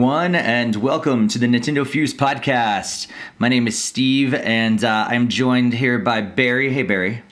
everyone, and welcome to the Nintendo Fuse podcast. My name is Steve, and uh, I'm joined here by Barry. Hey, Barry.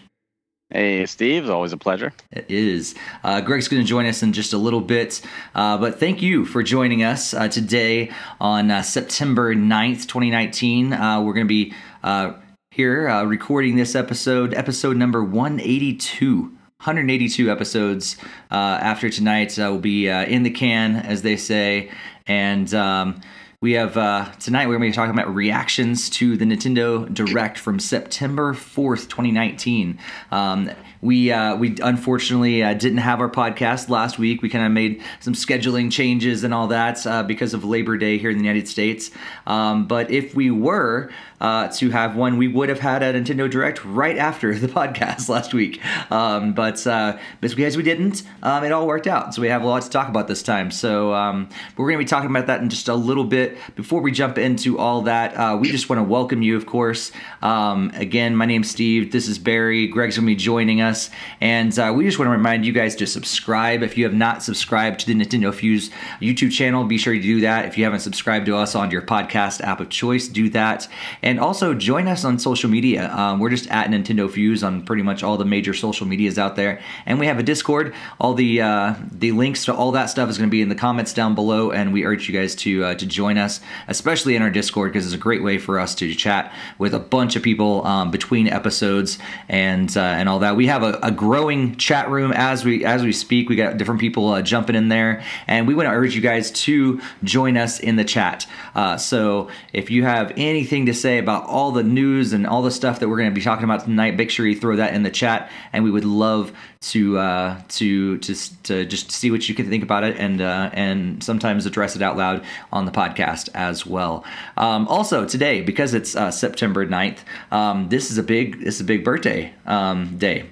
Hey, Steve. It's always a pleasure. It is. Uh, Greg's going to join us in just a little bit, uh, but thank you for joining us uh, today on uh, September 9th, 2019. Uh, we're going to be uh, here recording this episode, episode number 182. 182 episodes after tonight will be in the can, as they say, and um, we have uh, tonight we're going to be talking about reactions to the Nintendo Direct from September 4th, 2019. Um, we uh, we unfortunately uh, didn't have our podcast last week. We kind of made some scheduling changes and all that uh, because of Labor Day here in the United States. Um, but if we were uh, to have one, we would have had a Nintendo Direct right after the podcast last week. Um, but uh, because we didn't, um, it all worked out. So we have a lot to talk about this time. So um, we're going to be talking about that in just a little bit. Before we jump into all that, uh, we just want to welcome you, of course. Um, again, my name's Steve. This is Barry. Greg's going to be joining us. And uh, we just want to remind you guys to subscribe. If you have not subscribed to the Nintendo Fuse YouTube channel, be sure to do that. If you haven't subscribed to us on your podcast app of choice, do that. Also join us on social media. Um, we're just at Nintendo Fuse on pretty much all the major social medias out there, and we have a Discord. All the uh, the links to all that stuff is going to be in the comments down below, and we urge you guys to uh, to join us, especially in our Discord because it's a great way for us to chat with a bunch of people um, between episodes and uh, and all that. We have a, a, growing chat room as we as we speak. We got different people uh, jumping in there, and we want to urge you guys to join us in the chat. Uh, so if you have anything to say about all the news and all the stuff that we're going to be talking about tonight, make sure you throw that in the chat, and we would love to uh, to to to just see what you can think about it, and uh, and sometimes address it out loud on the podcast as well. Um, also today, because it's uh, September 9th, um, this is a big this is a big birthday um, day.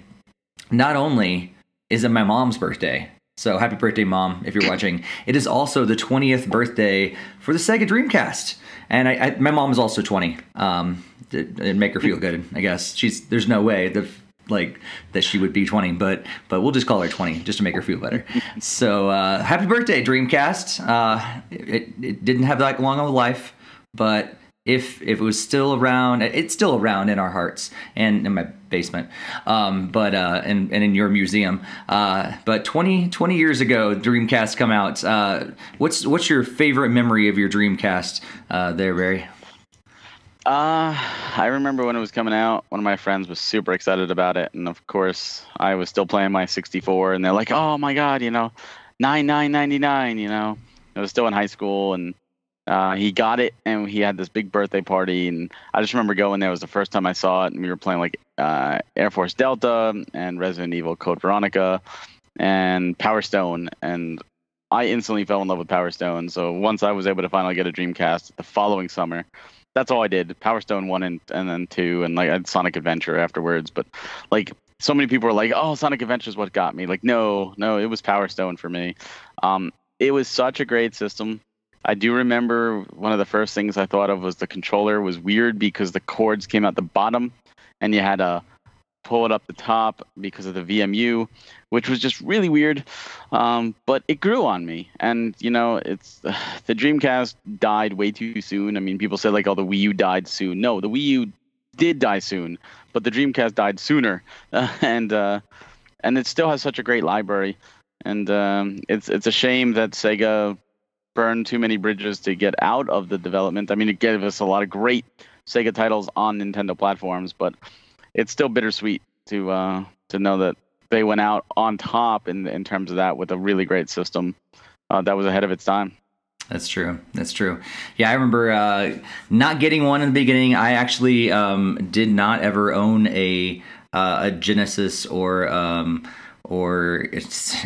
Not only is it my mom's birthday, so happy birthday, mom, if you're watching. It is also the 20th birthday for the Sega Dreamcast. And I, I my mom is also 20. Um, it, it make her feel good, I guess. She's there's no way that like that she would be 20, but but we'll just call her 20 just to make her feel better. so uh, happy birthday, Dreamcast. Uh, it, it didn't have that long of a life, but if if it was still around, it's still around in our hearts and in my basement, um, but uh, and and in your museum. Uh, but 20, 20 years ago, Dreamcast come out. Uh, what's what's your favorite memory of your Dreamcast uh, there, Barry? Uh, I remember when it was coming out. One of my friends was super excited about it, and of course, I was still playing my 64, and they're like, "Oh my god, you know, nine nine ninety nine, you know." I was still in high school, and uh, he got it, and he had this big birthday party, and I just remember going there. It was the first time I saw it, and we were playing like uh, Air Force Delta and Resident Evil Code Veronica and Power Stone, and I instantly fell in love with Power Stone. So once I was able to finally get a Dreamcast the following summer, that's all I did. Power Stone one and and then two, and like I had Sonic Adventure afterwards. But like so many people are like, "Oh, Sonic Adventure is what got me." Like, no, no, it was Power Stone for me. Um, it was such a great system. I do remember one of the first things I thought of was the controller was weird because the cords came out the bottom and you had to pull it up the top because of the VMU, which was just really weird. Um, but it grew on me, and you know, it's the Dreamcast died way too soon. I mean, people said like, "Oh, the Wii U died soon." No, the Wii U did die soon, but the Dreamcast died sooner, uh, and uh, and it still has such a great library. And um, it's it's a shame that Sega burned too many bridges to get out of the development. I mean, it gave us a lot of great Sega titles on Nintendo platforms, but it's still bittersweet to uh, to know that they went out on top in in terms of that with a really great system uh, that was ahead of its time. That's true. That's true. Yeah, I remember uh, not getting one in the beginning. I actually um, did not ever own a uh, a Genesis or um, or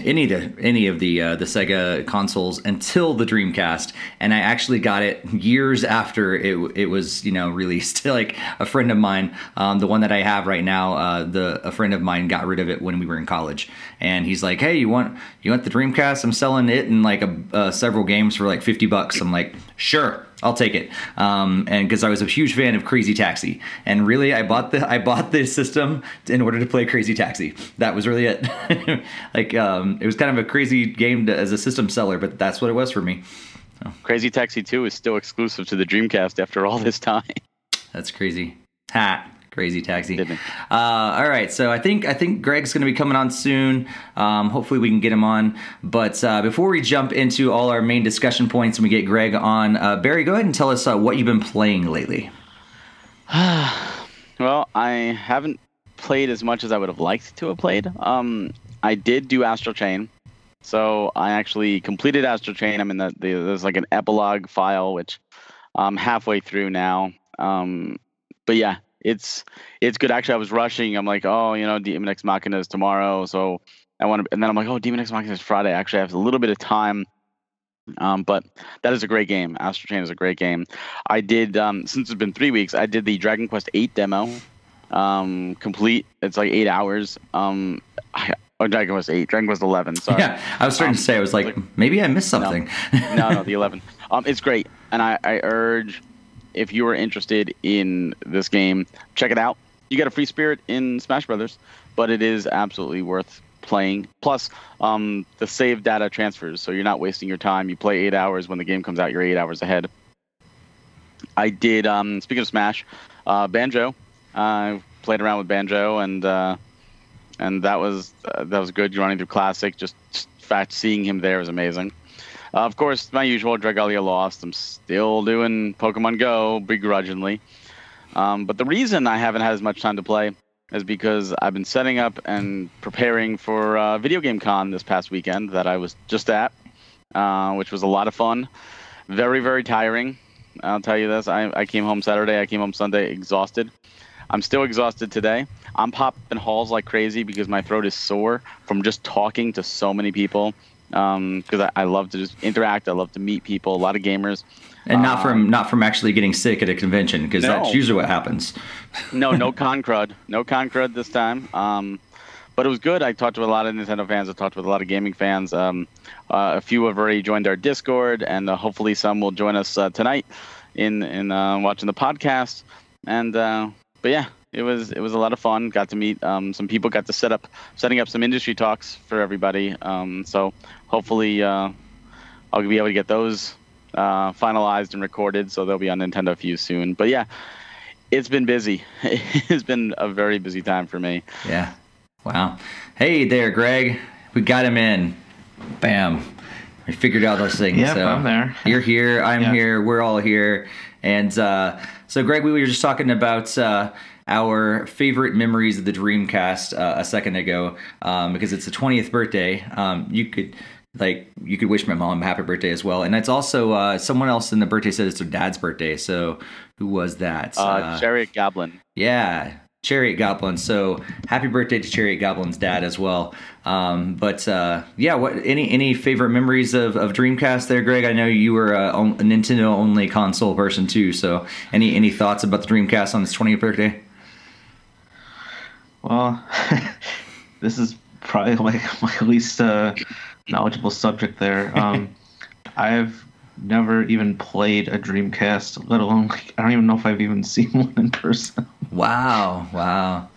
any of the any of the uh, the Sega consoles until the Dreamcast, and I actually got it years after it it was you know released. like a friend of mine, um, the one that I have right now, uh, the a friend of mine got rid of it when we were in college, and he's like, "Hey, you want you want the Dreamcast? I'm selling it and like a, uh, several games for like fifty bucks." I'm like, "Sure." I'll take it. Um, and because I was a huge fan of Crazy Taxi, and really, I bought the I bought this system in order to play Crazy Taxi. That was really it. like um, it was kind of a crazy game to, as a system seller, but that's what it was for me. Oh. Crazy Taxi 2 is still exclusive to the Dreamcast after all this time. That's crazy. Ha. Crazy taxi. Uh, all right, so I think I think Greg's going to be coming on soon. Um, hopefully, we can get him on. But uh, before we jump into all our main discussion points and we get Greg on, uh, Barry, go ahead and tell us uh, what you've been playing lately. well, I haven't played as much as I would have liked to have played. Um, I did do Astral Chain. So I actually completed Astral Chain. I'm in the, the there's like an epilogue file which I'm halfway through now. Um, but yeah, it's it's good. Actually, I was rushing. I'm like, oh, you know, Daemon X Machina is tomorrow, so I want to. And then I'm like, oh, Daemon X Machina is Friday. Actually, I have a little bit of time. Um, but that is a great game. Astral Chain is a great game. I did um, since it's been three weeks. I did the Dragon Quest VIII demo, um, complete. It's like eight hours. Um, I, Oh, Dragon Quest eight, Dragon Quest eleven. Sorry. Yeah, I was starting um, to say, I was like, like maybe I missed something. No, no, no the eleven. Um, it's great, and I, I urge, if you are interested in this game, check it out. You get a free spirit in Smash Brothers, but it is absolutely worth playing. Plus, um, the save data transfers, so you're not wasting your time. You play eight hours when the game comes out, you're eight hours ahead. I did. Um, speaking of Smash, uh, Banjo. I played around with Banjo and. Uh, and that was uh, that was good. Running through classic, just, just fact seeing him there was amazing. Uh, of course, my usual Dragalia lost. I'm still doing Pokemon Go begrudgingly. Um, but the reason I haven't had as much time to play is because I've been setting up and preparing for uh, Video Game Con this past weekend that I was just at, uh, which was a lot of fun. Very, very tiring. I'll tell you this. I, I came home Saturday. I came home Sunday exhausted. I'm still exhausted today. I'm popping halls like crazy because my throat is sore from just talking to so many people. Because um, I, I, love to just interact. I love to meet people. A lot of gamers. And not um, from not from actually getting sick at a convention because no. that's usually what happens. no, no con crud. No con crud this time. Um, but it was good. I talked to a lot of Nintendo fans. I talked with a lot of gaming fans. Um, uh, a few have already joined our Discord, and uh, hopefully some will join us uh, tonight in in uh, watching the podcast. And uh, but yeah, it was it was a lot of fun. Got to meet um, some people. Got to set up setting up some industry talks for everybody. Um, so hopefully uh, I'll be able to get those uh, finalized and recorded. So they'll be on Nintendo Fuse soon. But yeah, it's been busy. it's been a very busy time for me. Yeah. Wow. Hey there, Greg. We got him in. Bam. We figured out those things. Yep, so I'm there. You're here. I'm yep. here. We're all here. And uh, so, Greg, we were just talking about uh, our favorite memories of the Dreamcast uh, a second ago um, because it's the 20th birthday. Um, you could like you could wish my mom happy birthday as well, and it's also uh, someone else in the birthday said it's their dad's birthday. So who was that? Uh, uh Chariot Goblin. Yeah, Chariot Goblin. So happy birthday to Chariot Goblin's dad as well. Um, but uh, yeah, what any any favorite memories of, of Dreamcast there, Greg? I know you were a, a Nintendo only console person too. So any any thoughts about the Dreamcast on its 20th birthday? Well, this is probably my, my least uh, knowledgeable subject there. Um, I've never even played a Dreamcast, let alone like, I don't even know if I've even seen one in person. Wow, wow.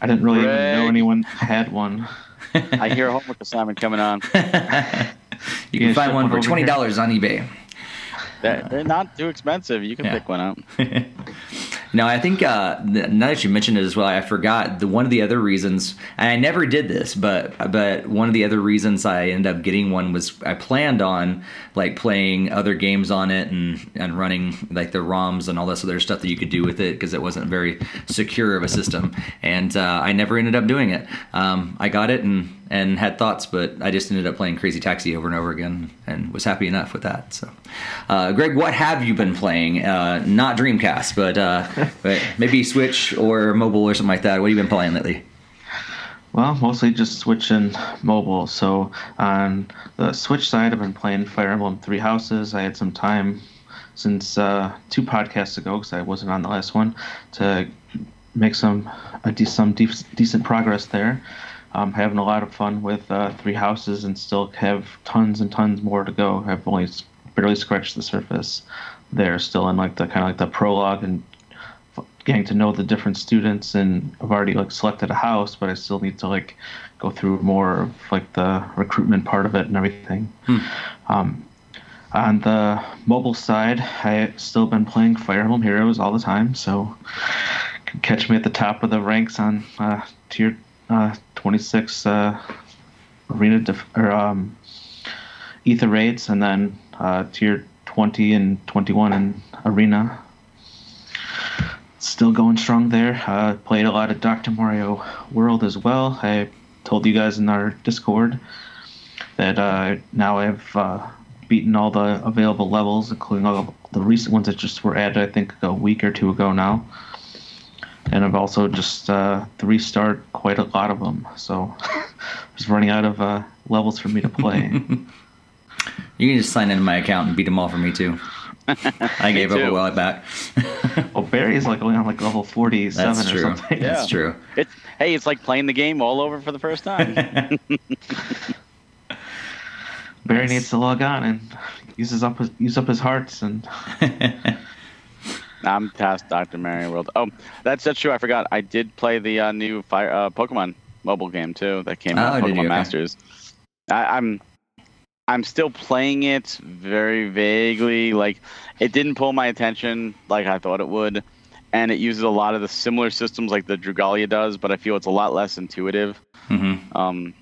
I didn't really Greg. even know anyone had one. I hear a homework assignment coming on. you can find one for twenty dollars on eBay. They're, they're, not too expensive. You can yeah. pick one up. No, I think uh, now that you mentioned it as well, I forgot the one of the other reasons. And I never did this, but but one of the other reasons I ended up getting one was I planned on like playing other games on it and and running like the ROMs and all this other stuff that you could do with it because it wasn't very secure of a system, and uh, I never ended up doing it. Um, I got it and and had thoughts, but I just ended up playing Crazy Taxi over and over again and was happy enough with that. So, uh, Greg, what have you been playing? Uh, not Dreamcast, but, uh, but maybe Switch or mobile or something like that. What have you been playing lately? Well, mostly just Switch and mobile. So on the Switch side, I've been playing Fire Emblem Three Houses. I had some time since uh, two podcasts ago because I wasn't on the last one to make some de- some de- decent progress there. I'm having a lot of fun with uh, Three Houses and still have tons and tons more to go. I've only barely scratched the surface there, still in like the kind of like the prologue and getting to know the different students. And I've already like selected a house, but I still need to like go through more of like the recruitment part of it and everything. Hmm. Um, On the mobile side, I still been playing Fire Emblem Heroes all the time, so can catch me at the top of the ranks on uh, tier uh, 26 uh, arena def- or um, Aether Raids, and then uh, tier 20 and 21 in arena. Still going strong there. Uh, played a lot of Dr. Mario World as well. I told you guys in our Discord that uh, now I've uh, beaten all the available levels, including all the recent ones that just were added, I think, a week or two ago now. And I've also just uh, three starred quite a lot of them. So I was running out of uh, levels for me to play. You can just sign into my account and beat them all for me too. I gave up a too. while back. well, Barry's like only on like level 47 That's or true. something. That's Yeah. true. It's hey, it's like playing the game all over for the first time. Barry needs to log on and uses up his use up his hearts and I'm past Dr. Mario World. Oh, that's that's true. I forgot. I did play the uh, new Fire uh, Pokemon mobile game too that came out. Oh, did Pokemon you? Okay. Masters. I, I'm I'm still playing it very vaguely. Like it didn't pull my attention like I thought it would, and it uses a lot of the similar systems like the Dragalia does, but I feel it's a lot less intuitive. hmm Um,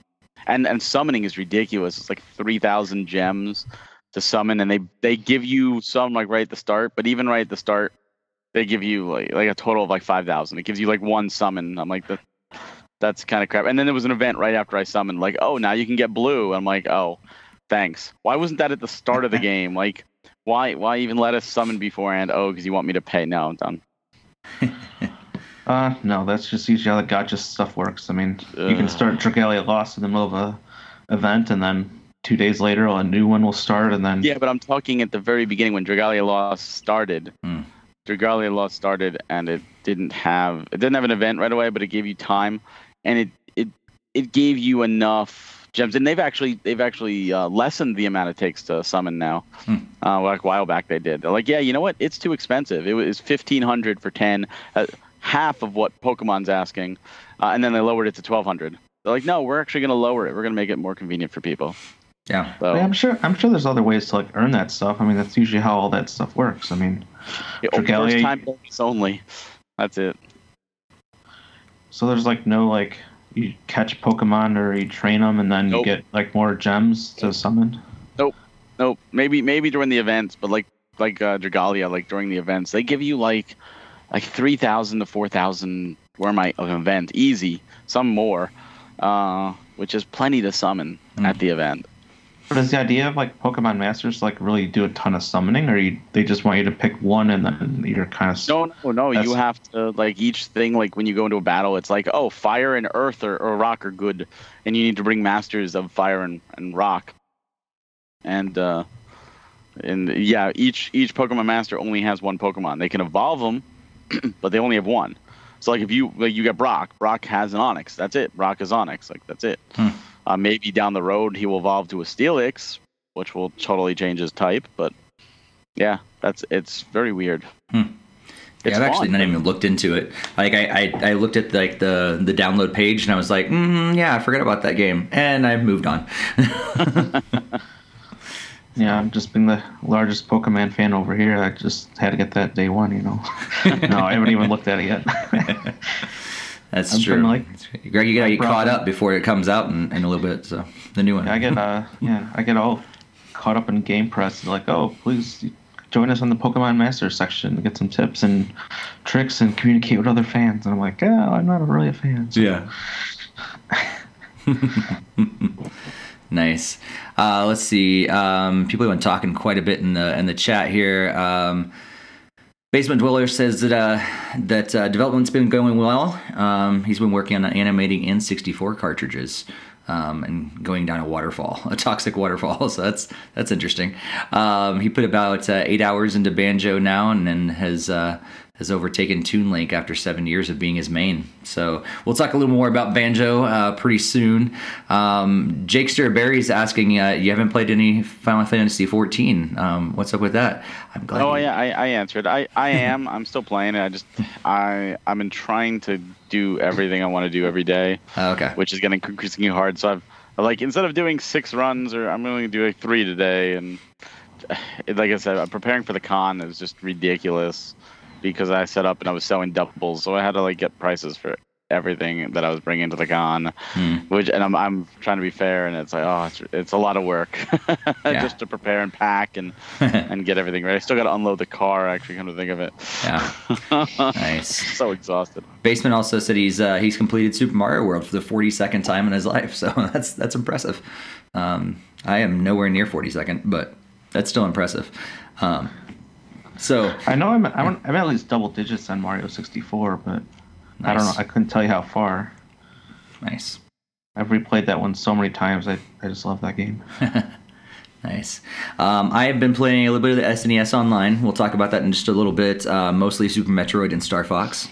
and and summoning is ridiculous. It's like three thousand gems to summon, and they they give you some like right at the start, but even right at the start, they give you like like a total of like five thousand. It gives you like one summon. I'm like that. That's kind of crap. And then there was an event right after I summoned, like, oh, now you can get blue. I'm like, oh, thanks. Why wasn't that at the start of the game? Like, why why even let us summon beforehand? Oh, because you want me to pay. No, I'm done. uh no, that's just usually how the gacha stuff works. I mean, you can start Dragalia Lost in the middle of a event and then two days later a new one will start and then Yeah, but I'm talking at the very beginning when Dragalia Lost started. Hmm. Dragalia Lost started, and it didn't have it didn't have an event right away, but it gave you time, and it it it gave you enough gems. And they've actually they've actually uh, lessened the amount it takes to summon now. Hmm. Uh, like a while back they did. They're like, yeah, you know what? It's too expensive. It was fifteen hundred for ten, uh, half of what Pokemon's asking, uh, and then they lowered it to twelve hundred. They're like, no, we're actually going to lower it. We're going to make it more convenient for people. Yeah. So I am sure I'm sure there's other ways to like earn that stuff. I mean, that's usually how all that stuff works. I mean, Yeah, Dragalia- first time bonus only. That's it. so there's like no like you catch Pokemon or you train them and then Nope. you get like more gems to summon. Nope. Maybe maybe during the events, but like like uh, Dragalia, like during the events, they give you like like three thousand to four thousand. Where my of an event easy, some more, uh, which is plenty to summon Mm. at the event. But is the idea of like Pokemon Masters like really do a ton of summoning, or you, they just want you to pick one and then you're kind of No, no, no. You have to like each thing. Like when you go into a battle, it's like oh, fire and earth or, or rock are good, and you need to bring masters of fire and, and rock. And uh, and yeah, each each Pokemon master only has one Pokemon. They can evolve them, but they only have one. So like if you like you get Brock, Brock has an Onix. That's it. Brock is Onix. Like that's it. Hmm. Uh, maybe down the road he will evolve to a Steelix, which will totally change his type. But yeah, that's it's very weird. Hmm. It's yeah, I've actually not even looked into it. Like I, I, I looked at like the the download page and I was like, mm, yeah, I forgot about that game, and I've moved on. yeah. I'm just being the largest Pokemon fan over here. I just had to get that day one, you know. no, I haven't even looked at it yet. That's true. like- Greg, you gotta get caught up before it comes out in, in a little bit. So the new one. I get uh yeah, I get all caught up in GamePress. Like, oh, please join us on the Pokemon Masters section to get some tips and tricks and communicate with other fans. And I'm like, yeah, I'm not really a fan. So. Yeah. nice. Uh, let's see. Um, people have been talking quite a bit in the in the chat here. Um, Basement Dweller says that uh, that uh, development's been going well. Um, he's been working on animating N64 cartridges um, and going down a waterfall, a toxic waterfall. So that's that's interesting. Um, he put about uh, eight hours into Banjo now, and then has uh, has overtaken Toon Link after seven years of being his main. So we'll talk a little more about Banjo uh, pretty soon. Um, Jakester Barry's asking, uh, you haven't played any Final Fantasy XIV. Um, what's up with that? I'm glad. Oh you- yeah, I, I answered. I, I am. I'm still playing it. I just I I've been trying to do everything I want to do every day, Oh, okay. which is getting increasingly hard. So I've like instead of doing six runs, or I'm only doing three today, and like I said, I'm preparing for the con. It was just ridiculous because I set up and I was selling doubles, so I had to like get prices for everything that I was bringing to the con, Hmm. which and I'm I'm trying to be fair, and it's like oh, it's, it's a lot of work Yeah. just to prepare and pack and and get everything ready. I still got to unload the car. Actually, come to think of it, Yeah. Nice. so exhausted. Basement also said he's uh, he's completed Super Mario World for the 42nd time in his life, so that's that's impressive. Um, I am nowhere near 42nd, but that's still impressive. Um, so I know I'm I'm, I'm at least double digits on Mario 64, but I don't know. I couldn't tell you how far. nice, I've replayed that one so many times. I, I just love that game. nice. Um, I have been playing a little bit of the SNES Online. We'll talk about that in just a little bit. Uh, mostly Super Metroid and Star Fox.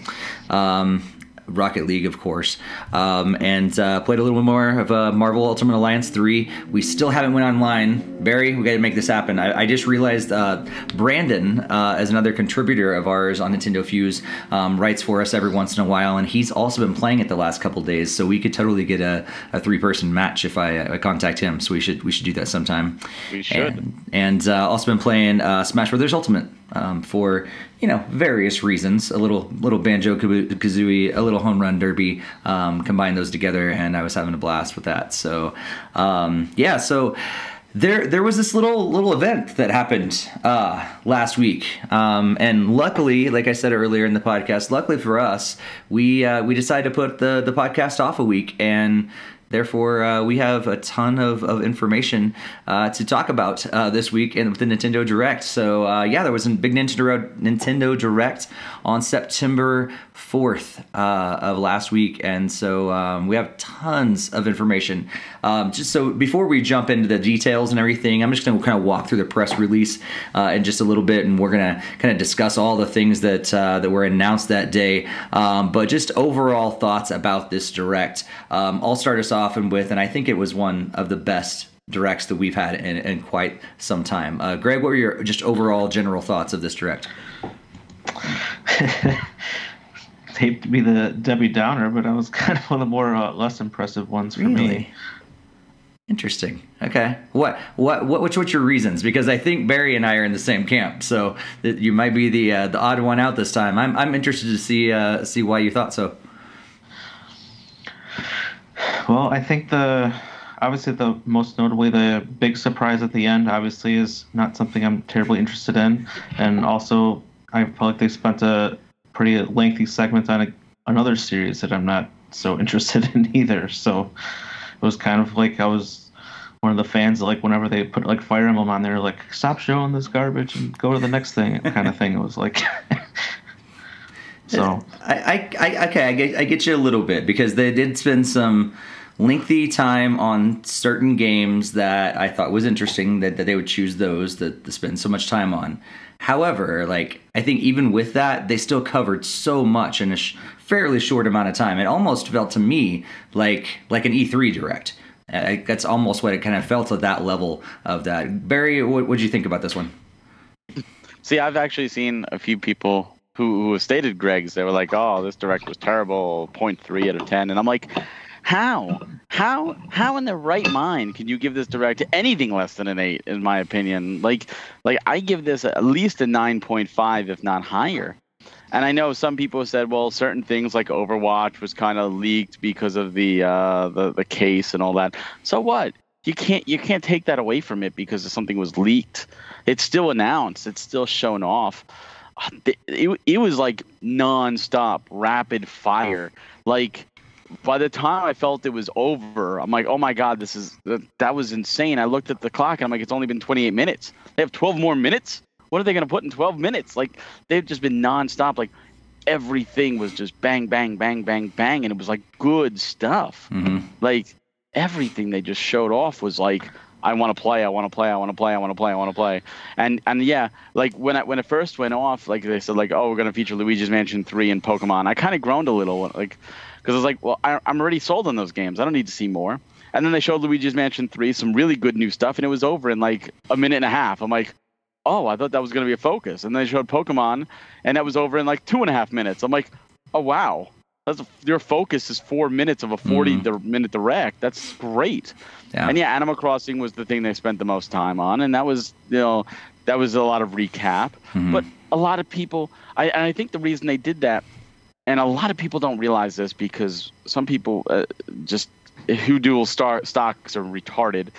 Um, Rocket League, of course, um, and uh, played a little bit more of uh, Marvel Ultimate Alliance 3. We still haven't went online. Barry, we got to make this happen. I, I just realized uh, Brandon, uh, as another contributor of ours on Nintendo Fuse, um, writes for us every once in a while, and he's also been playing it the last couple days. So we could totally get a, a three-person match if I, I contact him. So we should we should do that sometime. We should. And, and uh, also been playing uh, Smash Brothers Ultimate um, for you know various reasons. A little little banjo kazooie, a little home run derby. Um, combine those together, and I was having a blast with that. So um, yeah, so. There, there was this little little event that happened uh, last week, um, and luckily, like I said earlier in the podcast, luckily for us, we uh, we decided to put the the podcast off a week, and Therefore, uh, we have a ton of, of information uh, to talk about uh, this week in the Nintendo Direct. So, uh, yeah, there was a big Nintendo, Nintendo Direct on September 4th uh, of last week. And so um, we have tons of information. Um, just so before we jump into the details and everything, I'm just going to kind of walk through the press release uh, in just a little bit, and we're going to kind of discuss all the things that that were announced that day. Um, but just overall thoughts about this direct. Um, I'll start us off and with, and I think it was one of the best directs that we've had in, in quite some time. Uh, Greg, what were your just overall general thoughts of this direct? Hate to be the Debbie Downer, but I was kind of one of the more uh, less impressive ones for me. Interesting. Okay. What what what which what's your reasons? Because I think Barry and I are in the same camp, so that you might be the uh, the odd one out this time. I'm I'm interested to see uh, see why you thought so. Well, I think the obviously the most notably the big surprise at the end obviously is not something I'm terribly interested in, and also I feel like they spent a pretty lengthy segment on a, another series that I'm not so interested in either. So it was kind of like I was one of the fans like whenever they put like Fire Emblem on there, like stop showing this garbage and go to the next thing kind of thing. It was like. so I, I, I okay, I get I get you a little bit because they did spend some lengthy time on certain games that I thought was interesting that, that they would choose those that to spend so much time on. However, like I think even with that, they still covered so much in a sh- fairly short amount of time. It almost felt to me like like an E3 direct. That's almost what it kind of felt at that level of that. Barry, what would you think about this one? See, I've actually seen a few people who, who stated Greg's. They were like, "Oh, this direct was terrible, 0.3 out of 10," and I'm like, "How? How? How in their right mind can you give this direct anything less than an eight? In my opinion, like, like I give this at least a 9.5, if not higher." And I know some people said, well, certain things like Overwatch was kind of leaked because of the, uh, the the case and all that. So what? You can't you can't take that away from it because something was leaked. It's still announced. It's still shown off. It, it, it was like nonstop, rapid fire. Like by the time I felt it was over, I'm like, oh my god, this is that was insane. I looked at the clock and I'm like, it's only been 28 minutes. They have 12 more minutes. What are they going to put in 12 minutes? Like they've just been nonstop. Like everything was just bang, bang, bang, bang, bang, and it was like good stuff. Mm-hmm. Like everything they just showed off was like, I want to play, I want to play, I want to play, I want to play, I want to play, and and yeah, like when I, when it first went off, like they said, like oh we're gonna feature Luigi's Mansion three and Pokemon. I kind of groaned a little, like because I was like, well, I, I'm already sold on those games. I don't need to see more. And then they showed Luigi's Mansion 3, some really good new stuff, and it was over in like a minute and a half. I'm like, oh, I thought that was going to be a focus. And then they showed Pokemon, and that was over in like two and a half minutes. I'm like, oh, wow. That's your focus is four minutes of a 40 Mm-hmm. minute direct. That's great. Yeah. And yeah, Animal Crossing was the thing they spent the most time on, and that was you know that was a lot of recap. Mhm. But a lot of people, I and I think the reason they did that, and a lot of people don't realize this because some people uh, just who dual star stocks are retarded.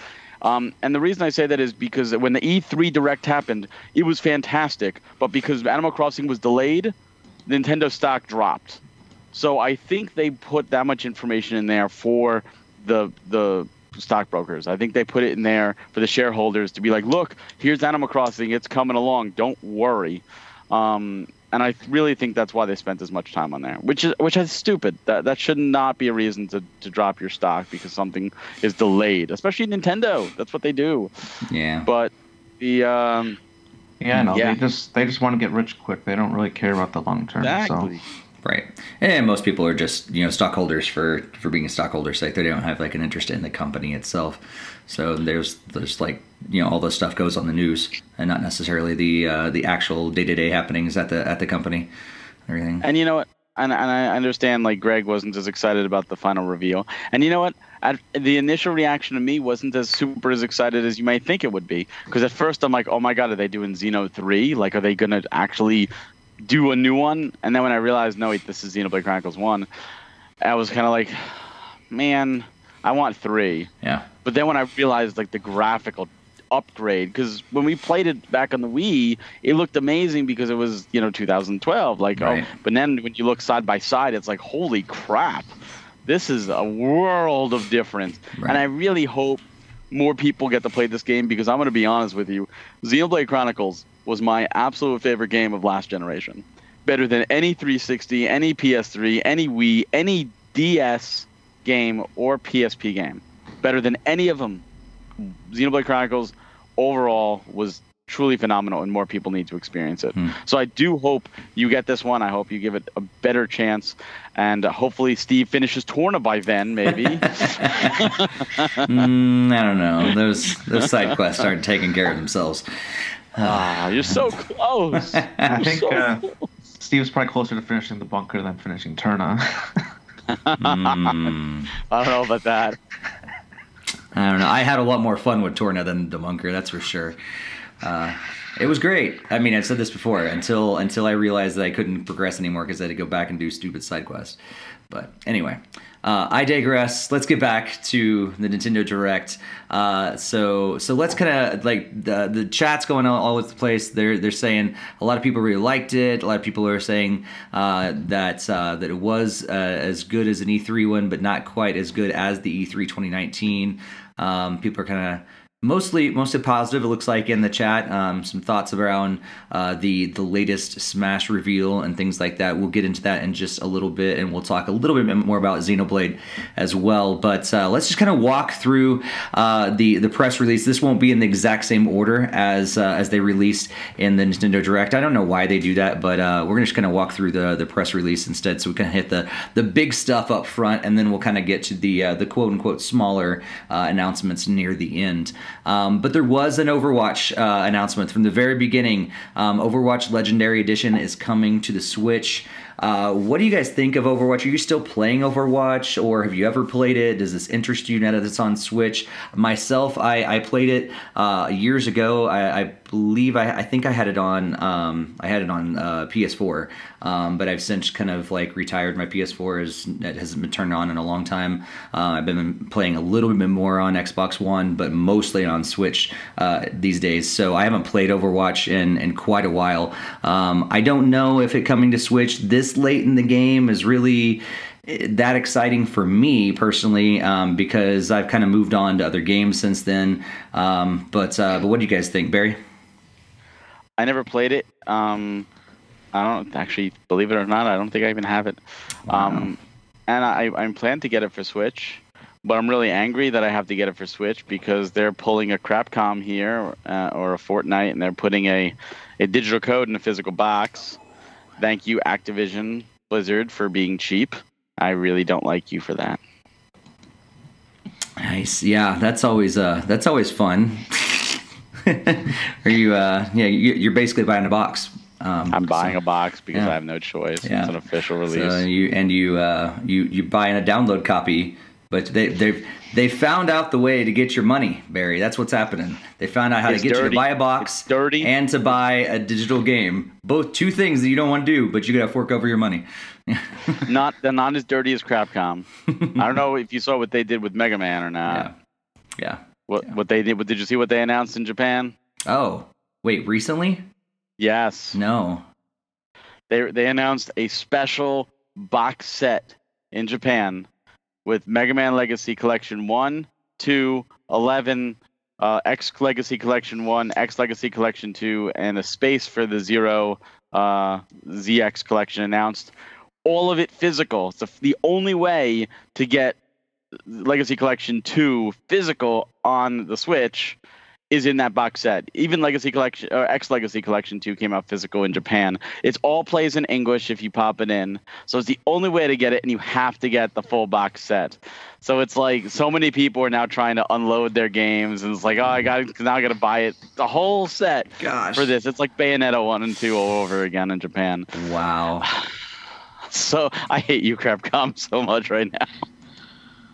Um, and the reason I say that is because when the E3 Direct happened, it was fantastic, but because Animal Crossing was delayed, Nintendo stock dropped. So I think they put that much information in there for the the stockbrokers. I think they put it in there for the shareholders to be like, look, here's Animal Crossing, it's coming along, don't worry. Um, and I really think that's why they spent as much time on there, which is which is stupid. That that should not be a reason to, to drop your stock because something is delayed, especially Nintendo. That's what they do. yeah. But the um, Yeah, no, Yeah. they just they just want to get rich quick. They don't really care about the long term. exactly. So Right. And most people are just, you know, stockholders for for being a stockholder's sake. They don't have like an interest in the company itself. So there's there's like, you know, all this stuff goes on the news and not necessarily the uh, the actual day-to-day happenings at the at the company. Everything. And you know what? And, and I understand like Greg wasn't as excited about the final reveal. And you know what? At, the initial reaction to me wasn't as super as excited as you might think it would be. Because at first I'm like, oh my god, are they doing Xeno 3? Like, are they gonna actually do a new one? And then when I realized, no, wait, this is Xenoblade Chronicles 1, I was kind of like, man, I want three. Yeah. But then when I realized like the graphical upgrade, because when we played it back on the Wii, it looked amazing because it was you know 2012. Like, oh, Right. oh, but then when you look side by side, it's like holy crap, this is a world of difference. Right. And I really hope more people get to play this game because I'm going to be honest with you, Xenoblade Chronicles was my absolute favorite game of last generation. Better than any 360, any PS3, any Wii, any DS game or PSP game. Better than any of them. Xenoblade Chronicles overall was truly phenomenal and more people need to experience it. Hmm. So I do hope you get this one. I hope you give it a better chance and uh, hopefully Steve finishes Torna by then maybe. Mm, I don't know. Those those side quests aren't taking care of themselves. ah, you're so close. I You're think so uh, close. Steve's probably closer to finishing the bunker than finishing Torna. Mm, I don't know about that. I don't know. I had a lot more fun with Torna than the Bunker, that's for sure. Uh, it was great. I mean, I've said this before until until I realized that I couldn't progress anymore because I had to go back and do stupid side quests. But anyway, uh, I digress. Let's get back to the Nintendo Direct. Uh, so so let's kind of like the the chat's going all, all over the place. They're they're saying a lot of people really liked it. A lot of people are saying uh, that uh, that it was uh, as good as an E3 one, but not quite as good as the E E3 2019. Um, people are kind of mostly mostly positive. It looks like in the chat. Um, some thoughts around uh, the the latest Smash reveal and things like that. We'll get into that in just a little bit, and we'll talk a little bit more about Xenoblade as well. But uh, let's just kind of walk through uh, the the press release. This won't be in the exact same order as uh, as they released in the Nintendo Direct. I don't know why they do that, but uh, we're gonna just kind of walk through the the press release instead, so we can hit the the big stuff up front, and then we'll kind of get to the uh, the quote unquote smaller announcements near the end. Um, but there was an Overwatch uh, announcement from the very beginning. Um, Overwatch Legendary Edition is coming to the Switch. Uh, what do you guys think of Overwatch? Are you still playing Overwatch, or have you ever played it? Does this interest you now that it's on Switch? Myself, I, I played it uh, years ago. I, I believe I, I think I had it on um, I had it on uh, PS4, um, but I've since kind of like retired. My PS4 is it hasn't been turned on in a long time. Uh, I've been playing a little bit more on Xbox One, but mostly on Switch uh, these days. So I haven't played Overwatch in in quite a while. Um, I don't know if it coming to Switch this late in the game is really eh, that exciting for me personally um, because I've kind of moved on to other games since then. Um, but uh, but what do you guys think, Barry? I never played it. Um, I don't actually believe it or not. I don't think I even have it. Um, and I I plan to get it for Switch, but I'm really angry that I have to get it for Switch because they're pulling a Crapcom here uh, or a Fortnite, and they're putting a a digital code in a physical box. Thank you, Activision Blizzard, for being cheap. I really don't like you for that. Nice. Yeah, that's always uh that's always fun. Are you uh yeah you- you're basically buying a box Um, I'm buying so- a box because yeah. I have no choice. Yeah. It's an official release. So you and you uh, you you buying a download copy, but they they they found out the way to get your money, Barry. That's what's happening. They found out how It's to get you to buy a box, It's dirty. and to buy a digital game. Both two things that you don't want to do, but you gotta fork over your money. not they're not as dirty as Crapcom. I don't know if you saw what they did with Mega Man or not. yeah, yeah. What what they did? What did you see? What they announced in Japan? Oh, wait, recently? Yes, No. they they announced a special box set in Japan with Mega Man Legacy Collection 1, 2, 11, uh, X Legacy Collection 1, X Legacy Collection 2, and a space for the Zero uh, ZX Collection announced. All of it physical. It's the, the only way to get Legacy Collection 2 physical on the Switch is in that box set. Even Legacy Collection or X Legacy Collection 2 came out physical in Japan. It's all plays in English if you pop it in. So it's the only way to get it and you have to get the full box set. So it's like so many people are now trying to unload their games and it's like, "Oh, I got now I got to buy it the whole set Gosh. for this." It's like Bayonetta 1 and 2 all over again in Japan. Wow. So I hate you Capcom so much right now.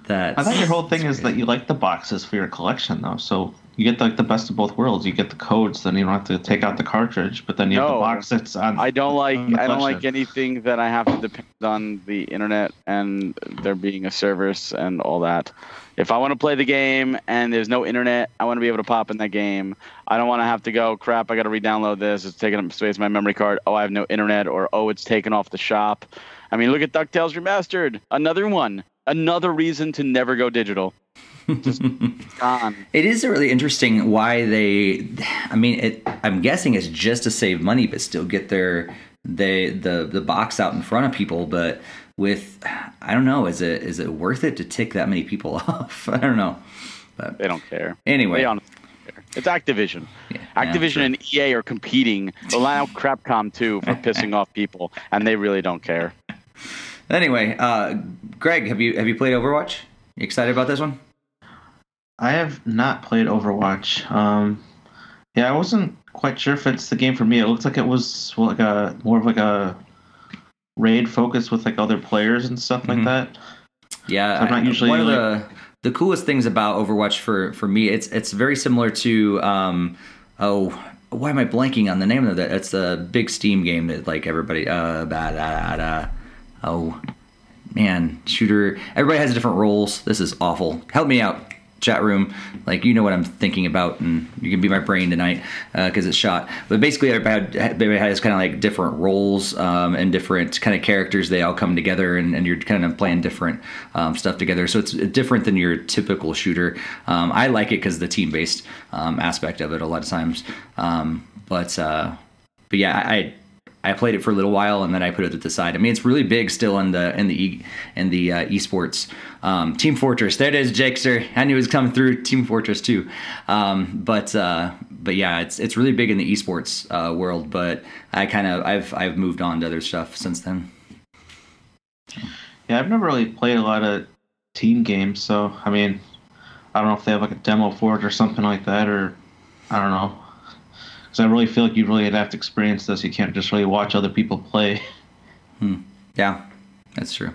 That's. I thought your whole thing that's is that you like the boxes for your collection, though. So you get like the best of both worlds. You get the codes, then you don't have to take out the cartridge, but then you have the box that's on. I don't like the I don't like anything that I have to depend on the internet and there being a service and all that. If I want to play the game and there's no internet, I want to be able to pop in that game. I don't want to have to go, crap, I got to re-download this. It's taking up space in my memory card. Oh, I have no internet or oh, it's taken off the shop. I mean, look at DuckTales Remastered. Another one. Another reason to never go digital. Just gone. It is really interesting why they. I mean, it. I'm guessing it's just to save money, but still get their they the the box out in front of people. But with, I don't know, is it is it worth it to tick that many people off? I don't know. But They don't care. anyway, They honestly don't care. It's Activision. Yeah, Activision true. and EA are competing. Allow Crapcom too for pissing off people, and they really don't care. Anyway, uh, Greg, have you have you played Overwatch? You excited about this one? I have not played Overwatch. Um, yeah, I wasn't quite sure if it's the game for me. It looks like it was like a more of like a raid focus with like other players and stuff Mhm. like that. Yeah, I'm not I- usually, one of the the coolest things about Overwatch for for me. It's it's very similar to um oh why am I blanking on the name of that? It's a big Steam game that like everybody uh da, da, da, da. Oh man shooter. Everybody has different roles. This is awful. Help me out. Chat room, like you know what I'm thinking about, and you can be my brain tonight because it's shot. But basically, everybody, had- has kind of like different roles um, and different kind of characters. They all come together, and, and you're kind of playing different um, stuff together. So it's different than your typical shooter. Um, I like it because the team based um, aspect of it a lot of times. Um, but uh, but yeah, I I played it for a little while and then I put it to the side. I mean, it's really big still in the in the e, in the uh, esports. Um, Team Fortress, there it is, Jakester. I knew it was coming through. Team Fortress 2. Um, but uh, but yeah, it's it's really big in the esports uh, world. But I kind of I've I've moved on to other stuff since then. Yeah, I've never really played a lot of team games, so I mean, I don't know if they have like a demo for it or something like that, or I don't know. Because I really feel like you really have to experience this. You can't just really watch other people play. Hmm. Yeah, that's true.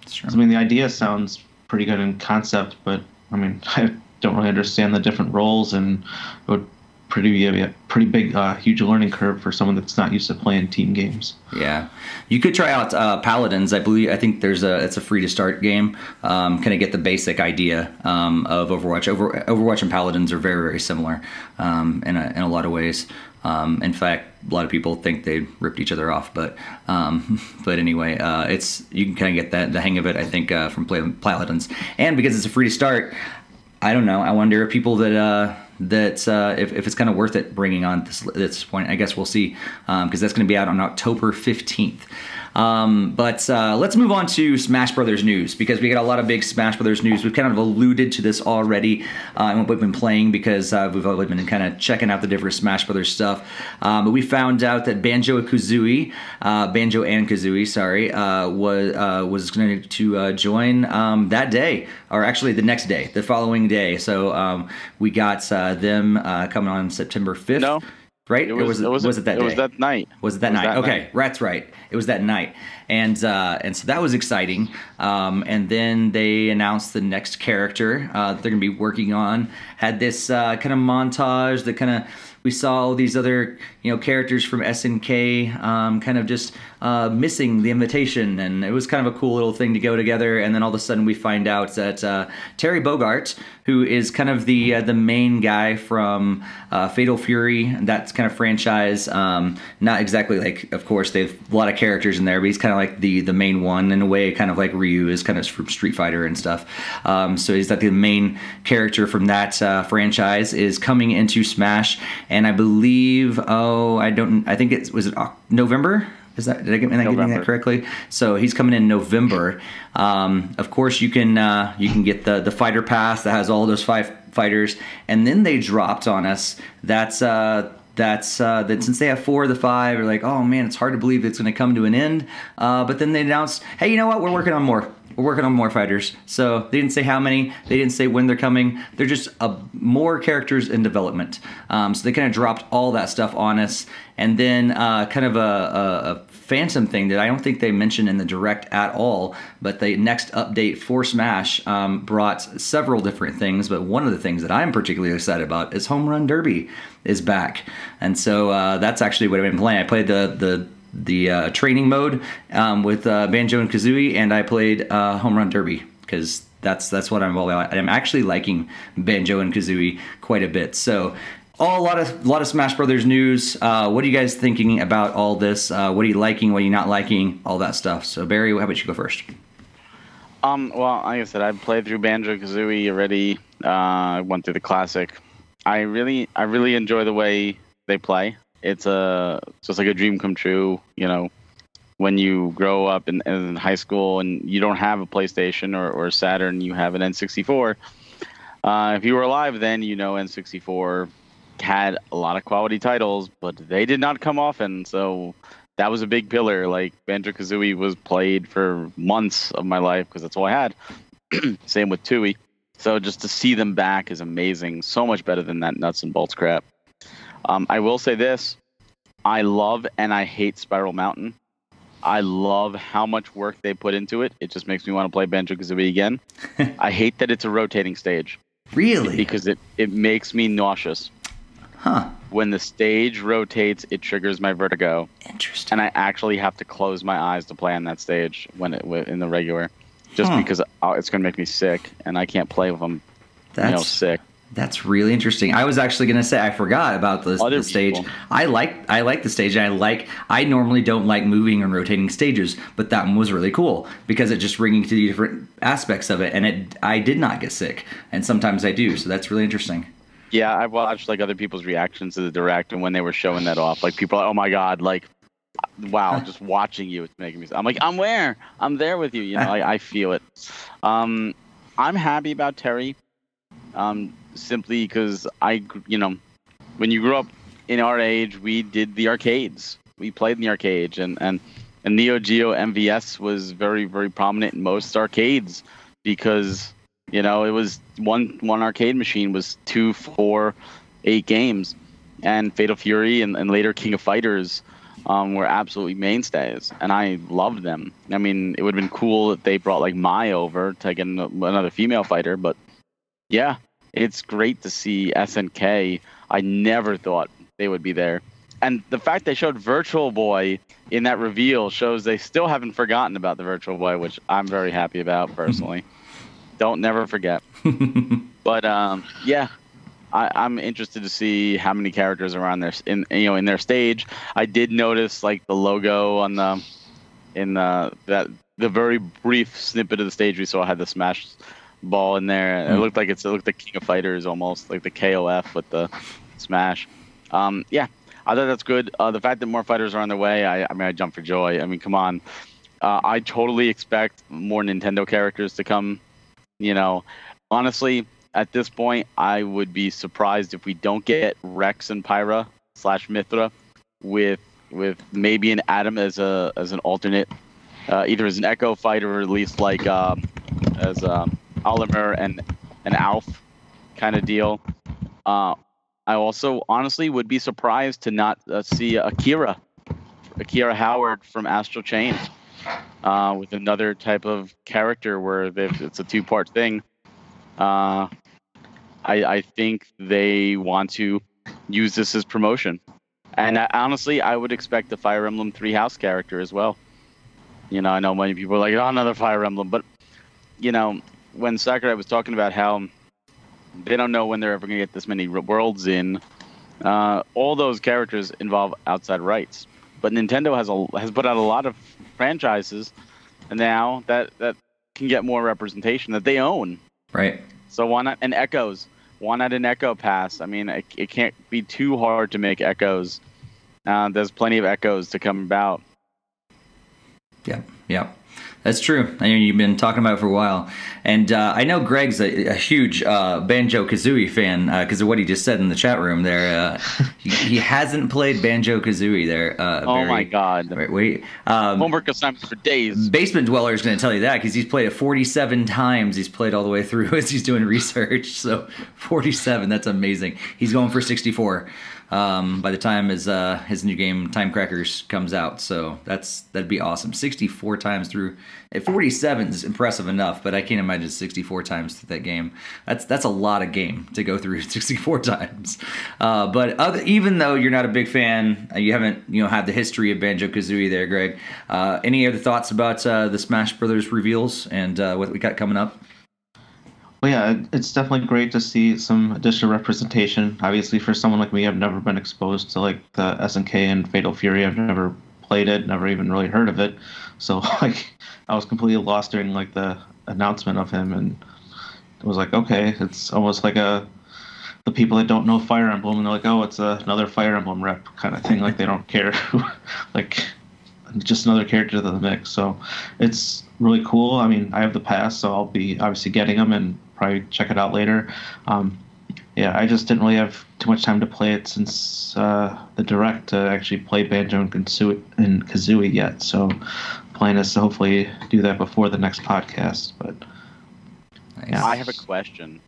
That's true. I mean, the idea sounds pretty good in concept, but I mean, I don't really understand the different roles, and it would pretty pretty big, uh, huge learning curve for someone that's not used to playing team games. Yeah, you could try out uh, Paladins. I believe I think there's a it's a free to start game. Um, kind of get the basic idea um, of Overwatch. Over, Overwatch and Paladins are very very similar um, in a in a lot of ways. Um, in fact, a lot of people think they ripped each other off, but um, but anyway, uh, it's you can kind of get that the hang of it. I think uh, from Paladins, and because it's a free to start, I don't know. I wonder if people that uh, that uh, if, if it's kind of worth it bringing on this this point. I guess we'll see because that's going to be out on October fifteenth. Um, but uh, let's move on to Smash Brothers news because we got a lot of big Smash Brothers news. We've kind of alluded to this already uh, and what we've been playing because uh, we've always been kind of checking out the different Smash Brothers stuff. Um, but we found out that Banjo Kazooie, uh, Banjo and Kazooie, sorry, uh, was uh, was going to join um, that day, or actually the next day, the following day. So um, we got them coming on September fifth. No, right? It Or was, was it, it was, was it that It day? was that night. Was it that It was night? that okay, night. that's right. It was that night, and uh, and so that was exciting. Um, and then they announced the next character uh, that they're going to be working on. Had this uh, kind of montage that kind of we saw all these other you know characters from SNK um, kind of just uh, missing the invitation, and it was kind of a cool little thing to go together. And then all of a sudden we find out that uh, Terry Bogard, who is kind of the uh, the main guy from uh, Fatal Fury, that's kind of franchise. Um, not exactly like, of course, they have a lot of characters in there, but he's kind of like the the main one in a way, kind of like Ryu is kind of from Street Fighter and stuff. Um, so he's like the main character from that uh, franchise is coming into Smash, and I believe, oh, I don't, I think it was it November. Is that did I get, am I getting that correctly? So he's coming in November. Um, of course, you can uh, you can get the the fighter pass that has all those five fighters, and then they dropped on us. That's uh, that's uh, that since they have four of the five, are like, oh man, it's hard to believe it's going to come to an end. Uh, but then they announced, hey, you know what? We're working on more. We're working on more fighters. So they didn't say how many. They didn't say when they're coming. They're just uh, more characters in development. Um, so they kind of dropped all that stuff on us, and then uh, kind of a, a, a phantom thing that I don't think they mentioned in the direct at all. But the next update for Smash um, brought several different things. But one of the things that I'm particularly excited about is Home Run Derby is back, and so uh, that's actually what I've been playing. I played the the the uh, training mode um, with uh, Banjo and Kazooie, and I played uh, Home Run Derby because that's that's what I'm all about. I'm actually liking Banjo and Kazooie quite a bit. So. All, a lot of lot of Smash Brothers news. Uh, what are you guys thinking about all this? Uh, what are you liking? What are you not liking? All that stuff. So Barry, how about you go first? Um, well, like I said, I played through Banjo Kazooie already. Uh, I went through the classic. I really, I really enjoy the way they play. It's a just like a dream come true. You know, when you grow up in, in high school and you don't have a PlayStation or, or Saturn, you have an N64. Uh, if you were alive then, you know N64 had a lot of quality titles, but they did not come often. So that was a big pillar. Like Banjo Kazooie was played for months of my life because that's all I had. Same with Tooie. So just to see them back is amazing. So much better than that nuts and bolts crap. Um, I will say this: I love and I hate Spiral Mountain. I love how much work they put into it. It just makes me want to play Banjo Kazooie again. I hate that it's a rotating stage Really? because it, it makes me nauseous. Huh. When the stage rotates, it triggers my vertigo, Interesting. and I actually have to close my eyes to play on that stage when it in the regular, just Huh. because uh, it's going to make me sick, and I can't play if I'm you know sick. That's really interesting. I was actually going to say I forgot about the, the stage. people. I like I like the stage. I like I normally don't like moving and rotating stages, but that one was really cool because it just bringing to the different aspects of it, and it I did not get sick, and sometimes I do. So that's really interesting. Yeah, I watched like other people's reactions to the direct, and when they were showing that off, like people are like, "Oh my god!" Like, wow, just watching you, it's making me. I'm like, I'm where? I'm there with you. You know, I, I feel it. Um, I'm happy about Terry, um, simply because I, you know, when you grew up in our age, we did the arcades. We played in the arcade, and and and Neo Geo MVS was very very prominent in most arcades because you know it was one one arcade machine was two, four, eight games, and Fatal Fury and, and later King of Fighters um, were absolutely mainstays, and I loved them. I mean, it would have been cool if they brought like Mai over to get another female fighter, but yeah, it's great to see SNK. I never thought they would be there. And the fact they showed Virtual Boy in that reveal shows they still haven't forgotten about the Virtual Boy, which I'm very happy about personally. Don't never forget. But um, yeah, I, I'm interested to see how many characters are on their in you know in their stage. I did notice like the logo on the in the that the very brief snippet of the stage we saw had the Smash ball in there. It Hmm. looked like it's it looked like King of Fighters almost like the KOF with the Smash. Um, yeah, I thought that's good. Uh, the fact that more fighters are on their way, I, I mean, I jump for joy. I mean, come on. Uh, I totally expect more Nintendo characters to come. You know, honestly, at this point, I would be surprised if we don't get Rex and Pyra slash Mythra with with maybe an Addam as a as an alternate, uh, either as an Echo fighter or at least like um, as um, Olimar and an Alph kind of deal. Uh, I also honestly would be surprised to not uh, see Akira, Akira Howard from Astral Chain, uh, with another type of character where it's a two-part thing. Uh, I, I think they want to use this as promotion, and I, honestly, I would expect the Fire Emblem Three House character as well. You know, I know many people are like, "Oh, another Fire Emblem," but you know, when Sakurai was talking about how they don't know when they're ever going to get this many worlds in. Uh, all those characters involve outside rights, but Nintendo has a has put out a lot of franchises now that that can get more representation that they own. Right. So why not? And Echoes. Why not an Echo Pass? I mean, it, it can't be too hard to make Echoes. Uh, there's plenty of Echoes to come about. Yeah. Yeah. That's true. I know you've been talking about it for a while, and uh, I know Greg's a, a huge uh, Banjo Kazooie fan because uh, of what he just said in the chat room. There, uh, he, he, hasn't played Banjo Kazooie. There. Uh, oh my God! Wait, wait. Um, Homework assignments for days. Basement Dweller is going to tell you that because he's played it 47 times. He's played all the way through as he's doing research. So 47. That's amazing. He's going for 64 um, by the time his uh, his new game Time Crackers comes out. So that's that'd be awesome. 64 times through. At 47 is impressive enough, but I can't imagine 64 times through that game. That's that's a lot of game to go through 64 times. Uh, but other, even though you're not a big fan, uh, you haven't you know had the history of Banjo Kazooie there, Greg. Uh, any other thoughts about uh, the Smash Brothers reveals and uh, what we got coming up? Well, yeah, it's definitely great to see some additional representation. Obviously, for someone like me, I've never been exposed to like the SNK and Fatal Fury. I've never played it, never even really heard of it. So like, I was completely lost during like the announcement of him, and it was like, okay, it's almost like a the people that don't know Fire Emblem, and they're like, oh, it's a, another Fire Emblem rep kind of thing. Like they don't care, like just another character to the mix. So it's really cool. I mean, I have the pass, so I'll be obviously getting them and probably check it out later. Um, yeah, I just didn't really have too much time to play it since uh, the direct to actually play Banjo and Kazooie, and Kazooie yet. So, plan is to hopefully do that before the next podcast. But yeah. I have a question,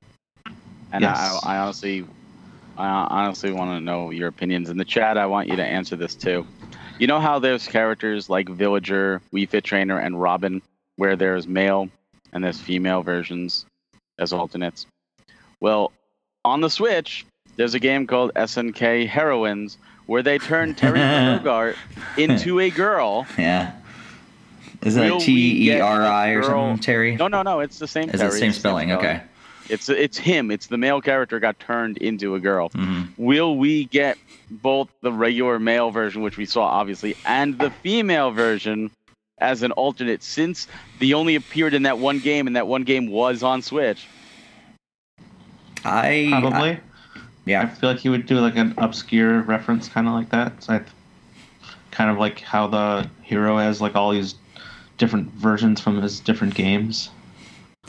and yes. I, I honestly, I honestly want to know your opinions in the chat. I want you to answer this too. You know how there's characters like Villager, Wii Fit Trainer, and Robin, where there's male and there's female versions as alternates. Well, on the Switch, there's a game called SNK Heroines where they turn Terry Bogard into a girl. Yeah. Is that T E R I or something, Terry? No, no, no. It's the same. Is Terry. it the same spelling? Same. Okay. It's it's him. It's the male character got turned into a girl. Mm-hmm. Will we get both the regular male version, which we saw obviously, and the female version as an alternate since the only appeared in that one game and that one game was on Switch. I probably. I, yeah. I feel like he would do like an obscure reference kind of like that. So I kind of like how the hero has like all these different versions from his different games.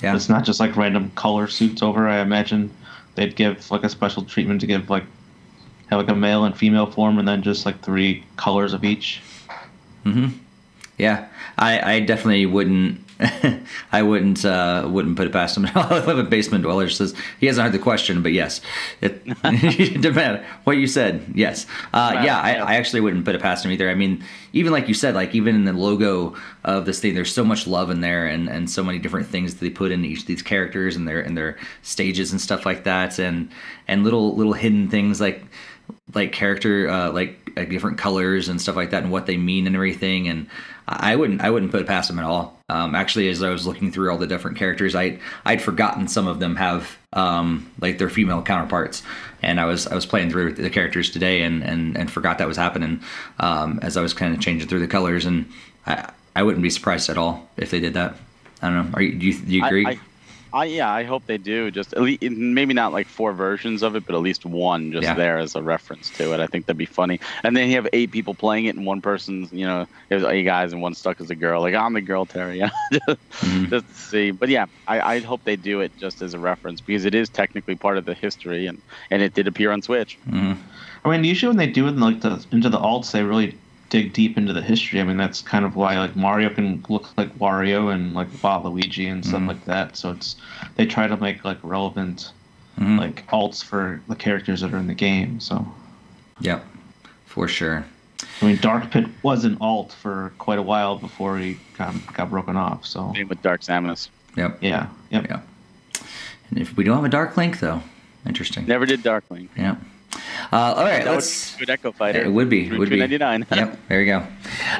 Yeah. It's not just like random color suits over. I imagine they'd give like a special treatment to give like have like a male and female form and then just like three colors of each. Mhm. Yeah, I, I definitely wouldn't. I wouldn't uh, wouldn't put it past him. I live a basement dweller says he hasn't heard the question, but yes, it depends what you said. Yes, uh, yeah, I, I, actually wouldn't put it past him either. I mean, even like you said, like even in the logo of this thing, there's so much love in there, and, and so many different things that they put in each of these characters and their and their stages and stuff like that, and and little little hidden things like like character uh, like different colors and stuff like that and what they mean and everything and I wouldn't I wouldn't put it past them at all. Um, actually, as I was looking through all the different characters, I I'd forgotten some of them have um, like their female counterparts, and I was I was playing through the characters today and and, and forgot that was happening um, as I was kind of changing through the colors, and I I wouldn't be surprised at all if they did that. I don't know. Are you do you, do you agree? I, I, I yeah, I hope they do. Just at least, maybe not like four versions of it, but at least one just yeah. there as a reference to it. I think that'd be funny. And then you have eight people playing it, and one person's you know there's eight guys, and one stuck as a girl. Like I'm the girl, Terry. just, mm-hmm. just to see. But yeah, I I hope they do it just as a reference because it is technically part of the history, and and it did appear on Switch. Mm-hmm. I mean, usually when they do it in like the into the alts, they really dig deep into the history. I mean, that's kind of why like Mario can look like Wario and like Waluigi and stuff mm-hmm. like that. So it's they try to make like relevant mm-hmm. like alts for the characters that are in the game. So, yep, for sure. I mean, Dark Pit was an alt for quite a while before he got, got broken off. So same with Dark Samus. Yep. Yeah. Yep. Yeah. And if we don't have a Dark Link though, interesting. Never did Dark Link. Yeah. Uh, all right, that let's. Good Echo Fighter. It would be. Would be. yep. There you go.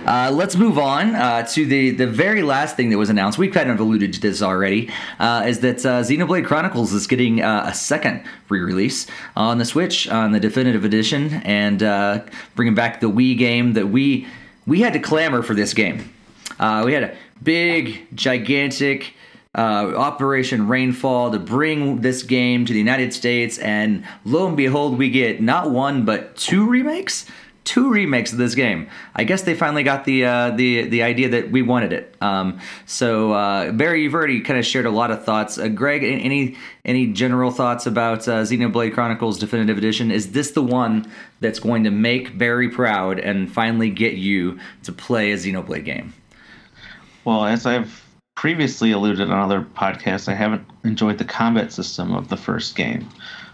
Uh, let's move on uh, to the the very last thing that was announced. We've kind of alluded to this already. Uh, is that uh, Xenoblade Chronicles is getting uh, a second re-release on the Switch on the definitive edition, and uh, bringing back the Wii game that we we had to clamor for this game. we had a big, gigantic uh, Operation Rainfall to bring this game to the United States, and lo and behold, we get not one but two remakes. Two remakes of this game. I guess they finally got the uh, the the idea that we wanted it. Um, so uh, Barry, you've already kind of shared a lot of thoughts. Uh, Greg, any any general thoughts about uh, Xenoblade Chronicles Definitive Edition? Is this the one that's going to make Barry proud and finally get you to play a Xenoblade game? Well, as I've previously alluded on other podcasts, I haven't enjoyed the combat system of the first game.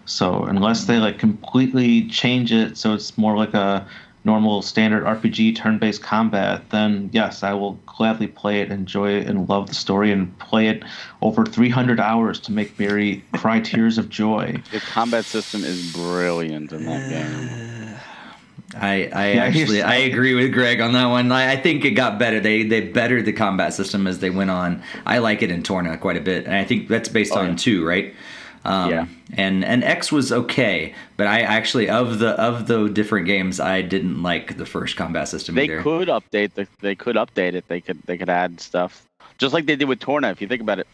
So unless they like completely change it so it's more like a normal standard RPG turn-based combat, then yes, I will gladly play it, enjoy it, and love the story, and play it over 300 hours to make Barry cry tears of joy. The combat system is brilliant in that game. I, I yeah, actually I agree with Greg on that one. I, I, think it got better. They they bettered the combat system as they went on. I like it in Torna quite a bit, and I think that's based oh, on yeah. two, right? Um, yeah. And and X was okay, but I actually of the of the different games, I didn't like the first combat system. They either. could update the they could update it. They could they could add stuff just like they did with Torna. If you think about it,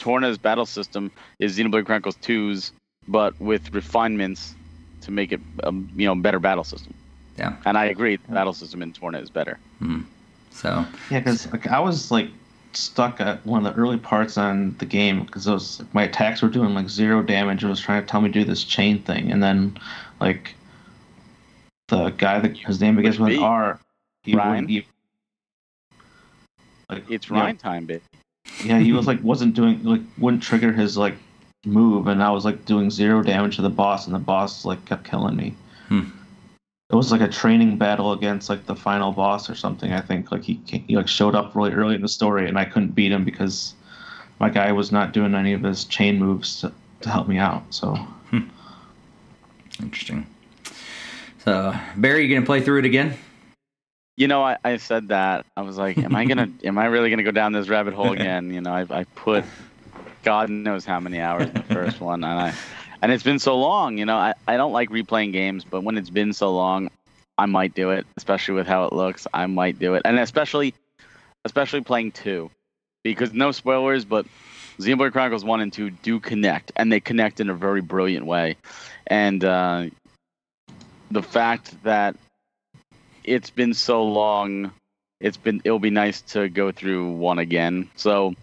Torna's battle system is Xenoblade Chronicles 2's, but with refinements to make it a you know better battle system. Yeah. And I agree, the battle system in Torna is better. Mm. So. Yeah, because like, I was like stuck at one of the early parts on the game because those like, my attacks were doing like zero damage. It was trying to tell me to do this chain thing, and then like the guy that his name begins with R. He Ryan. Even, like it's Ryan know, time, bit. Yeah, he was like wasn't doing like wouldn't trigger his like move, and I was like doing zero damage to the boss, and the boss like kept killing me. Hmm it was like a training battle against like the final boss or something. I think like he he like showed up really early in the story, and I couldn't beat him because my guy was not doing any of his chain moves to, to help me out. So hmm. interesting. So Barry, you gonna play through it again? You know, I, I said that. I was like, am I gonna am I really gonna go down this rabbit hole again? You know, I I put God knows how many hours in the first one, and I and it's been so long. You know, I, I don't like replaying games, but when it's been so long, I might do it, especially with how it looks. I might do it, and especially especially playing two, because no spoilers, but Xenoblade Chronicles one and two do connect, and they connect in a very brilliant way, and uh, the fact that it's been so long, it's been it'll be nice to go through one again. So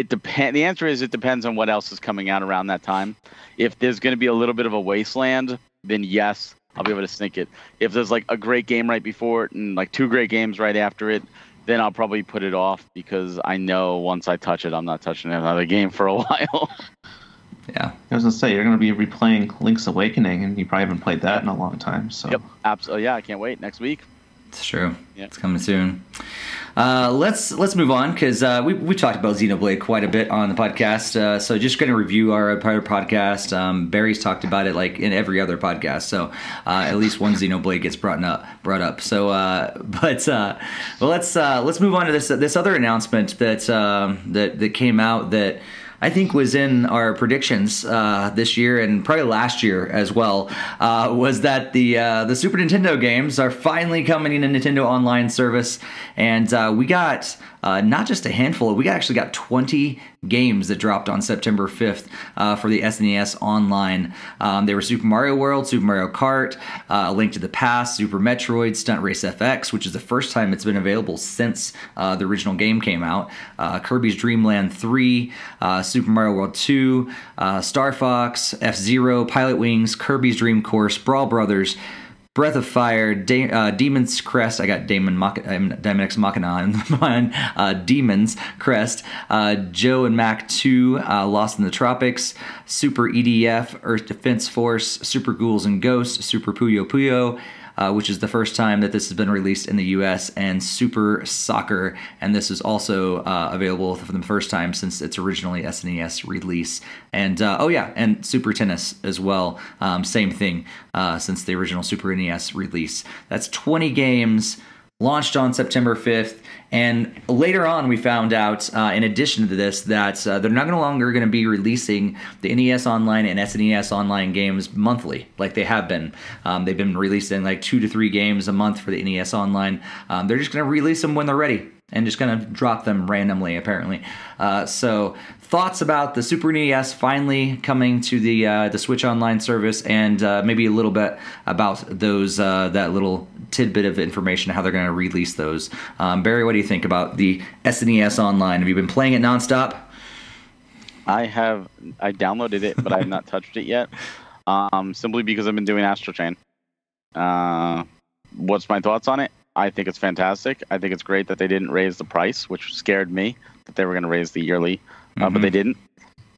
it depend. The answer is it depends on what else is coming out around that time. If there's going to be a little bit of a wasteland, then yes, I'll be able to sneak it. If there's like a great game right before it and like two great games right after it, then I'll probably put it off because I know once I touch it, I'm not touching another game for a while. yeah, I was gonna say you're gonna be replaying Link's Awakening, and you probably haven't played that in a long time. So yep, absolutely. Yeah, I can't wait next week. It's true. Yeah. It's coming soon. Uh, let's let's move on because uh, we we talked about Xenoblade quite a bit on the podcast. Uh, so just going to review our prior podcast. Um, Barry's talked about it like in every other podcast. So uh, at least one Xenoblade gets brought up. Brought up. So uh, but uh, well, let's let's move on to this this other announcement that um, that that came out that. I think was in our predictions uh, this year and probably last year as well, uh, was that the uh, the Super Nintendo games are finally coming in a Nintendo Online service, and uh, we got uh, not just a handful, we actually got 20 games that dropped on September 5th uh, for the SNES Online. Um, they were Super Mario World, Super Mario Kart, uh, Link to the Past, Super Metroid, Stunt Race FX, which is the first time it's been available since uh, the original game came out, uh, Kirby's Dream Land 3, uh, Super Mario World 2, Star Fox, F Zero, Pilot Wings, Kirby's Dream Course, Brawl Brothers. Breath of Fire, uh, Demon's Crest. I got Damon Mach- Daemon X Machina on mine. Uh, Demon's Crest. Uh, Joe and Mac 2, uh, Lost in the Tropics. Super EDF, Earth Defense Force. Super Ghouls and Ghosts. Super Puyo Puyo uh, which is the first time that this has been released in the US, and Super Soccer, and this is also uh, available for the first time since its originally SNES release. And uh, oh yeah, and Super Tennis as well, um, same thing uh, since the original Super NES release. That's 20 games launched on September 5th. And later on, we found out, uh, in addition to this, that uh, they're not no longer going to be releasing the NES Online and SNES Online games monthly like they have been. Um, they've been releasing like two to three games a month for the NES Online. Um, they're just going to release them when they're ready and just going to drop them randomly, apparently. Uh, so thoughts about the Super NES finally coming to the uh, the Switch Online service, and uh, maybe a little bit about those uh, that little tidbit of information how they're going to release those. Um, Barry, what do you think about the SNES Online? Have you been playing it nonstop? I have. I downloaded it, but I have not touched it yet. Um, simply because I've been doing Astral Chain. Uh, what's my thoughts on it? I think it's fantastic. I think it's great that they didn't raise the price, which scared me that they were going to raise the yearly uh, mm-hmm. but they mm-hmm. didn't.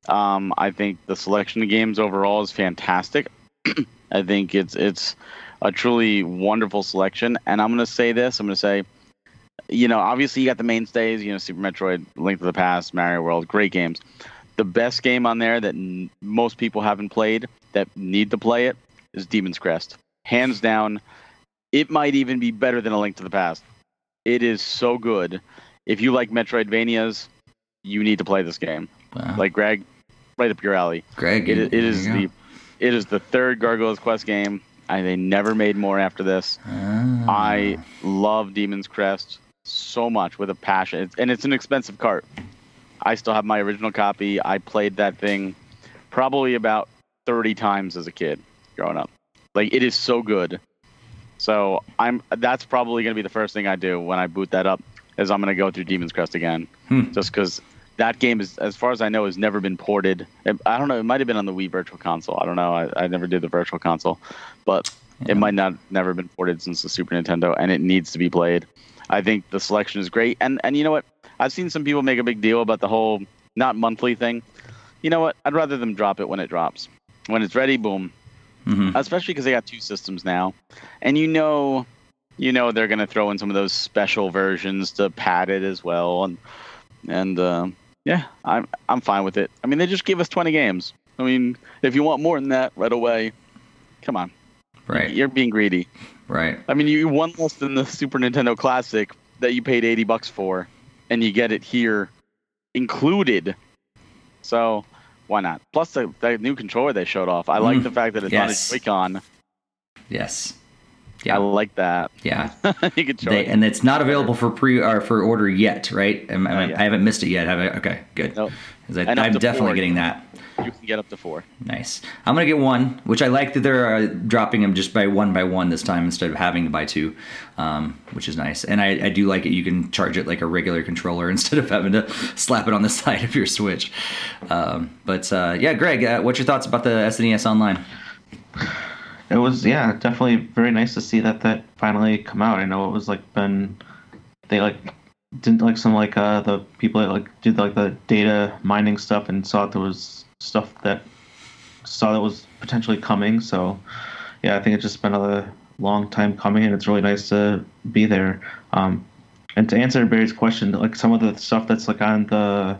Um, I think the selection of games overall is fantastic. I think it's it's a truly wonderful selection. And I'm going to say this: I'm going to say, you know, obviously you got the mainstays, you know, Super Metroid, Link to the Past, Mario World, great games. The best game on there that n- most people haven't played that need to play it is Demon's Crest, hands down. It might even be better than A Link to the Past. It is so good. If you like Metroidvanias, you need to play this game. Wow. Like Greg, right up your alley. Greg, it, it is the it is the third Gargoyles Quest game. I, they never made more after this. Oh. I love Demon's Crest so much with a passion, it's, and it's an expensive cart. I still have my original copy. I played that thing probably about 30 times as a kid growing up. Like it is so good. So I'm that's probably going to be the first thing I do when I boot that up is I'm going to go through Demon's Crest again, hmm. just because that game is, as far as I know, has never been ported. I don't know. It might have been on the Wii Virtual Console. I don't know. I, I never did the Virtual Console, but it might not never been ported since the Super Nintendo, and it needs to be played. I think the selection is great, and and you know what? I've seen some people make a big deal about the whole not monthly thing. You know what? I'd rather them drop it when it drops. When it's ready, boom. Mm-hmm. Especially because they got two systems now, and you know, you know they're gonna throw in some of those special versions to pad it as well, and and uh, yeah, I'm I'm fine with it. I mean, they just gave us 20 games. I mean, if you want more than that right away, come on. Right. You're being greedy. Right. I mean, you won less than the Super Nintendo Classic that you paid 80 bucks for, and you get it here included. So why not? Plus the, the new controller they showed off. I mm. like the fact that it's yes. on a Joy-Con. Yes. Yeah. I like that. Yeah. you they, and it's not available for pre or for order yet, right? I, I, I haven't missed it yet. Have I? Okay, good. Nope. I, am definitely four, getting that. You can get up to four. Nice. I'm gonna get one, which I like that they're uh, dropping them just by one by one this time instead of having to buy two, um, which is nice. And I, I do like it. You can charge it like a regular controller instead of having to slap it on the side of your Switch. Um, but uh, yeah, Greg, uh, what's your thoughts about the SNES Online? it was yeah definitely very nice to see that that finally come out. I know it was like been they like didn't like some like uh the people that like did like the data mining stuff and saw that there was stuff that saw that was potentially coming. So yeah, I think it's just been a long time coming and it's really nice to be there. Um, and to answer Barry's question, like some of the stuff that's like on the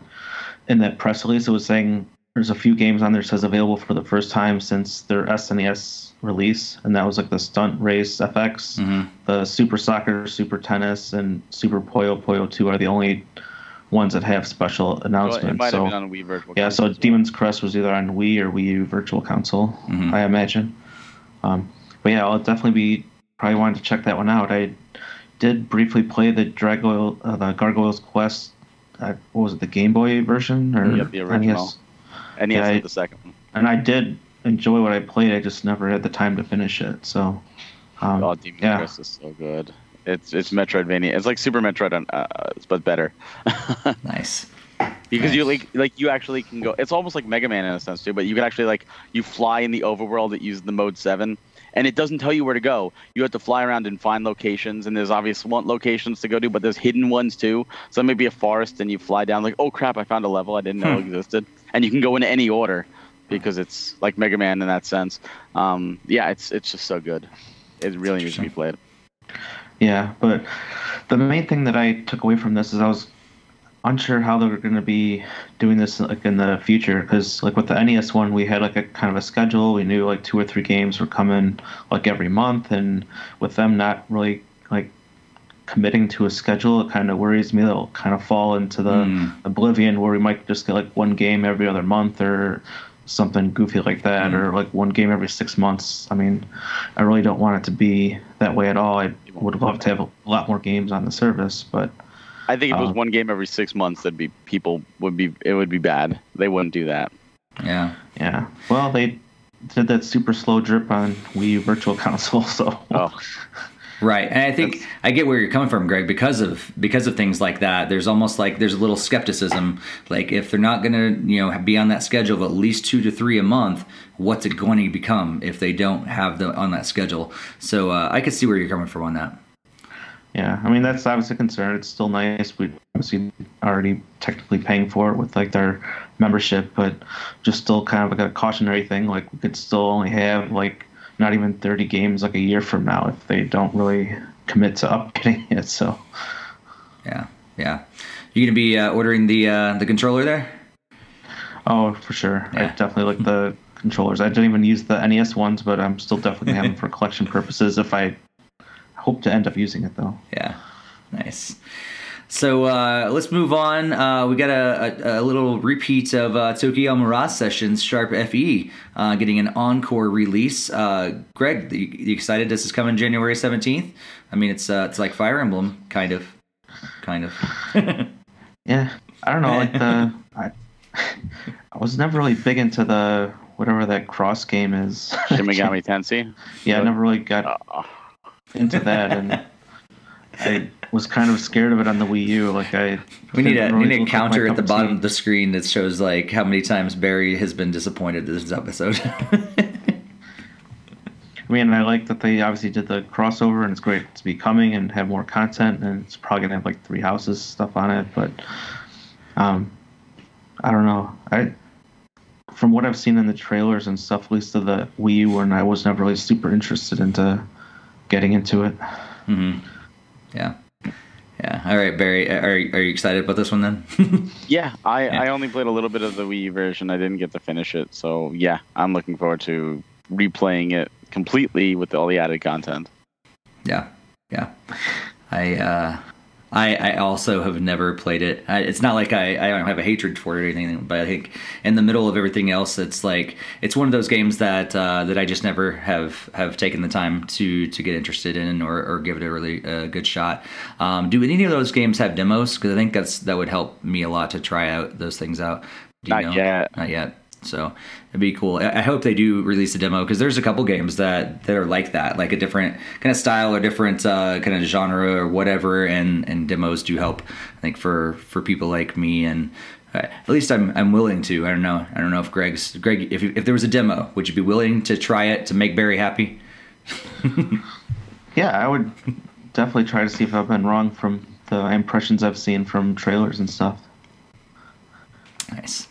in that press release, it was saying there's a few games on there says available for the first time since their SNES release, and that was like the Stunt Race FX, mm-hmm. the Super Soccer, Super Tennis, and Super Puyo Puyo 2 are the only ones that have special announcements. Well, so, yeah, so well. Demon's Crest was either on Wii or Wii U Virtual Console, mm-hmm. I imagine. Um, but yeah, I'll definitely be probably wanting to check that one out. I did briefly play the Drago, uh, the Gargoyles Quest. Uh, what was it, the Game Boy version or yep, the original? NES, NES yeah, the second one. And I did enjoy what I played. I just never had the time to finish it. So, um, oh, Demon yeah. Crest is so good. It's it's Metroidvania. It's like Super Metroid, on, uh, but better. nice. Because nice. you like like you actually can go. It's almost like Mega Man in a sense too. But you can actually like you fly in the overworld that uses the mode seven, and it doesn't tell you where to go. You have to fly around and find locations, and there's obvious one locations to go to, but there's hidden ones too. So it may be a forest, and you fly down like, oh crap, I found a level I didn't know Hmm. existed, and you can go in any order because it's like Mega Man in that sense. Um, yeah, it's it's just so good. It really needs to be played. Yeah, but the main thing that I took away from this is I was unsure how they're going to be doing this like in the future because like with the NES one we had like a kind of a schedule we knew like two or three games were coming like every month and with them not really like committing to a schedule it kind of worries me they'll kind of fall into the Mm. oblivion where we might just get like one game every other month or something goofy like that Mm. or like one game every six months i mean i really don't want it to be that way at all i would love to have a lot more games on the service but I think if it was Uh, one game every six months, that'd be people would be it would be bad. They wouldn't do that. Yeah. yeah well they did that super slow drip on wii U virtual console so Oh, Right, and I think That's- I get where you're coming from, Greg, because of because of things like that. There's almost like there's a little skepticism, like if they're not going to, you know, be on that schedule of at least two to three a month, what's it going to become if they don't have the on that schedule? So uh, I could see where you're coming from on that. Yeah, I mean that's obviously a concern. It's still nice. We obviously already technically paying for it with like their membership, but just still kind of like a cautionary thing. Like we could still only have like not even 30 games like a year from now if they don't really commit to updating it. So Yeah, yeah. You gonna be uh, ordering the uh, the controller there? oh, for sure, I definitely like the controllers. I didn't even use the NES ones, but I'm still definitely having for collection purposes. If I hope to end up using it though. Yeah, nice. So uh, let's move on. Uh, we got a, a, a little repeat of uh, Tokyo Mirage Sessions Sharp FE uh, getting an encore release. Uh, Greg, you, you excited? This is coming January seventeenth. I mean, it's uh, it's like Fire Emblem, kind of, kind of. Yeah, I don't know. Like the I, I was never really big into the whatever that cross game is. Shin Megami Tensei. yeah, I never really got Uh, into that, and I was kind of scared of it on the Wii U. Like I, we need a we really need a look like my counter at the bottom tea. of the screen that shows like how many times Barry has been disappointed in this episode. I mean, I like that they obviously did the crossover, and it's great to be coming and have more content, and it's probably gonna have like three houses stuff on it. But um, I don't know. I from what I've seen in the trailers and stuff, at least of the Wii U, and I was never really super interested into getting into it. hmm Yeah, yeah. All right, Barry, are are you excited about this one then? yeah, I, Yeah. I only played a little bit of the Wii version. I didn't get to finish it, so yeah, I'm looking forward to replaying it completely with all the added content. Yeah, yeah. I uh, I I also have never played it. I, it's not like I I don't have a hatred for it or anything, but I think in the middle of everything else, it's like it's one of those games that uh, that I just never have have taken the time to to get interested in or, or give it a really uh, good shot. Um, do any of those games have demos? Because I think that's that would help me a lot to try out those things out. Do you Not know? yet. Not yet. So it'd be cool. I hope they do release a demo because there's a couple games that that are like that, like a different kind of style or different uh, kind of genre or whatever. And and demos do help. I think for for people like me and. uh, At least I'm I'm willing to. I don't know. I don't know if Greg's Greg. If if there was a demo, would you be willing to try it to make Barry happy? Yeah, I would definitely try to see if I've been wrong from the impressions I've seen from trailers and stuff. Nice.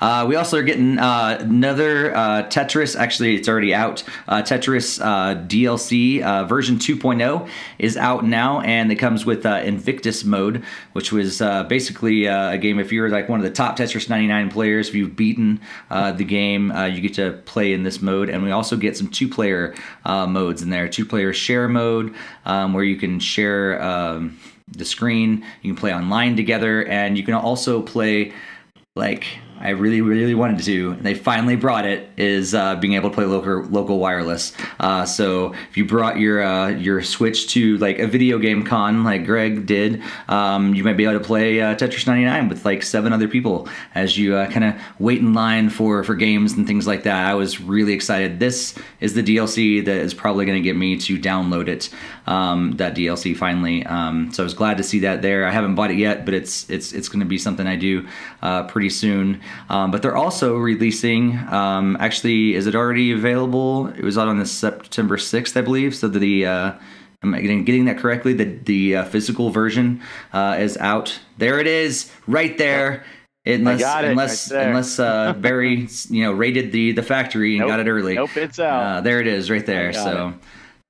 Uh, we also are getting uh, another uh, Tetris. Actually, it's already out. Uh, Tetris uh, DLC uh, version 2.0 is out now, and it comes with Invictus mode, which was basically a game. If you're like one of the top Tetris 99 players, if you've beaten the game, you get to play in this mode. And we also get some two-player modes in there. Two-player share mode, um, where you can share um, the screen. You can play online together, and you can also play like I really, really wanted to. And they finally brought it. Is uh, being able to play local local wireless. Uh, so if you brought your uh, your Switch to like a video game con, like Greg did, um, you might be able to play uh, Tetris 99 with like seven other people as you uh, kind of wait in line for for games and things like that. I was really excited. This is the DLC that is probably going to get me to download it. Um, that DLC finally. Um, so I was glad to see that there. I haven't bought it yet, but it's it's it's going to be something I do uh, pretty soon. Um, but they're also releasing. Um, actually, is it already available? It was out on the September 6th, I believe. So the uh, Am I getting, getting that correctly? The the uh, physical version uh, is out. There it is, right there. Unless it, unless right unless uh, Barry you know raided the the factory and Nope. got it early. Nope, it's out. Uh, there it is, right there. So.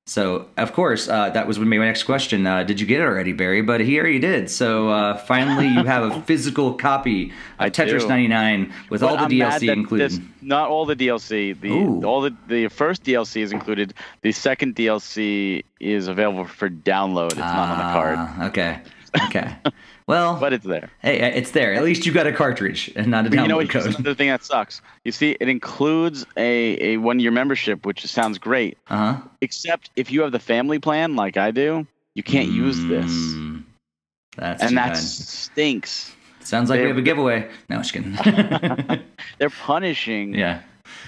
So of course uh, that was my next question. Uh, did you get it already, Barry? But here you did. So uh, finally, you have a physical copy of Tetris do. 99 with all the I'm DLC included. not all the DLC. The Ooh. all the the first DLC is included. The second DLC is available for download. It's not on the card, Ah, Okay. Okay. Well, but it's there. hey, it's there. At least you got a cartridge and not a But download you know what? code. The thing that sucks. You see, it includes a, a one year membership, which sounds great. Uh huh. Except if you have the family plan, like I do, you can't use this, Mm, That's and that stinks. sounds like we have a giveaway. No, just kidding. They're punishing yeah.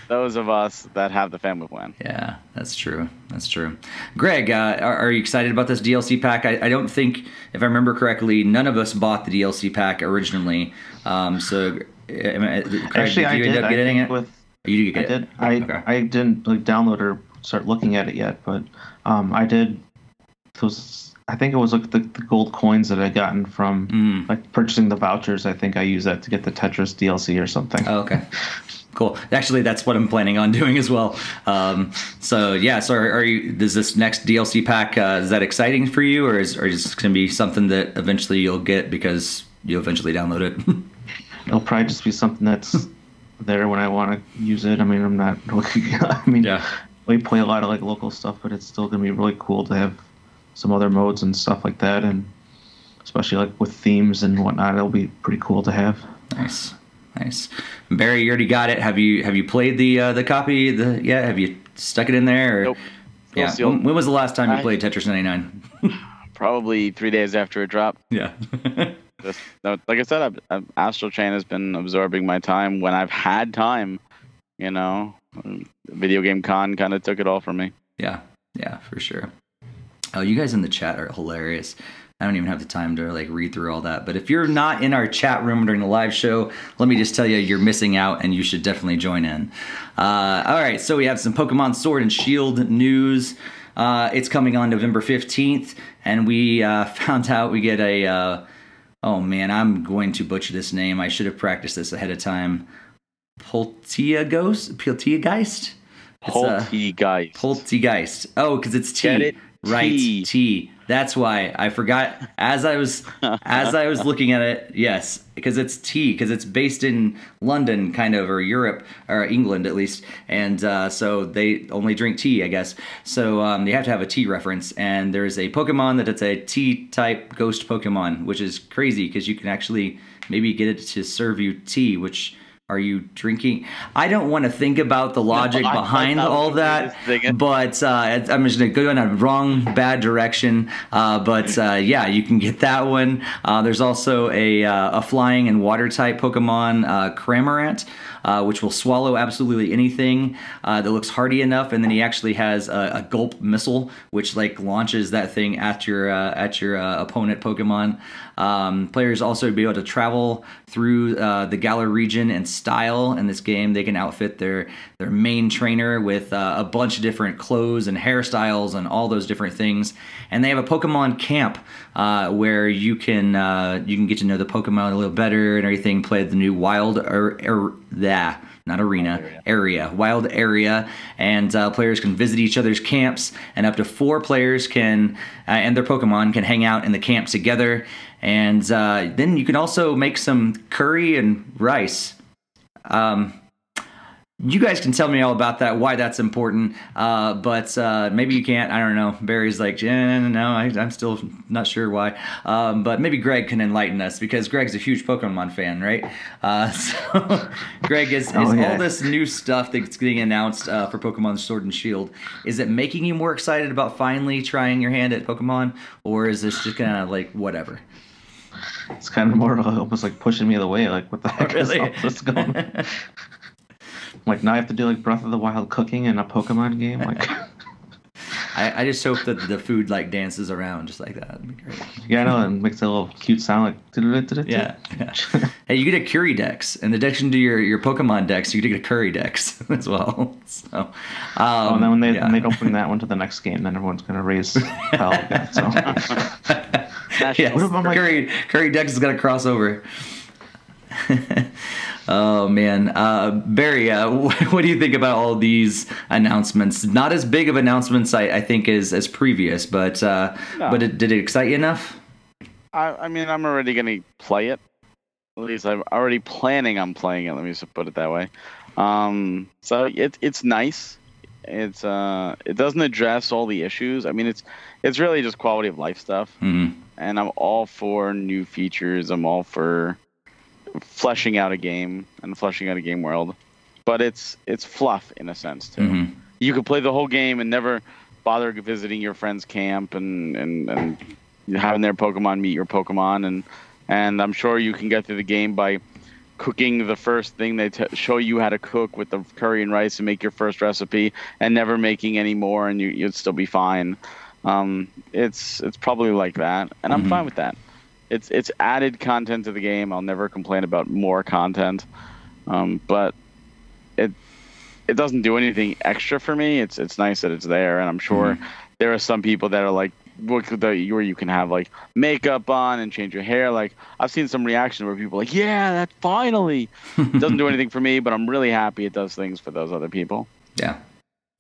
Those of us that have the family plan. Yeah, that's true. That's true. Greg, uh, are, are you excited about this DLC pack? I, I don't think, if I remember correctly, none of us bought the DLC pack originally. Um, so, uh, am I- Craig, Actually, did I you did. end up I getting think it? with you did I get it. did. I Okay. I didn't like download or start looking at it yet, but um, I did. Those I think it was like the, the gold coins that I gotten from Mm. like purchasing the vouchers. I think I used that to get the Tetris DLC or something. Oh, okay. Cool. Actually, that's what I'm planning on doing as well. Um, so yeah. So are, are you? Does this next DLC pack uh, is that exciting for you, or is or is this going to be something that eventually you'll get because you'll eventually download it? It'll probably just be something that's there when I want to use it. I mean, I'm not. I mean, Yeah. we play a lot of like local stuff, but it's still gonna be really cool to have some other modes and stuff like that, and especially like with themes and whatnot. It'll be pretty cool to have. Nice, nice. Barry, you already got it. Have you have you played the uh, the copy? The yeah. Have you stuck it in there? Or, Nope. Yeah. When, when was the last time you I- played Tetris 99? Probably three days after it dropped. yeah. Just, like I said, I've, I've, Astral Chain has been absorbing my time when I've had time. You know, video game con kind of took it all from me. Yeah, yeah, for sure. Oh, you guys in the chat are hilarious. I don't even have the time to like read through all that. But if you're not in our chat room during the live show, let me just tell you, you're missing out, and you should definitely join in. Uh, all right, so we have some Pokemon Sword and Shield news. Uh, it's coming on November 15th, and we uh, found out we get a. Uh, oh man, I'm going to butcher this name. I should have practiced this ahead of time. Polteageist? Polteageist? It's, uh, Poltergeist. Poltergeist. Oh, because it's T. It? Right, T. T. That's why I forgot as I was as I was looking at it. Yes, because it's tea Because it's based in London, kind of, or Europe, or England at least, and uh, so they only drink tea, I guess. So um, you have to have a tea reference. And there's a Pokemon that it's a T type ghost Pokemon, which is crazy because you can actually maybe get it to serve you tea, which. Are you drinking? I don't want to think about the logic I behind all that, but uh, I'm just gonna go in a wrong, bad direction. Uh, but uh, yeah, you can get that one. Uh, there's also a, uh, a flying and water type Pokemon, uh, Cramorant, uh, which will swallow absolutely anything uh, that looks hardy enough, and then he actually has a, a Gulp missile, which like launches that thing at your uh, at your uh, opponent Pokemon. Um, players also be able to travel through uh, the Galar region and style in this game. They can outfit their their main trainer with uh, a bunch of different clothes and hairstyles and all those different things. And they have a Pokemon camp uh, where you can uh, you can get to know the Pokemon a little better and everything. Play the new Wild er, er, yeah, not arena area. wild area. And uh, players can visit each other's camps and up to four players can uh, and their pokemon can hang out in the camp together. And uh, then you can also make some curry and rice. Um, you guys can tell me all about that, why that's important. Uh, but uh, maybe you can't. I don't know. Barry's like, eh, no, I, I'm still not sure why. Um, but maybe Greg can enlighten us because Greg's a huge Pokemon fan, right? Uh, so, Greg, is, is Oh, yeah. all this new stuff that's getting announced uh, for Pokemon Sword and Shield, is it making you more excited about finally trying your hand at Pokemon, or is this just kind of like whatever? It's kind of more almost like pushing me away. Like, what the heck really? is all this going? like now I have to do like Breath of the Wild cooking in a Pokemon game. Like, I, I just hope that the food like dances around just like that. That'd be. Yeah, I know, and makes a little cute sound like. Yeah, yeah. hey, you get a Curry Dex, in addition to your your Pokemon Dex, you get a Curry Dex as well. So, um, oh, and then when they yeah. when they don't bring that one to the next game, then everyone's gonna raise hell again. So. yes, Curry Curry Dex is gonna cross over. oh man, uh, Barry, uh, what do you think about all these announcements? Not as big of announcements, I, I think, as as previous, but uh, no. but it, did it excite you enough? I, I mean, I'm already gonna play it. At least I'm already planning on playing it. Let me just put it that way. Um, so it, it's nice. It's uh, it doesn't address all the issues. I mean, it's it's really just quality of life stuff. Mm-hmm. And I'm all for new features. I'm all for fleshing out a game and fleshing out a game world, but it's it's fluff in a sense too. Mm-hmm. You could play the whole game and never bother visiting your friend's camp and and and having their Pokemon meet your Pokemon and and I'm sure you can get through the game by cooking the first thing they t- show you how to cook with the curry and rice and make your first recipe and never making any more and you, you'd still be fine. Um, it's it's probably like that, and I'm mm-hmm. fine with that it's it's added content to the game. I'll never complain about more content, um, but it it doesn't do anything extra for me. It's it's nice that it's there, and I'm sure mm-hmm. there are some people that are like where you can have like makeup on and change your hair. Like I've seen some reaction where people are like, yeah, that finally it doesn't do anything for me, but I'm really happy it does things for those other people. Yeah.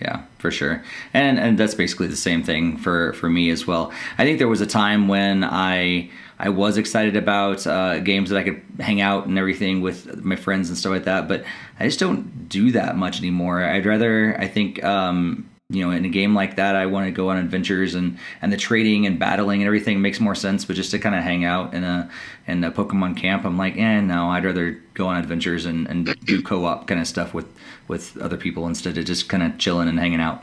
Yeah, for sure. And and that's basically the same thing for for me as well. I think there was a time when I I was excited about uh, games that I could hang out and everything with my friends and stuff like that, but I just don't do that much anymore. I'd rather, I think, um, you know, in a game like that, I want to go on adventures and and the trading and battling and everything makes more sense. But just to kind of hang out in a in a Pokemon camp, I'm like, eh, no, I'd rather go on adventures and, and do co-op kind of stuff with with other people instead of just kind of chilling and hanging out.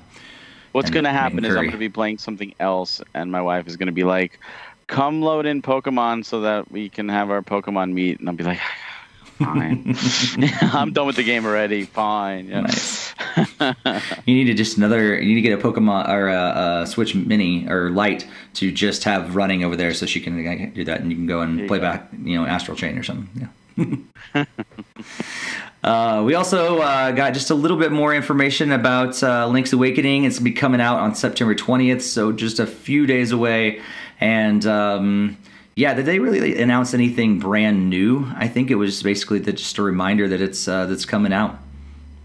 What's going to happen is I'm going to be playing something else, and my wife is going to be like, come load in Pokemon so that we can have our Pokemon meet. And I'll be like, fine. I'm done with the game already. Fine. Yeah. Nice. you need to just another. You need to get a Pokemon or a, a, Switch Mini or Light to just have running over there, so she can do that, and you can go and play go. back. You know, Astral Chain or something. Yeah. Uh, we also uh, got just a little bit more information about uh, Link's Awakening. It's going to be coming out on September 20th, so just a few days away. And um, yeah, did they really announce anything brand new? I think it was basically the, just a reminder that it's uh, that's coming out.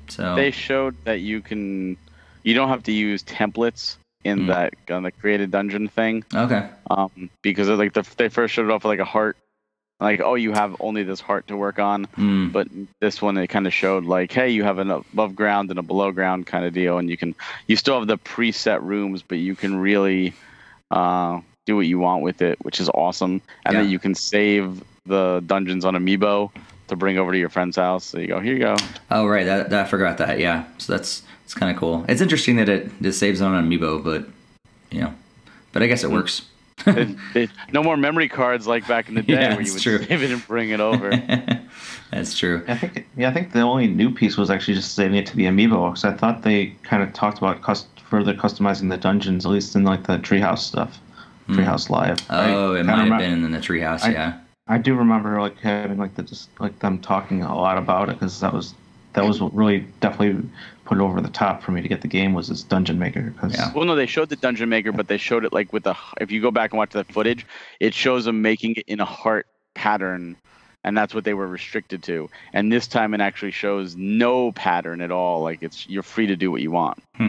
So they showed that you can, you don't have to use templates in mm. that on the created dungeon thing. Okay. Um, because like the, they first showed it off with like a heart, like oh you have only this heart to work on, mm. but this one it kind of showed like hey you have an above ground and a below ground kind of deal, and you can you still have the preset rooms, but you can really. Uh, do what you want with it, which is awesome. And yeah. then you can save the dungeons on Amiibo to bring over to your friend's house. So you go, here you go. Oh right, that, that I forgot that. Yeah, so that's it's kind of cool. It's interesting that it just saves on Amiibo, but you know, but I guess it mm. works. it, it, no more memory cards like back in the day yeah, where you would true. save it and bring it over. that's true. I think yeah, I think the only new piece was actually just saving it to the Amiibo because I thought they kind of talked about cust- further customizing the dungeons, at least in like the treehouse stuff. Treehouse Live. Oh, I it might have been in the Treehouse. Yeah. I do remember like having like the just like them talking a lot about it because that was that was what really definitely put it over the top for me to get the game was this dungeon maker. Cause... Yeah. Well, no, they showed the dungeon maker, but they showed it like with the. If you go back and watch the footage, it shows them making it in a heart pattern, and that's what they were restricted to. And this time, it actually shows no pattern at all. Like it's you're free to do what you want. Hmm.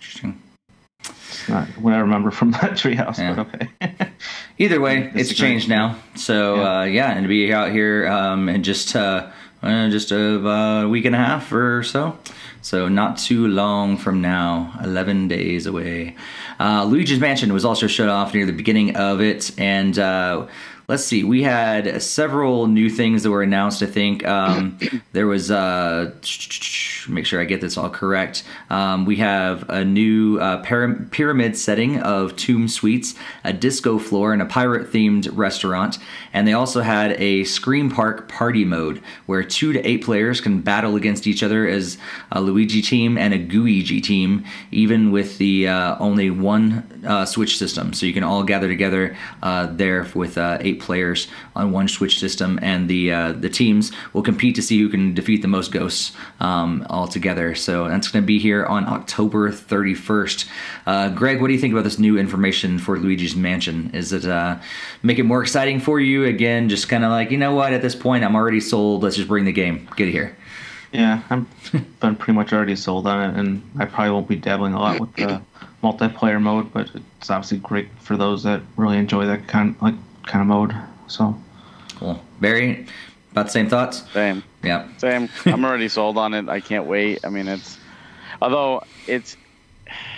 Interesting not what I remember from that treehouse, yeah. but okay. Either way, it's changed now. So yeah. Uh, yeah, and to be out here um, in just uh, uh, just a uh, week and a half or so. So not too long from now, 11 days away. Uh, Luigi's Mansion was also shut off near the beginning of it, and uh, let's see. We had several new things that were announced. I think um, there was. Uh, make sure I get this all correct. Um, we have a new uh, pyramid setting of tomb suites, a disco floor, and a pirate-themed restaurant. And they also had a Scream Park party mode where two to eight players can battle against each other as a Luigi team and a Gooigi team, even with the uh, only one uh, Switch system. So you can all gather together uh, there with uh, eight players on one Switch system, and the uh, the teams will compete to see who can defeat the most ghosts um, all together. So that's going to be here on October 31st. Uh, Greg, what do you think about this new information for Luigi's Mansion? Is it make it more exciting for you? Again, just kind of like you know what? At this point, I'm already sold. Let's just bring the game. Get it here. Yeah, I'm been pretty much already sold on it, and I probably won't be dabbling a lot with the multiplayer mode, but it's obviously great for those that really enjoy that kind of, like kind of mode. So cool, Barry. About the same thoughts. Same. Yeah. Same. I'm already sold on it. I can't wait. I mean, it's although it's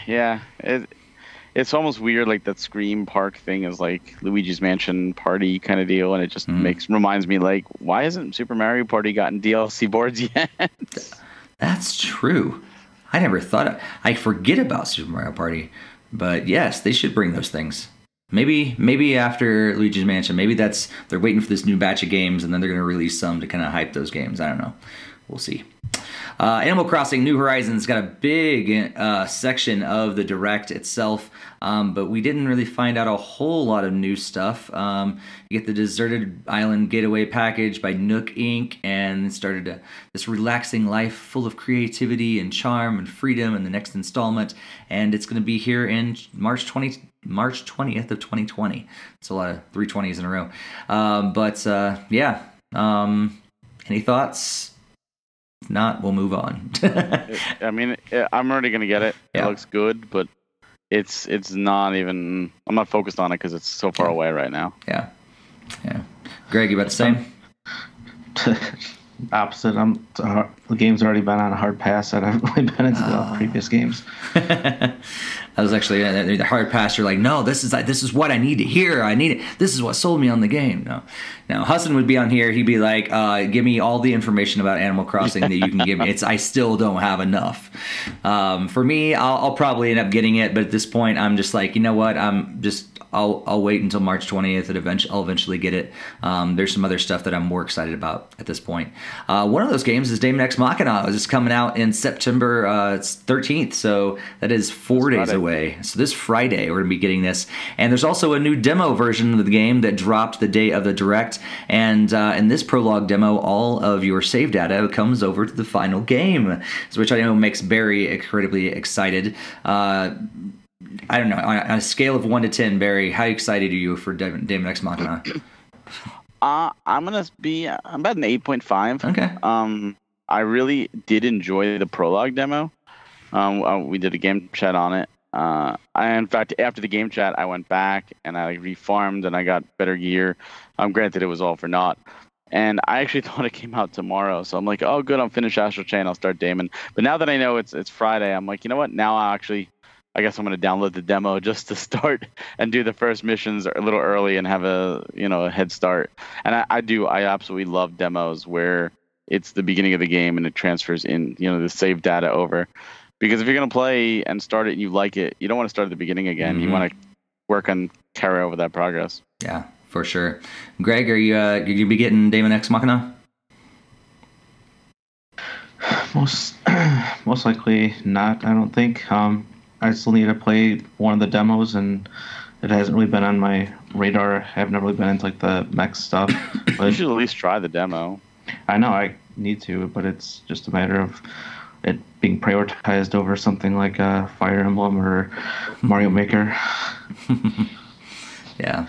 yeah it it's almost weird like that scream park thing is like luigi's mansion party kind of deal and it just mm. makes reminds me like why hasn't super mario party gotten dlc boards yet that's true i never thought of, i forget about super mario party but yes they should bring those things maybe maybe after luigi's mansion maybe that's they're waiting for this new batch of games and then they're going to release some to kind of hype those games i don't know we'll see uh, Animal Crossing New Horizons got a big uh, section of the direct itself, um, but we didn't really find out a whole lot of new stuff. Um, you get the Deserted Island Getaway package by Nook Inc. and started a, this relaxing life full of creativity and charm and freedom in the next installment, and it's going to be here in March 20. March 20th of 2020. It's a lot of 320s in a row. Um, but uh, yeah, um, any thoughts? If not, we'll move on. I mean, I'm already gonna get it. Yeah. It looks good, but it's it's not even. I'm not focused on it because it's so far yeah. away right now. Yeah, yeah. Greg, you about the same? Opposite. I'm the game's already been on a hard pass that I've only been into the ah. previous games. I was actually uh, the hard pass. You're like, no, this is this is what I need to hear. I need it. This is what sold me on the game. No, now Husson would be on here. He'd be like, uh, give me all the information about Animal Crossing that you can give me. It's I still don't have enough. Um, for me, I'll, I'll probably end up getting it, but at this point, I'm just like, you know what? I'm just I'll I'll wait until March 20th and eventually I'll eventually get it. Um, there's some other stuff that I'm more excited about at this point. Uh, one of those games is Daemon X Machina. It's coming out in September uh, 13th, so that is four days Friday. away. So this Friday we're gonna be getting this, and there's also a new demo version of the game that dropped the day of the direct. And uh, in this prologue demo, all of your save data comes over to the final game, which I know makes Barry incredibly excited. Uh, I don't know. On a scale of one to ten, Barry, how excited are you for Daemon X Machina? Uh, I'm gonna be. I'm about an eight point five. Okay. Um, I really did enjoy the prologue demo. Um, uh, we did a game chat on it. Uh, I, in fact, after the game chat, I went back and I refarmed and I got better gear. Um, granted, it was all for naught. And I actually thought it came out tomorrow, so I'm like, oh, good, I'm finished Astral Chain. I'll start Daemon. But now that I know it's it's Friday, I'm like, you know what? Now I actually I guess I'm going to download the demo just to start and do the first missions a little early and have a you know a head start. And I, I do I absolutely love demos where it's the beginning of the game and it transfers in you know the save data over. Because if you're going to play and start it and you like it, you don't want to start at the beginning again. Mm-hmm. You want to work on carry over that progress. Yeah, for sure. Greg, are you uh, you be getting Daemon X Machina? Most most likely not. I don't think. Um, I still need to play one of the demos, and it hasn't really been on my radar. I've never really been into like the mech stuff. But you should at least try the demo. I know I need to, but it's just a matter of it being prioritized over something like uh, Fire Emblem or Mario Maker. yeah,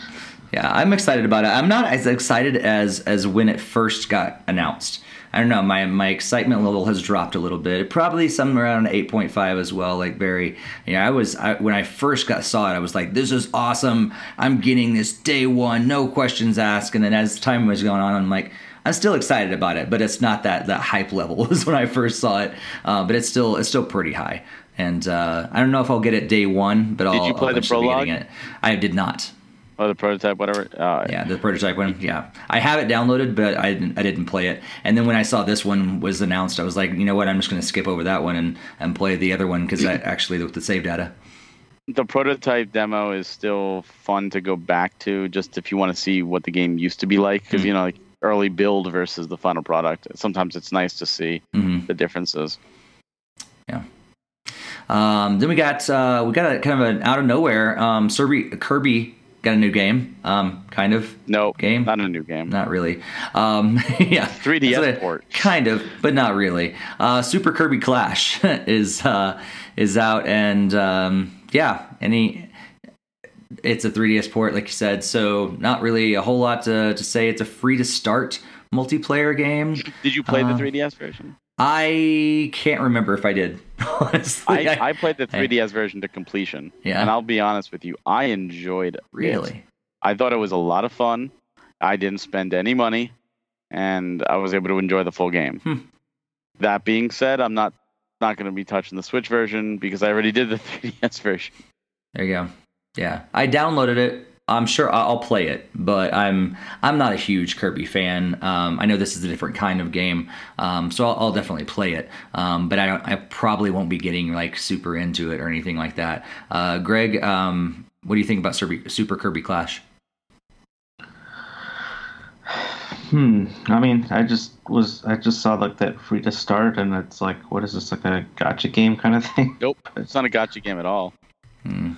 yeah, I'm excited about it. I'm not as excited as as when it first got announced. I don't know. My my excitement level has dropped a little bit. Probably somewhere around eight point five as well. Like Barry, you know, I was I, when I first got saw it, I was like, "This is awesome! I'm getting this day one, no questions asked." And then as time was going on, I'm like. I'm still excited about it, but it's not that that hype level as when I first saw it. Uh, but it's still it's still pretty high, and uh, I don't know if I'll get it day one, but did I'll. Did you play I'll the prologue? It. I did not. Or the prototype, whatever. Uh, Yeah, the prototype one. Yeah, I have it downloaded, but I didn't, I didn't play it. And then when I saw this one was announced, I was like, you know what? I'm just going to skip over that one and and play the other one because I actually with the save data. the prototype demo is still fun to go back to, just if you want to see what the game used to be like, because Mhm. you know, like early build versus the final product. Sometimes it's nice to see hmm the differences. Yeah. Um, then we got uh, we got a kind of an out of nowhere. Um, Kirby got a new game. Um, kind of, Nope, Game? not a new game. not really. Um, yeah, 3DS That's port. kind of, but not really. Uh, Super Kirby Clash is uh, is out, and um, yeah, any. It's a 3DS port, like you said, so not really a whole lot to, to say. It's a free to start multiplayer game. Did you play Uh, the 3DS version? I can't remember if I did. Honestly, I, I played the 3DS version to completion. Yeah. And I'll be honest with you, I enjoyed it. really. I thought it was a lot of fun. I didn't spend any money, and I was able to enjoy the full game. Hmm. That being said, I'm not not going to be touching the Switch version because I already did the 3DS version. There you go. Yeah, I downloaded it. I'm sure I- I'll play it, but I'm I'm not a huge Kirby fan. Um, I know this is a different kind of game, um, so I'll, I'll definitely play it. Um, but I don't, I probably won't be getting like super into it or anything like that. Uh, Greg, um, what do you think about Super, super Kirby Clash? Hmm. I mean, I just was I just saw like that free to start, and it's like, what is this like a gacha game kind of thing? Nope, it's not a gacha game at all. Hmm.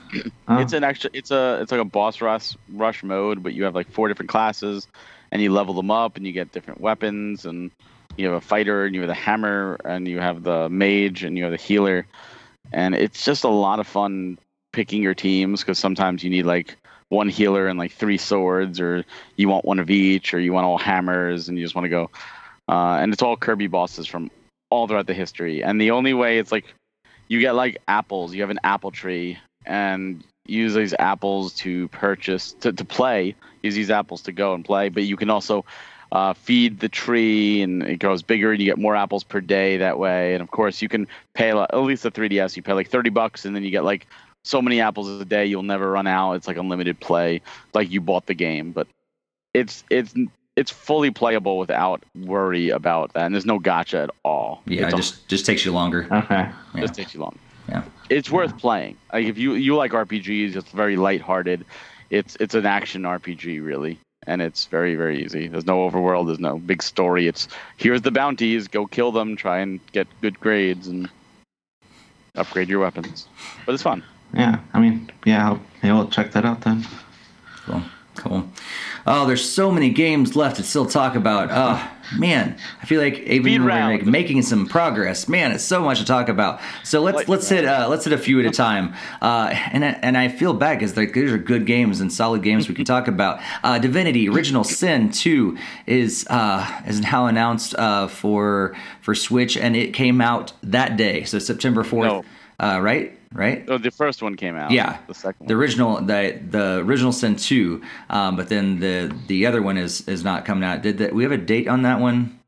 It's an extra. It's a. It's like a boss rush rush mode, but you have like four different classes, and you level them up, and you get different weapons, and you have a fighter, and you have the hammer, and you have the mage, and you have the healer, and it's just a lot of fun picking your teams because sometimes you need like one healer and like three swords, or you want one of each, or you want all hammers, and you just want to go. Uh, and it's all Kirby bosses from all throughout the history, and the only way it's like you get like apples. You have an apple tree, and use these apples to purchase to, to play use these apples to go and play but you can also uh, feed the tree and it grows bigger and you get more apples per day that way and of course you can pay a at least the 3ds you pay like 30 bucks and then you get like so many apples a day you'll never run out it's like unlimited play like you bought the game but it's it's it's fully playable without worry about that and there's no gacha at all Yeah, it's it just just takes you longer. okay. Yeah. just takes you long. Yeah. It's worth playing. Like if you you like RPGs, it's very lighthearted. It's it's an action RPG really, and it's very very easy. There's no overworld. There's no big story. It's here's the bounties. Go kill them. Try and get good grades and upgrade your weapons. But it's fun. Yeah. I mean, yeah. I'll, maybe I'll check that out then. Cool. Cool. Oh, there's so many games left to still talk about. Oh, man, I feel like even we're like making some progress. Man, it's so much to talk about. So let's Like- let's hit uh, let's hit a few at a time. Uh, and I- and I feel bad because like these are good games and solid games we can talk about. Uh, Divinity: Original Sin 2 is uh, is now announced uh, for for Switch, and it came out that day, so September 4th. Uh, right, right. Oh, the first one came out. Yeah, The second the one. original, the the original Sin two, um, but then the the other one is is not coming out. Did that? We have a date on that one?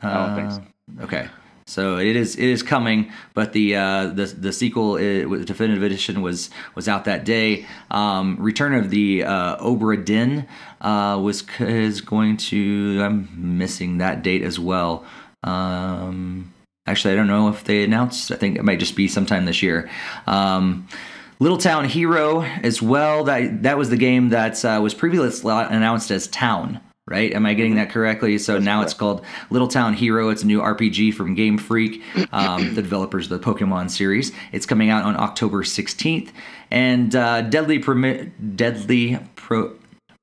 I don't think Uh, Okay, so it is it is coming, but the uh, the the sequel, uh, with definitive edition, was was out that day. Um, Return of the uh, Obra Dinn uh, was is going to. I'm missing that date as well. Um, actually, I don't know if they announced. I think it might just be sometime this year. Um, Little Town Hero as well. That that was the game that uh, was previously announced as Town. Right? Am I getting that correctly? So now it's called Little Town Hero. It's a new RPG from Game Freak, um, the developers of the Pokemon series. It's coming out on October 16th. And uh, Deadly Premi- Deadly Pro-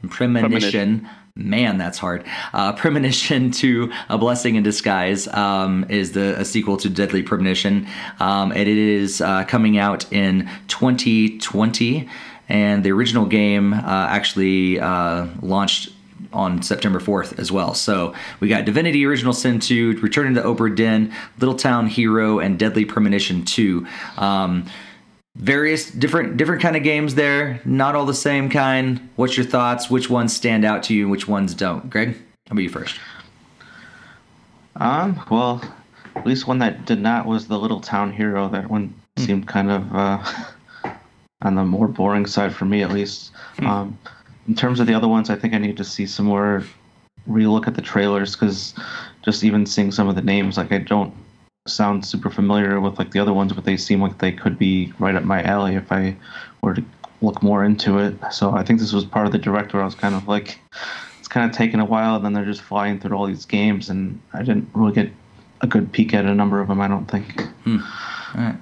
Premonition. Man, that's hard. Uh, Premonition to A Blessing in Disguise um, is the a sequel to Deadly Premonition, um, and it is uh, coming out in 2020. And the original game uh, actually uh, launched on September 4th as well. So we got Divinity Original Sin 2, Returning to Obra Dinn, Little Town Hero, and Deadly Premonition 2. Um, various different different kind of games there. Not all the same kind. What's your thoughts? Which ones stand out to you? And which ones don't? Greg how about you first? Um. Well, at least one that did not was the Little Town Hero. That one seemed kind of uh, on the more boring side for me, at least. Um, in terms of the other ones, I think I need to see some more relook at the trailers because just even seeing some of the names, like I don't sound super familiar with like the other ones, but they seem like they could be right up my alley if I were to look more into it. So I think this was part of the direct where I was kind of like, it's kind of taking a while, and then they're just flying through all these games, and I didn't really get a good peek at a number of them. I don't think. Hmm. All right,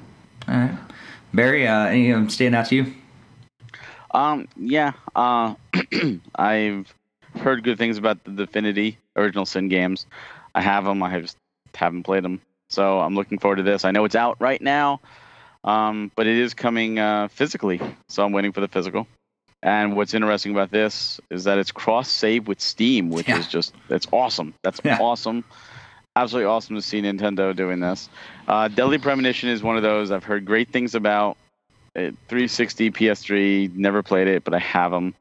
all right. Barry, uh, any of them stand out to you? Um, yeah. Uh, I've heard good things about the Divinity original Sin games. I have them. I just haven't played them. So I'm looking forward to this. I know it's out right now, um, but it is coming uh, physically. So I'm waiting for the physical. And what's interesting about this is that it's cross save with Steam, which Yeah. is just that's awesome. That's Yeah. awesome. Absolutely awesome to see Nintendo doing this. Uh, Deadly Premonition is one of those I've heard great things about. It, 360, PS3, never played it, but I have them.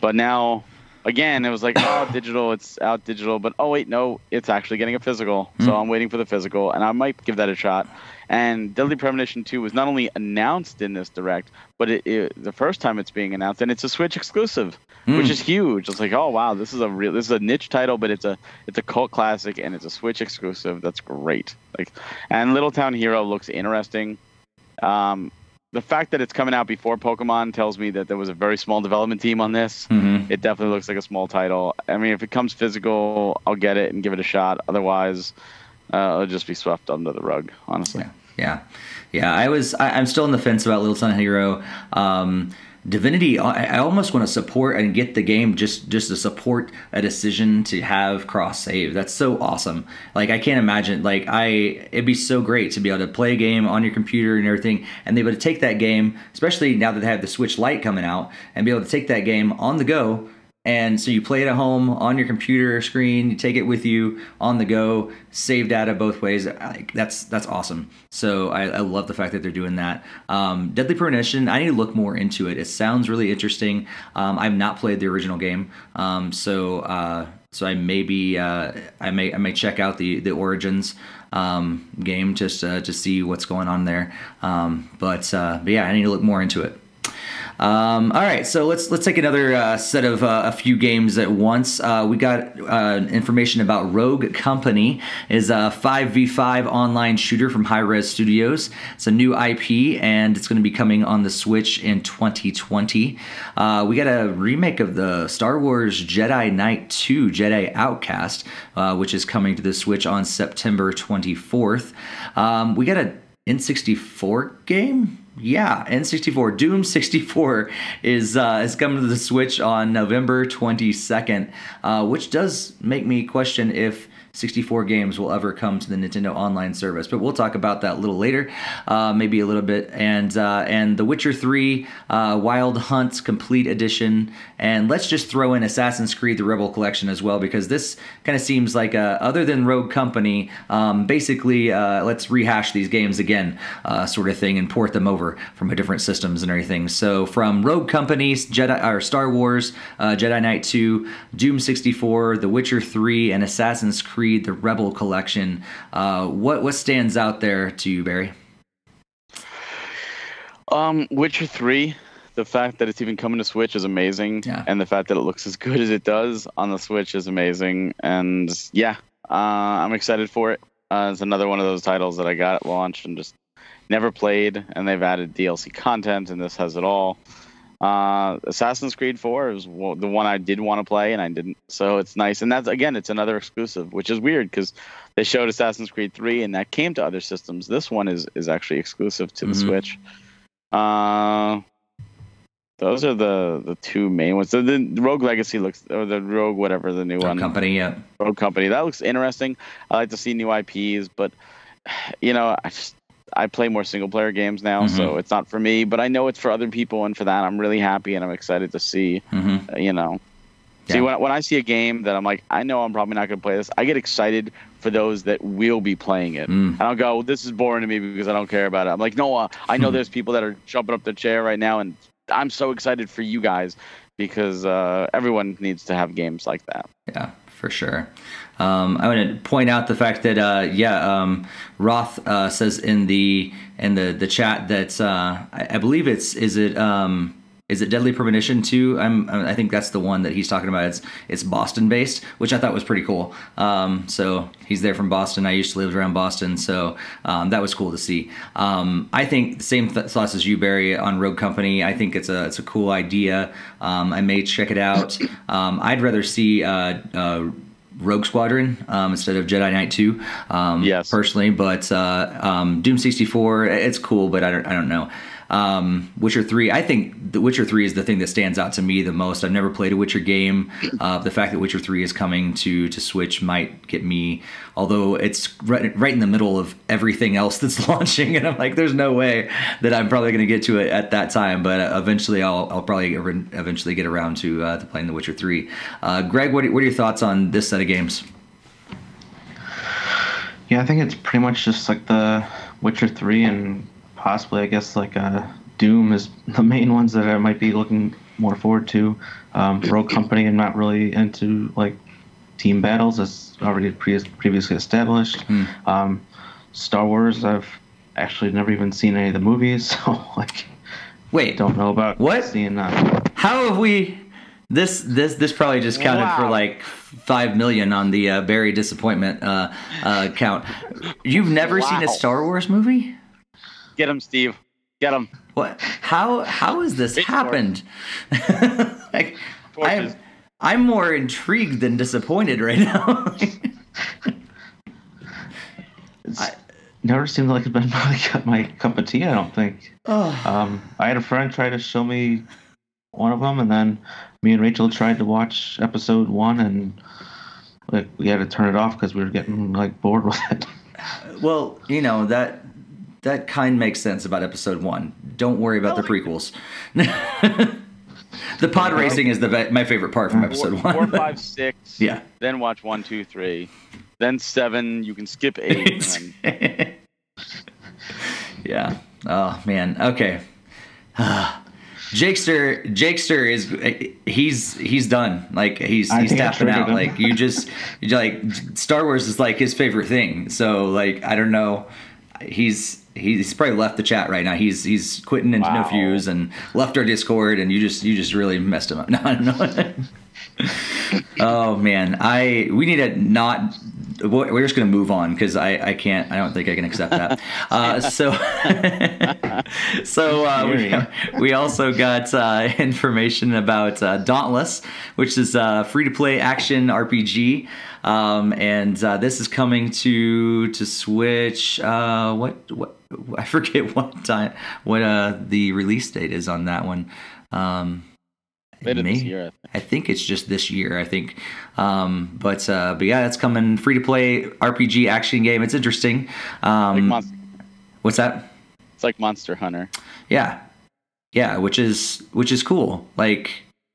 But now, again, it was like, oh, digital, it's out digital. But oh, wait, no, it's actually getting a physical. So Hmm. I'm waiting for the physical, and I might give that a shot. And Deadly Premonition 2 was not only announced in this direct, but it, it, the first time it's being announced, and it's a Switch exclusive, which Mm. is huge. It's like, oh wow, this is a real, this is a niche title, but it's a it's a cult classic, and it's a Switch exclusive. That's great. Like, and Little Town Hero looks interesting. Um, the fact that it's coming out before Pokemon tells me that there was a very small development team on this. Mhm. It definitely looks like a small title. I mean, if it comes physical, I'll get it and give it a shot. Otherwise, uh, it'll just be swept under the rug, honestly. Yeah, yeah. I was. I, I'm still on the fence about Little Sun Hero. Um, Divinity. I, almost want to support and get the game just just to support a decision to have cross save. That's so awesome. Like I can't imagine. Like I, it'd be so great to be able to play a game on your computer and everything, and be able to take that game, especially now that they have the Switch Lite coming out, and be able to take that game on the go and so you play it at home on your computer screen, you take it with you on the go, save data both ways. That's that's awesome. So I, I love the fact that they're doing that. Um, Deadly Premonition, I need to look more into it. It sounds really interesting. Um, I've not played the original game, um, so uh, so I may be uh, I may I may check out the the Origins um, game just uh, to see what's going on there. Um, but uh, but yeah, I need to look more into it. Um, all right, so let's let's take another uh, set of uh, a few games at once. Uh, we got uh, information about Rogue Company is a 5v5 online shooter from Hi-Rez Studios. It's a new IP and it's going to be coming on the Switch in 2020. Uh, we got a remake of the Star Wars Jedi Knight 2 Jedi Outcast, uh, which is coming to the Switch on September 24th. Um, we got a N64 game. Yeah, N64 Doom 64 is uh, is coming to the Switch on November 22nd, uh, which does make me question if 64 games will ever come to the Nintendo Online service. But we'll talk about that a little later, uh, maybe a little bit. And uh, and The Witcher 3 uh, Wild Hunt's Complete Edition, and let's just throw in Assassin's Creed: The Rebel Collection as well because this kind of seems like a, other than Rogue Company, um, basically uh, let's rehash these games again, uh, sort of thing, and port them over from a different systems and everything. So from Rogue Companies, Jedi or Star Wars, uh, Jedi Knight 2, Doom 64, The Witcher 3, and Assassin's Creed: The Rebel Collection. Uh, what what stands out there to you, Barry? Um, Witcher Three, the fact that it's even coming to Switch is amazing, Yeah. and the fact that it looks as good as it does on the Switch is amazing. And yeah, uh, I'm excited for it. Uh, it's another one of those titles that I got at launch and just never played, and they've added DLC content, and this has it all. Uh, Assassin's Creed 4 is the one I did want to play, and I didn't. So it's nice, and that's again, it's another exclusive, which is weird because they showed Assassin's Creed 3, and that came to other systems. This one is is actually exclusive to the Mhm. Switch. Uh, those are the the two main ones. So the Rogue Legacy looks, or the Rogue whatever the new Rogue one, Company, yeah. Rogue Company. That looks interesting. I like to see new IPs, but you know, I just I play more single player games now, Mm-hmm. so it's not for me. But I know it's for other people, and for that, I'm really happy and I'm excited to see. hmm uh, You know, Yeah. see when when I see a game that I'm like, I know I'm probably not going to play this. I get excited for those that will be playing it. Mm. I don't go, this is boring to me because I don't care about it. I'm like, no, uh, I know Hmm. there's people that are jumping up their chair right now, and I'm so excited for you guys because uh, everyone needs to have games like that. Yeah, for sure. Um, I want to point out the fact that uh, yeah, um, Roth uh, says in the in the the chat that uh, I, I believe it's is it um, is it Deadly Premonition too? I'm I think that's the one that he's talking about. It's it's Boston based, which I thought was pretty cool. Um, so he's there from Boston. I used to live around Boston, so um, that was cool to see. Um, I think the same th- thoughts as you, Barry, on Rogue Company. I think it's a it's a cool idea. I may check it out. I'd rather see. Rogue Squadron um, instead of Jedi Knight Two. Um, Yes. personally, but uh, um, Doom sixty four, it's cool, but I don't I don't know. Um, Witcher three, I think The Witcher three is the thing that stands out to me the most. I've never played a Witcher game. Uh, the fact that Witcher three is coming to to Switch might get me, although it's right, right in the middle of everything else that's launching, and I'm like, there's no way that I'm probably going to get to it at that time. But uh, eventually, I'll I'll probably eventually get around to uh, to playing The Witcher three. Uh, Greg, what are, what are your thoughts on this set of games? Yeah, I think it's pretty much just like the Witcher 3 and possibly, I guess, like uh, Doom is the main ones that I might be looking more forward to. Um, Rogue Company, I'm not really into like team battles, as already pre- previously established. Um, Star Wars, I've actually never even seen any of the movies, so like Wait, don't know about What? seeing that. How have we? This this this probably just counted for like five million on the uh, Barry disappointment uh, uh, count. You've never seen a Star Wars movie? Get him, Steve. Get him. What? How how has this Pitchfork. happened? like, I'm I'm more intrigued than disappointed right now. It's I- never seemed like it's been my cup, my cup of tea. I don't think. oh. Um, I had a friend try to show me one of them, and then me and Rachel tried to watch episode one, and like we had to turn it off because we were getting like bored with it. Well, you know that that kind makes sense about episode one. Don't worry about the prequels. the pod racing is the ve- my favorite part from episode Four, one. four, five, six. Yeah. Then watch one, two, three. Then seven. You can skip eight. and then yeah. Oh man. Okay. Jakester, Jakester is he's he's done. Like he's I he's tapping out. him. Like you just like Star Wars is like his favorite thing. So like I don't know. He's he's probably left the chat right now. He's he's quitting into no fuse and left our Discord and you just you just really messed him up. No, I don't know. oh man, I we need to not. We're just gonna move on because I I can't. I don't think I can accept that. Uh, so so uh, we we also got uh, information about uh, Dauntless, which is a free to play action RPG. Um, and uh, this is coming to to Switch. Uh, what what I forget what time what uh, the release date is on that one. Um, later year. I think. I think it's just this year. I think, um, but uh, but yeah, that's coming free to play RPG action game. It's interesting. Like Um, Monster, what's that? it's like Monster Hunter. Yeah, yeah, which is which is cool. Like,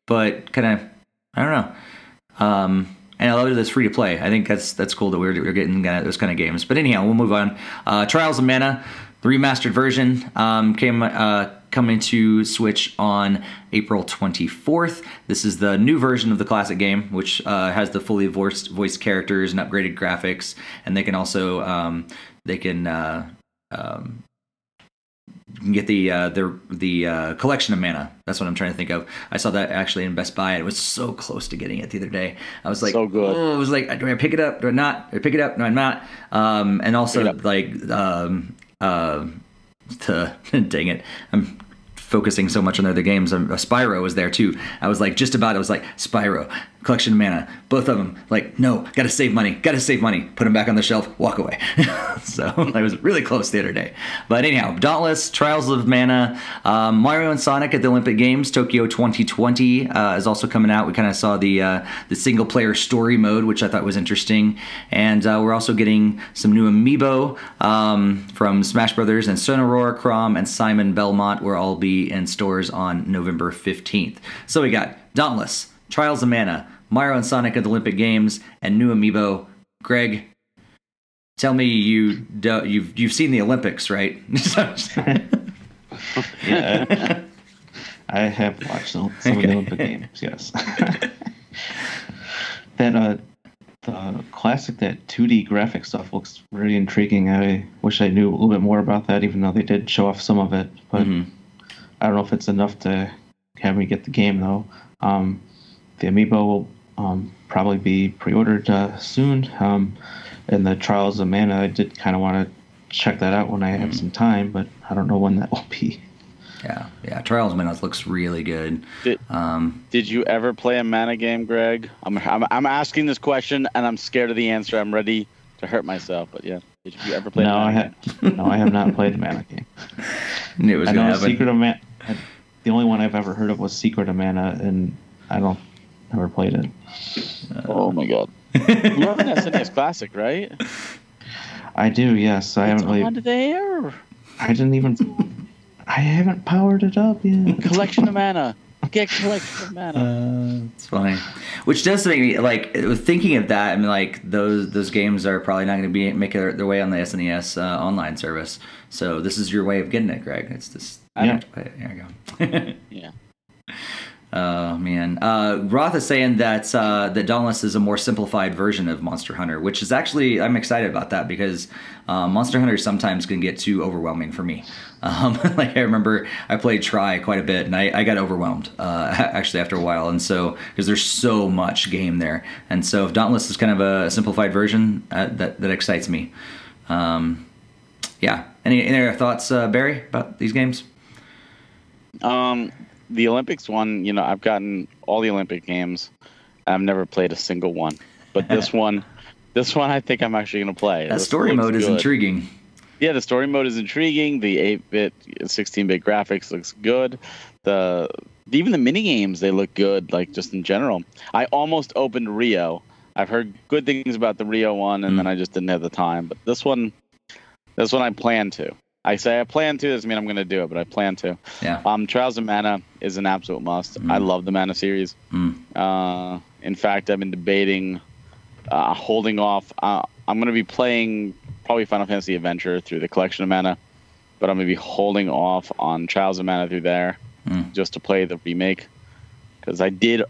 but kind of I don't know. Um, and I love that it's free to play. I think that's that's cool that we're, we're getting those kind of games. But anyhow, we'll move on. Uh, Trials of Mana, the remastered version, um, came uh, coming to Switch on April 24th. This is the new version of the classic game, which uh, has the fully voiced voiced characters and upgraded graphics, and they can also um, they can. Uh, um, you can get the uh, the the uh, collection of mana. That's what I'm trying to think of. I saw that actually in Best Buy. and It was so close to getting it the other day. I was like, So good. Oh, I was like, do I pick it up? Do I not? Do I pick it up? No, I'm not. Um, and also Pick it up. like um, to dang it, I'm focusing so much on other games. Um, Spyro was there too. I was like, just about. I was like, Spyro, collection of mana, both of them. Like, no, gotta save money, gotta save money. Put them back on the shelf, walk away. so I was really close the other day. But anyhow, Dauntless, Trials of Mana, um, Mario and Sonic at the Olympic Games, Tokyo 2020 uh, is also coming out. We kind of saw the uh, the single player story mode, which I thought was interesting, and uh, we're also getting some new amiibo um, from Smash Brothers and Incineroar, Chrom, and Simon Belmont. Will all be in stores on November 15th. So we got Dauntless, Trials of Mana, Mario and Sonic at the Olympic Games, and new amiibo. Greg, tell me you do, you've you've seen the Olympics, right? Yeah. I have watched some, some of the Olympic Games, yes. that uh the classic that 2D graphic stuff looks really intriguing. I wish I knew a little bit more about that, even though they did show off some of it. But Mhm. I don't know if it's enough to have me get the game though. Um, the amiibo will um, probably be pre-ordered uh, soon. Um, and the Trials of Mana, I did kind of want to check that out when I have mm. some time, but I don't know when that will be. Yeah, yeah. Trials of Mana looks really good. Did, um, did you ever play a mana game, Greg? I'm, I'm I'm asking this question and I'm scared of the answer. I'm ready to hurt myself, but yeah. Did you ever play? No, I have. no, I have not played a mana game. Knew it was I know Secret of Mana. The only one I've ever heard of was Secret of Mana, and I don't never played it. Uh, oh my god! you have an SNES Classic, right? I do. Yes, I haven't really. On there. I didn't even. I haven't powered it up yet. Collection of mana. Get collection of mana. Uh, it's funny. Which does make me like thinking of that. I mean, like those those games are probably not going to be make their, their, way on the SNES uh, online service. So this is your way of getting it, Greg. It's just I yeah. There you go. yeah. Oh man, uh, Roth is saying that uh, that Dauntless is a more simplified version of Monster Hunter, which is actually I'm excited about that because uh, Monster Hunter sometimes can get too overwhelming for me. Um, like I remember I played Tri quite a bit and I, I got overwhelmed uh, actually after a while, and so because there's so much game there, and so if Dauntless is kind of a simplified version, uh, that that excites me. Um, yeah. Any any other thoughts, uh, Barry, about these games? Um, the Olympics one, you know, I've gotten all the Olympic games. I've never played a single one, but this one, this one, I think I'm actually going to play. That this story mode is intriguing. Yeah, the story mode is intriguing. The 8-bit, 16-bit graphics looks good. The even the mini games they look good. Like just in general, I almost opened Rio. I've heard good things about the Rio one, and mm. then I just didn't have the time. But this one, this one I plan to. I say I plan to doesn't mean I'm going to do it, but I plan to. Yeah. Um, Trials of Mana is an absolute must. Mm. I love the Mana series. Mm. Uh, in fact, I've been debating uh, holding off. Uh, I'm going to be playing probably Final Fantasy Adventure through the collection of Mana, but I'm going to be holding off on Trials of Mana through there mm. just to play the remake because I did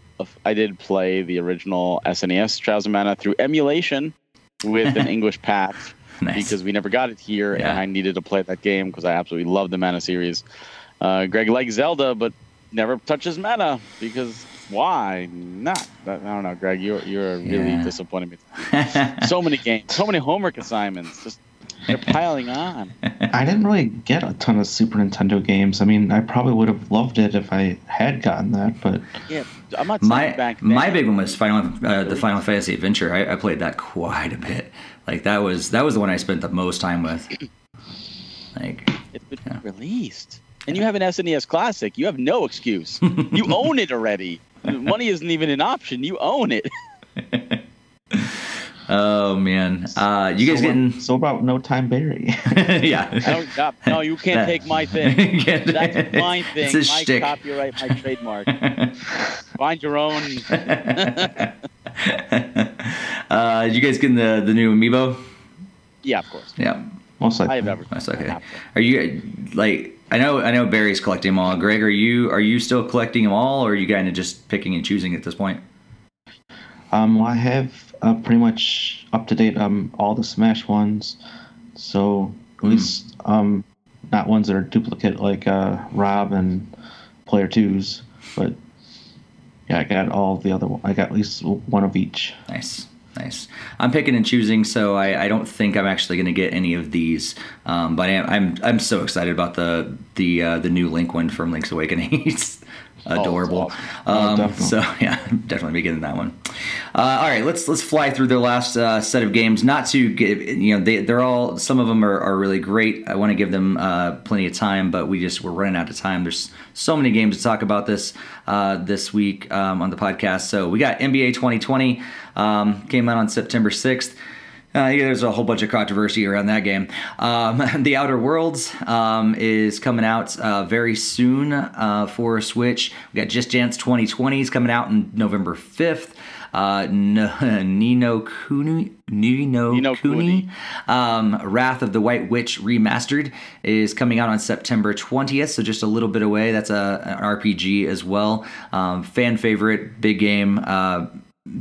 I did play the original SNES Trials of Mana through emulation with an English patch nice. because we never got it here, yeah. and I needed to play that game because I absolutely love the Mana series. Uh, Greg likes Zelda, but never touches Mana because why not? I don't know, Greg. You're you're really yeah. disappointing me. so many games, so many homework assignments. Just they're piling on. I didn't really get a ton of Super Nintendo games. I mean, I probably would have loved it if I had gotten that, but yeah, I'm not my back my big one was Final uh, the Final Fantasy Adventure. I, I, played that quite a bit. Like that was that was the one I spent the most time with. Like it's been yeah. released, and you have an SNES Classic. You have no excuse. you own it already. Money isn't even an option. You own it. Oh man, uh, you guys so, getting so about no time Barry? yeah. no, you can't that, take my thing. That's my thing. It's my shtick. copyright, my trademark. Find your own. uh, you guys getting the the new amiibo? Yeah, of course. Yeah. Most likely. I have ever. That's okay. Are you like? I know. I know Barry's collecting them all. Greg, are you? Are you still collecting them all, or are you kind of just picking and choosing at this point? Um, well, I have uh, pretty much up to date um all the Smash ones, so at mm. least um not ones that are duplicate like uh Rob and Player Twos, but yeah, I got all the other. I got at least one of each. Nice. Nice. I'm picking and choosing, so I, I don't think I'm actually going to get any of these. Um, but I am, I'm I'm so excited about the the uh, the new Link one from Link's Awakening. adorable. Oh, um, oh, so yeah, definitely be getting that one. Uh, all right, let's let's fly through their last uh, set of games. Not to give you know they they're all some of them are, are really great. I want to give them uh, plenty of time, but we just we're running out of time. There's so many games to talk about this uh, this week um, on the podcast. So we got NBA 2020 um, came out on September 6th. Uh, yeah, there's a whole bunch of controversy around that game. Um, the Outer Worlds um, is coming out uh, very soon uh, for Switch. We got Just Dance 2020 is coming out in November 5th. Uh, Ni no Kuni, Nino, Nino Kuni, um, Wrath of the White Witch Remastered is coming out on September 20th, so just a little bit away. That's a, an RPG as well. Um, fan favorite, big game. Uh,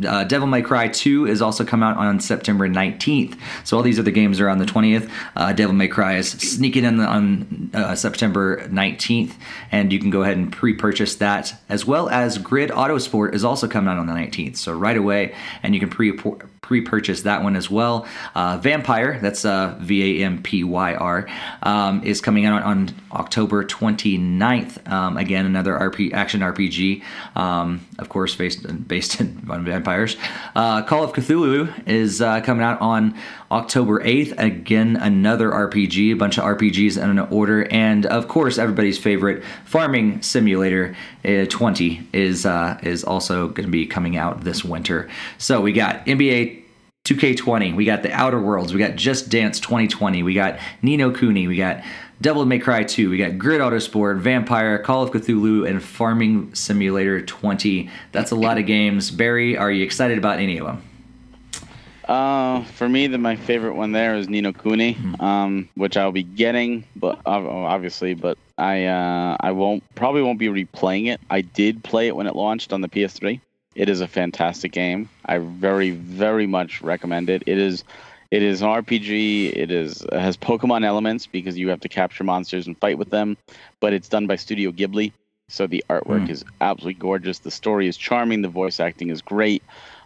uh, Devil May Cry 2 is also come out on September 19th. So all these other games are on the 20th. Uh, Devil May Cry is sneaking in on uh, September 19th, and you can go ahead and pre-purchase that, as well as Grid Autosport is also coming out on the 19th. So right away, and you can pre pre-purchase that one as well. Uh, Vampyr, that's uh, V-A-M-P-Y-R, um, is coming out on October 29th. Um, again, another RP action RPG, um, of course, based based on vampires. Uh, Call of Cthulhu is uh, coming out on October 8th. Again, another RPG, a bunch of RPGs in an order, and of course, everybody's favorite Farming Simulator uh, 20 is uh, is also going to be coming out this winter. So we got NBA 2K20, we got the Outer Worlds, we got Just Dance 2020, we got Ni no Kuni, we got Devil May Cry 2, we got Grid Autosport, Vampyr, Call of Cthulhu, and Farming Simulator 20. That's a lot of games. Barry, are you excited about any of them? Uh, for me, the, my favorite one there is Ni no Kuni, mm-hmm. um, which I'll be getting, but obviously, but I uh, I won't probably won't be replaying it. I did play it when it launched on the PS3. It is a fantastic game. I very, very much recommend it. It is, it is an RPG. It is it has Pokemon elements because you have to capture monsters and fight with them, but it's done by Studio Ghibli, so the artwork mm. is absolutely gorgeous. The story is charming. The voice acting is great.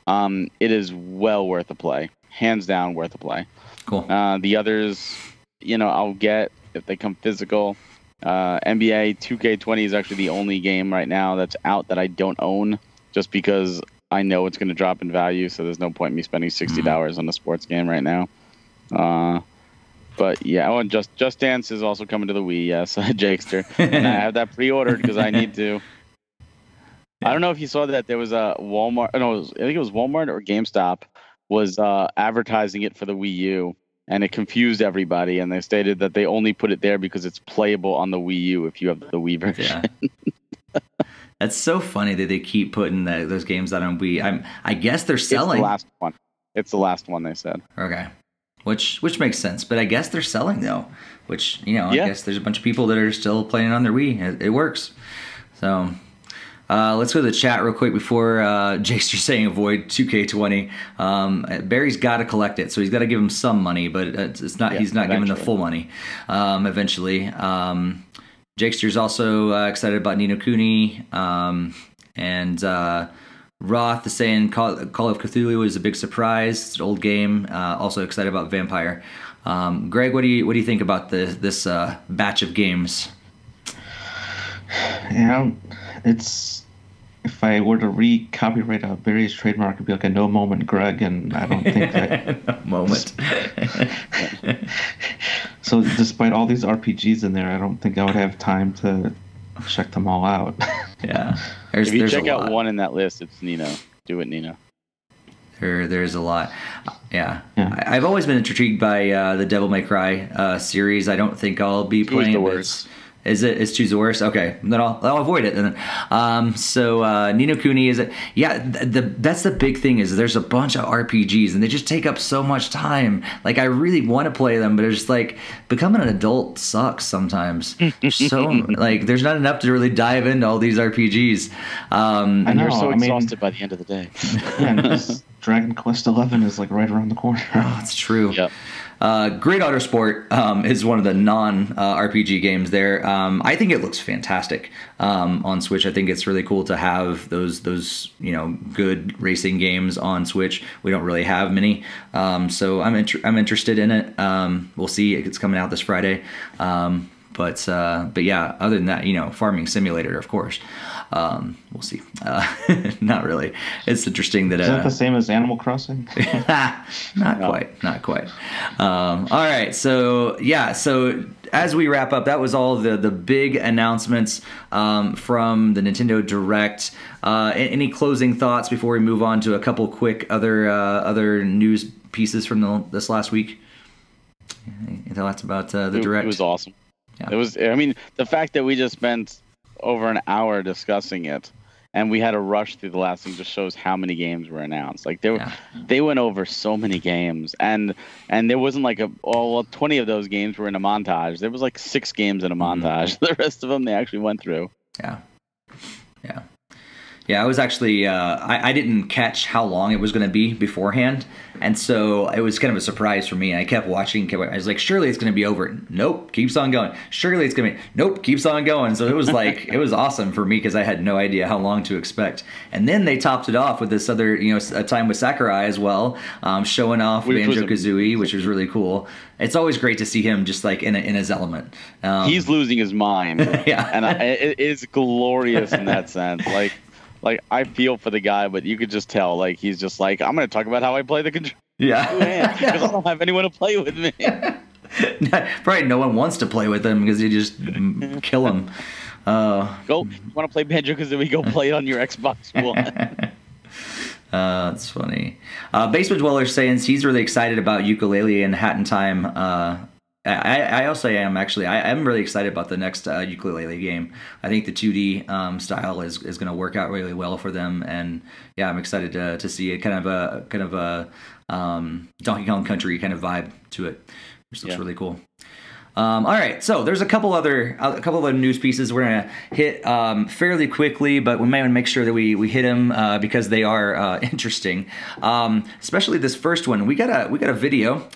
Um, it is well worth a play, hands down worth a play. Cool. Uh, the others, you know, I'll get if they come physical. Uh, NBA 2K20 is actually the only game right now that's out that I don't own just because I know it's going to drop in value. So there's no point in me spending sixty mm-hmm. dollars mm on a sports game right now. Uh, but yeah, oh, and just Just Dance is also coming to the Wii. Yes, Jakester, and I have that pre-ordered because I need to. I don't know if you saw that there was a Walmart. No, was, I think it was Walmart or GameStop was uh, advertising it for the Wii U, and it confused everybody. And they stated that they only put it there because it's playable on the Wii U if you have the Wii version. Yeah. That's so funny that they keep putting those games out on Wii. I'm, I guess they're selling. It's the last one. It's the last one they said. Okay, which which makes sense. But I guess they're selling though. Which you know, yeah. I guess there's a bunch of people that are still playing on their Wii. It, it works. So uh, let's go to the chat real quick before uh, just saying avoid 2K20. Um, Barry's got to collect it, so he's got to give him some money, but it's, it's not. Yeah, he's not eventually. giving the full money. Um, eventually, um, Jakester's also uh, excited about Ni no Kuni. Um, and uh, Roth is saying Call, Call, of Cthulhu is a big surprise. It's an old game. Uh, also excited about Vampyr. Um, Greg, what do you what do you think about the, this uh, batch of games? Yeah, it's if I were to re-copyright a various trademark, it'd be like a no moment Greg, and I don't think that no moment. so, despite all these RPGs in there, I don't think I would have time to check them all out. yeah, there's, if you check out lot. one in that list, it's Ni no. Do it, Ni no. There, there's a lot. Yeah, yeah. I, have always been intrigued by uh, the Devil May Cry uh, series. I don't think I'll be playing the worst. Is it? Is choose the worst? Okay, then I'll, I'll avoid it. Then, um, so uh, Ni no Kuni is it? Yeah, the, the, that's the big thing is there's a bunch of RPGs and they just take up so much time. Like I really want to play them, but it's just like becoming an adult sucks sometimes. so like there's not enough to really dive into all these RPGs. Um, and you're so exhausted mean, by the end of the day. yeah, Dragon Quest Eleven is like right around the corner. Oh, it's true. Yep. Uh, Grid Autosport um, is one of the non uh, RPG games there. Um, I think it looks fantastic um, on Switch. I think it's really cool to have those those you know good racing games on Switch. We don't really have many, um, so I'm inter- I'm interested in it. Um, we'll see. If it's coming out this Friday. Um, but uh, but yeah, other than that, you know, Farming Simulator, of course. Um, we'll see. Uh, not really. It's interesting that. Is that uh, the same as Animal Crossing? not no. quite. Not quite. Um, all right. So yeah. So as we wrap up, that was all the the big announcements um, from the Nintendo Direct. Uh, any closing thoughts before we move on to a couple quick other uh, other news pieces from the, this last week? Any thoughts about uh, the Direct? It was awesome. Yeah. It was. I mean, the fact that we just spent over an hour discussing it, and we had to rush through the last thing just shows how many games were announced. Like they were, yeah. they went over so many games, and and there wasn't like a oh well, twenty of those games were in a montage. There was like six games in a mm-hmm. montage. Mm-hmm. The rest of them they actually went through. Yeah, yeah. Yeah, I was actually uh, I, I didn't catch how long it was going to be beforehand, and so it was kind of a surprise for me. I kept watching. I was like, surely it's going to be over. Nope, keeps on going. Surely it's going to be. Nope, keeps on going. So it was like it was awesome for me because I had no idea how long to expect. And then they topped it off with this other you know a time with Sakurai as well, um, showing off Banjo Kazooie, which was really cool. It's always great to see him just like in a, in his element. Um, He's losing his mind. yeah, and I, it is glorious in that sense. Like like I feel for the guy, but you could just tell like he's just like I'm going to talk about how I play the controller. Yeah, because I don't have anyone to play with me. Probably no one wants to play with him because you just kill him. Uh, go, you want to play Banjo because then we Go play it on your Xbox One. Uh, that's funny. Uh, Basement Dweller saying he's really excited about Yooka-Laylee and Hat in Time uh, I, I also am actually. I, am really excited about the next uh, Yooka-Laylee game. I think the 2D um, style is, is going to work out really well for them, and yeah, I'm excited to, to see it. Kind of a kind of a um, Donkey Kong Country kind of vibe to it, which looks yeah. really cool. Um, all right, so there's a couple other a couple of other news pieces we're gonna hit um, fairly quickly, but we may want to make sure that we we hit them uh, because they are uh, interesting. Um, especially this first one, we got a we got a video.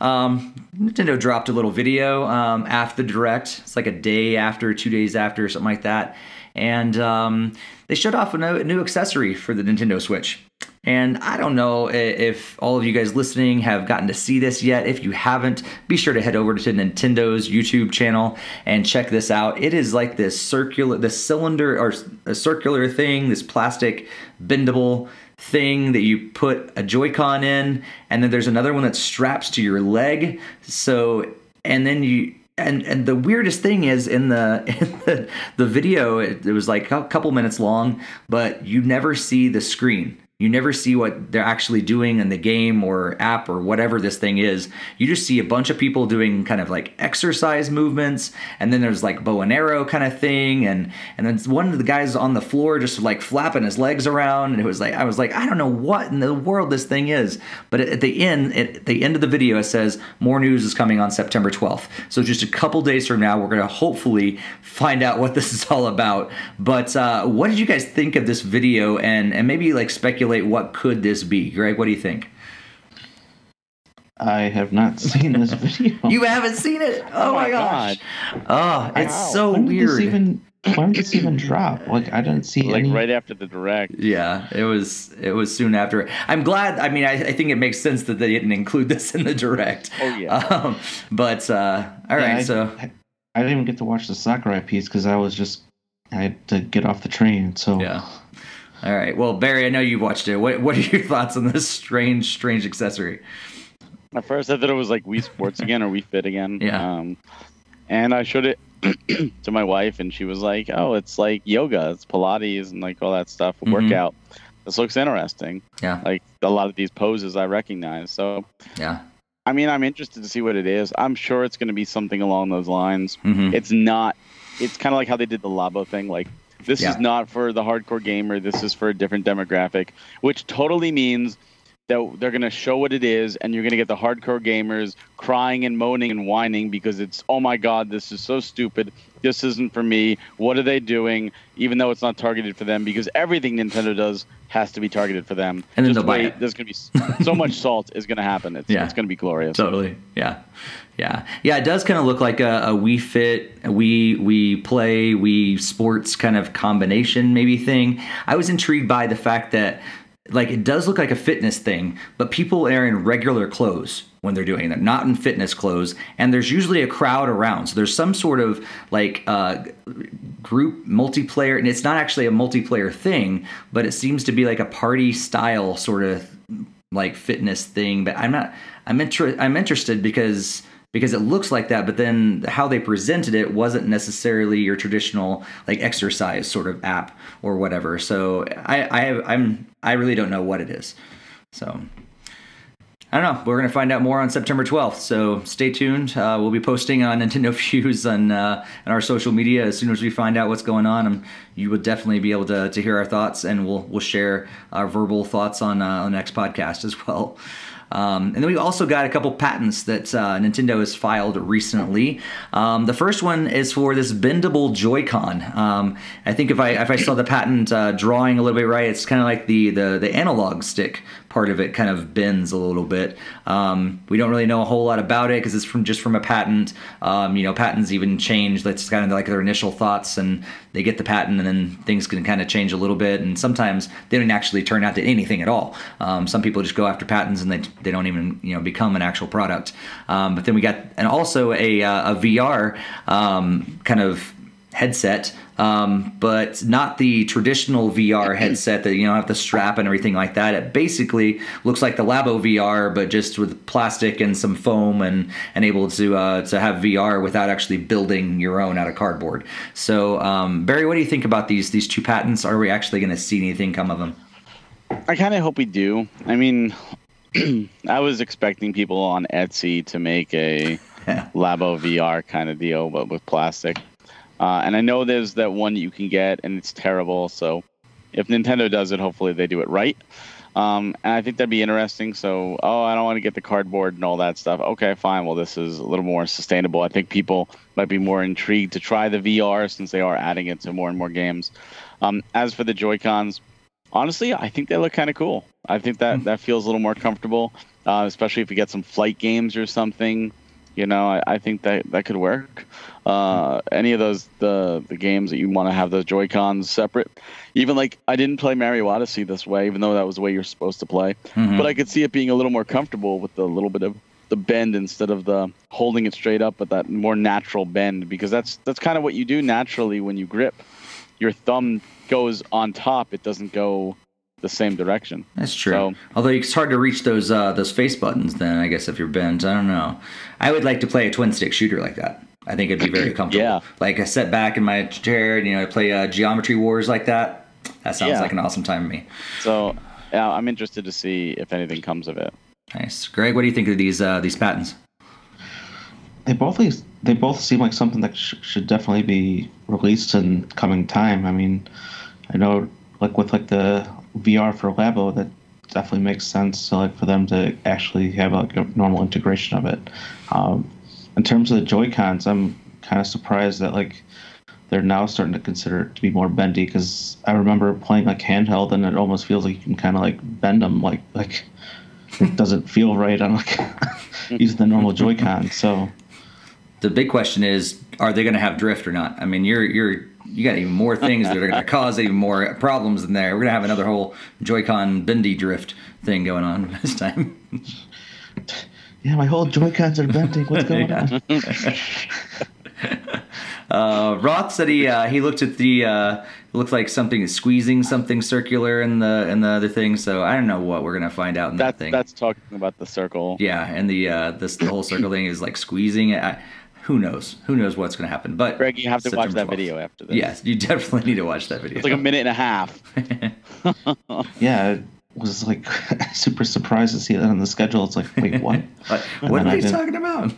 Um, Nintendo dropped a little video um, after the direct. It's like a day after, two days after, something like that. And um, they showed off a new accessory for the Nintendo Switch. And I don't know if all of you guys listening have gotten to see this yet. If you haven't, be sure to head over to Nintendo's YouTube channel and check this out. It is like this circular, this cylinder or a circular thing, this plastic bendable thing that you put a Joy-Con in, and then there's another one that straps to your leg. So, and then you and and the weirdest thing is in the in the, the video it, it was like a couple minutes long, but you never see the screen. You never see what they're actually doing in the game or app or whatever this thing is. You just see a bunch of people doing kind of like exercise movements, and then there's like bow and arrow kind of thing, and and then one of the guys on the floor just like flapping his legs around, and it was like I was like I don't know what in the world this thing is, but at the end at the end of the video it says more news is coming on September 12th. So just a couple days from now we're gonna hopefully find out what this is all about. But uh, what did you guys think of this video, and and maybe like speculate speculate what could this be. Greg, what do you think? I have not seen this video. you haven't seen it? Oh, oh my, my gosh! God. Oh, it's wow. so when weird. Did even when did this even drop? Like I didn't see like any... right after the direct. Yeah, it was it was soon after. I'm glad. I mean, I, I think it makes sense that they didn't include this in the direct. Oh yeah. Um, but uh, all right, yeah, I, so I, I, didn't even get to watch the Sakurai piece because I was just I had to get off the train. So yeah. All right. Well, Barry, I know you've watched it. What What are your thoughts on this strange, strange accessory? At first, I thought it was like Wii Sports again or Wii Fit again. Yeah. Um, and I showed it to my wife, and she was like, "Oh, it's like yoga, it's Pilates, and like all that stuff, mm-hmm. workout. This looks interesting. Yeah. Like a lot of these poses I recognize. So. Yeah. I mean, I'm interested to see what it is. I'm sure it's going to be something along those lines. Mm-hmm. It's not. It's kind of like how they did the Labo thing. Like this yeah. is not for the hardcore gamer. This is for a different demographic, which totally means that they're going to show what it is, and you're going to get the hardcore gamers crying and moaning and whining because it's, oh my God, this is so stupid. This isn't for me. What are they doing? Even though it's not targeted for them, because everything Nintendo does has to be targeted for them. And then Just wait, there's going to be so much salt is going to happen. It's, yeah. it's going to be glorious. Totally. Yeah. Yeah, yeah, it does kind of look like a, a Wii Fit, a Wii Wii Play, Wii Sports kind of combination maybe thing. I was intrigued by the fact that like it does look like a fitness thing, but people are in regular clothes when they're doing that, not in fitness clothes, and there's usually a crowd around. So there's some sort of like uh, group multiplayer, and it's not actually a multiplayer thing, but it seems to be like a party style sort of like fitness thing. But I'm not. I'm inter- I'm interested because because it looks like that, but then how they presented it wasn't necessarily your traditional like exercise sort of app or whatever. So I, I I'm I really don't know what it is. So I don't know. We're gonna find out more on September 12th. So stay tuned. Uh, we'll be posting on Nintendo Fuse on uh, our social media as soon as we find out what's going on. And you will definitely be able to, to hear our thoughts, and we'll we'll share our verbal thoughts on uh, on the next podcast as well. Um, and then we also got a couple patents that uh, Nintendo has filed recently. Um, the first one is for this bendable Joy-Con. Um, I think if I if I saw the patent uh, drawing a little bit right, it's kind of like the, the the analog stick part of it kind of bends a little bit. Um, we don't really know a whole lot about it because it's from just from a patent. Um, you know, patents even change. That's kind of like their initial thoughts, and they get the patent, and then things can kind of change a little bit. And sometimes they don't actually turn out to anything at all. Um, some people just go after patents and they they don't even you know become an actual product. Um, but then we got and also a uh, a VR um, kind of headset, um, but not the traditional VR headset that you know have the strap and everything like that. It basically looks like the Labo VR, but just with plastic and some foam and and able to uh, to have VR without actually building your own out of cardboard. So um, Barry, what do you think about these these two patents? Are we actually going to see anything come of them? I kind of hope we do. I mean, I was expecting people on Etsy to make a. Labo VR kind of deal, but with plastic. Uh, and I know there's that one you can get, and it's terrible. So if Nintendo does it, hopefully they do it right. Um, and I think that'd be interesting. So, oh, I don't want to get the cardboard and all that stuff. Okay, fine. Well, this is a little more sustainable. I think people might be more intrigued to try the VR since they are adding it to more and more games. Um, as for the Joy Cons, honestly, I think they look kind of cool. I think that that feels a little more comfortable, uh, especially if you get some flight games or something. You know, I, I think that that could work. Uh, any of those the the games that you want to have the Joy Cons separate. Even like I didn't play Mario Odyssey this way, even though that was the way you're supposed to play. Mhm. But I could see it being a little more comfortable with the little bit of the bend instead of the holding it straight up, but that more natural bend because that's that's kind of what you do naturally when you grip. Your thumb goes on top; it doesn't go the same direction. That's true. So- Although it's hard to reach those uh, those face buttons, then I guess if you're bent, I don't know. I would like to play a twin stick shooter like that. I think it'd be very comfortable. Yeah. Like I sit back in my chair and you know I play uh, Geometry Wars like that. That sounds Yeah. like an awesome time to me. So yeah, I'm interested to see if anything comes of it. Nice, Greg. What do you think of these uh, these patents? They both they both seem like something that sh- should definitely be released in coming time. I mean, I know like with like the VR for Labo, that definitely makes sense. So like for them to actually have like a normal integration of it. Um, in terms of the Joy Cons, I'm kind of surprised that like they're now starting to consider it to be more bendy because I remember playing like handheld and it almost feels like you can kind of like bend them like like it doesn't feel right on like using the normal Joy Con. So. The big question is, are they going to have drift or not? I mean, you're you're you got even more things that are going to cause even more problems in there. We're going to have another whole Joy-Con bendy drift thing going on this time. Yeah, my whole Joy Cons are bending. What's going Yeah. on? Uh, Roth said he uh, he looked at the uh, it looked like something is squeezing something circular in the in the other thing. So I don't know what we're gonna find out in that thing. that's talking about the circle. yeah, and the uh, this the whole circle thing is like squeezing it. I, who knows? Who knows what's gonna happen? But Greg, you have to watch that 12th. video after this. Yes, you definitely need to watch that video. It's like a minute and a half. Yeah, it was like super surprised to see that on the schedule. It's like, wait, what? What, what are I you talking about?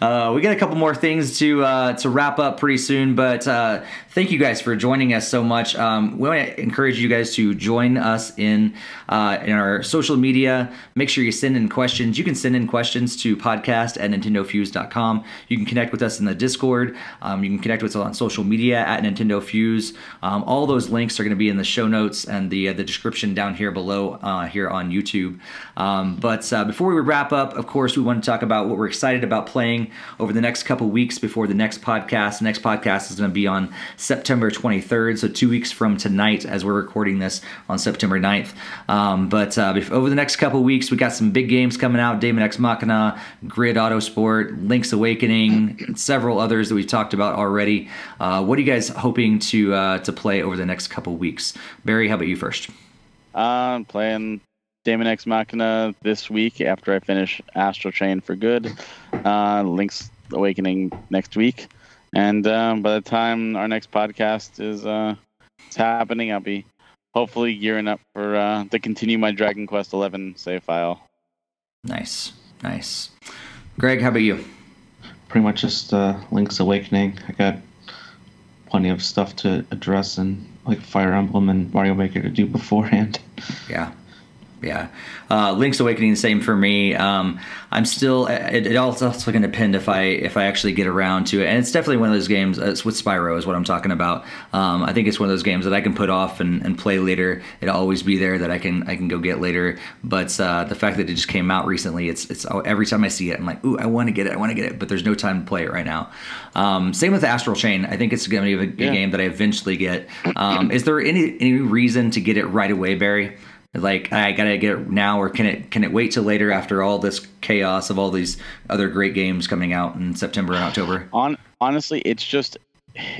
Uh, we got a couple more things to uh, to wrap up pretty soon, but uh, thank you guys for joining us so much. Um, we want to encourage you guys to join us in uh, in our social media. Make sure you send in questions. You can send in questions to podcast at nintendofuse.com. You can connect with us in the Discord. Um, you can connect with us on social media at Nintendo Fuse. Um, all those links are going to be in the show notes and the uh, the description down here below uh, here on YouTube. Um, but uh, before we wrap up, of course, we want to talk about what we're excited about playing over the next couple weeks before the next podcast. The next podcast is going to be on September 23rd, so two weeks from tonight as we're recording this on September 9th. Um, but uh, over the next couple weeks, we got some big games coming out Daemon X Machina, Grid Autosport, Link's Awakening, several others that we've talked about already. Uh, what are you guys hoping to uh, to play over the next couple weeks? Barry, how about you first? I'm playing Daemon X Machina this week after I finish Astral Chain for good. Uh, Link's Awakening next week, and um, by the time our next podcast is uh, it's happening, I'll be hopefully gearing up for uh, to continue my Dragon Quest XI save file. Nice, nice. Greg, how about you? Pretty much just uh, Link's Awakening. I got plenty of stuff to address and like Fire Emblem and Mario Maker to do beforehand. Yeah. Yeah. Uh, Link's Awakening, the same for me. Um, I'm still. It, it also, also going to depend if I if I actually get around to it, and it's definitely one of those games. Uh, it's with Spyro is what I'm talking about. Um, I think it's one of those games that I can put off and, and play later. It'll always be there that I can I can go get later. But uh, the fact that it just came out recently, it's it's every time I see it, I'm like, ooh, I want to get it, I want to get it, but there's no time to play it right now. Um, same with Astral Chain. I think it's going to be a, a yeah. game that I eventually get. Um, is there any any reason to get it right away, Barry? Like I gotta get it now, or can it can it wait till later after all this chaos of all these other great games coming out in September and October? On honestly, it's just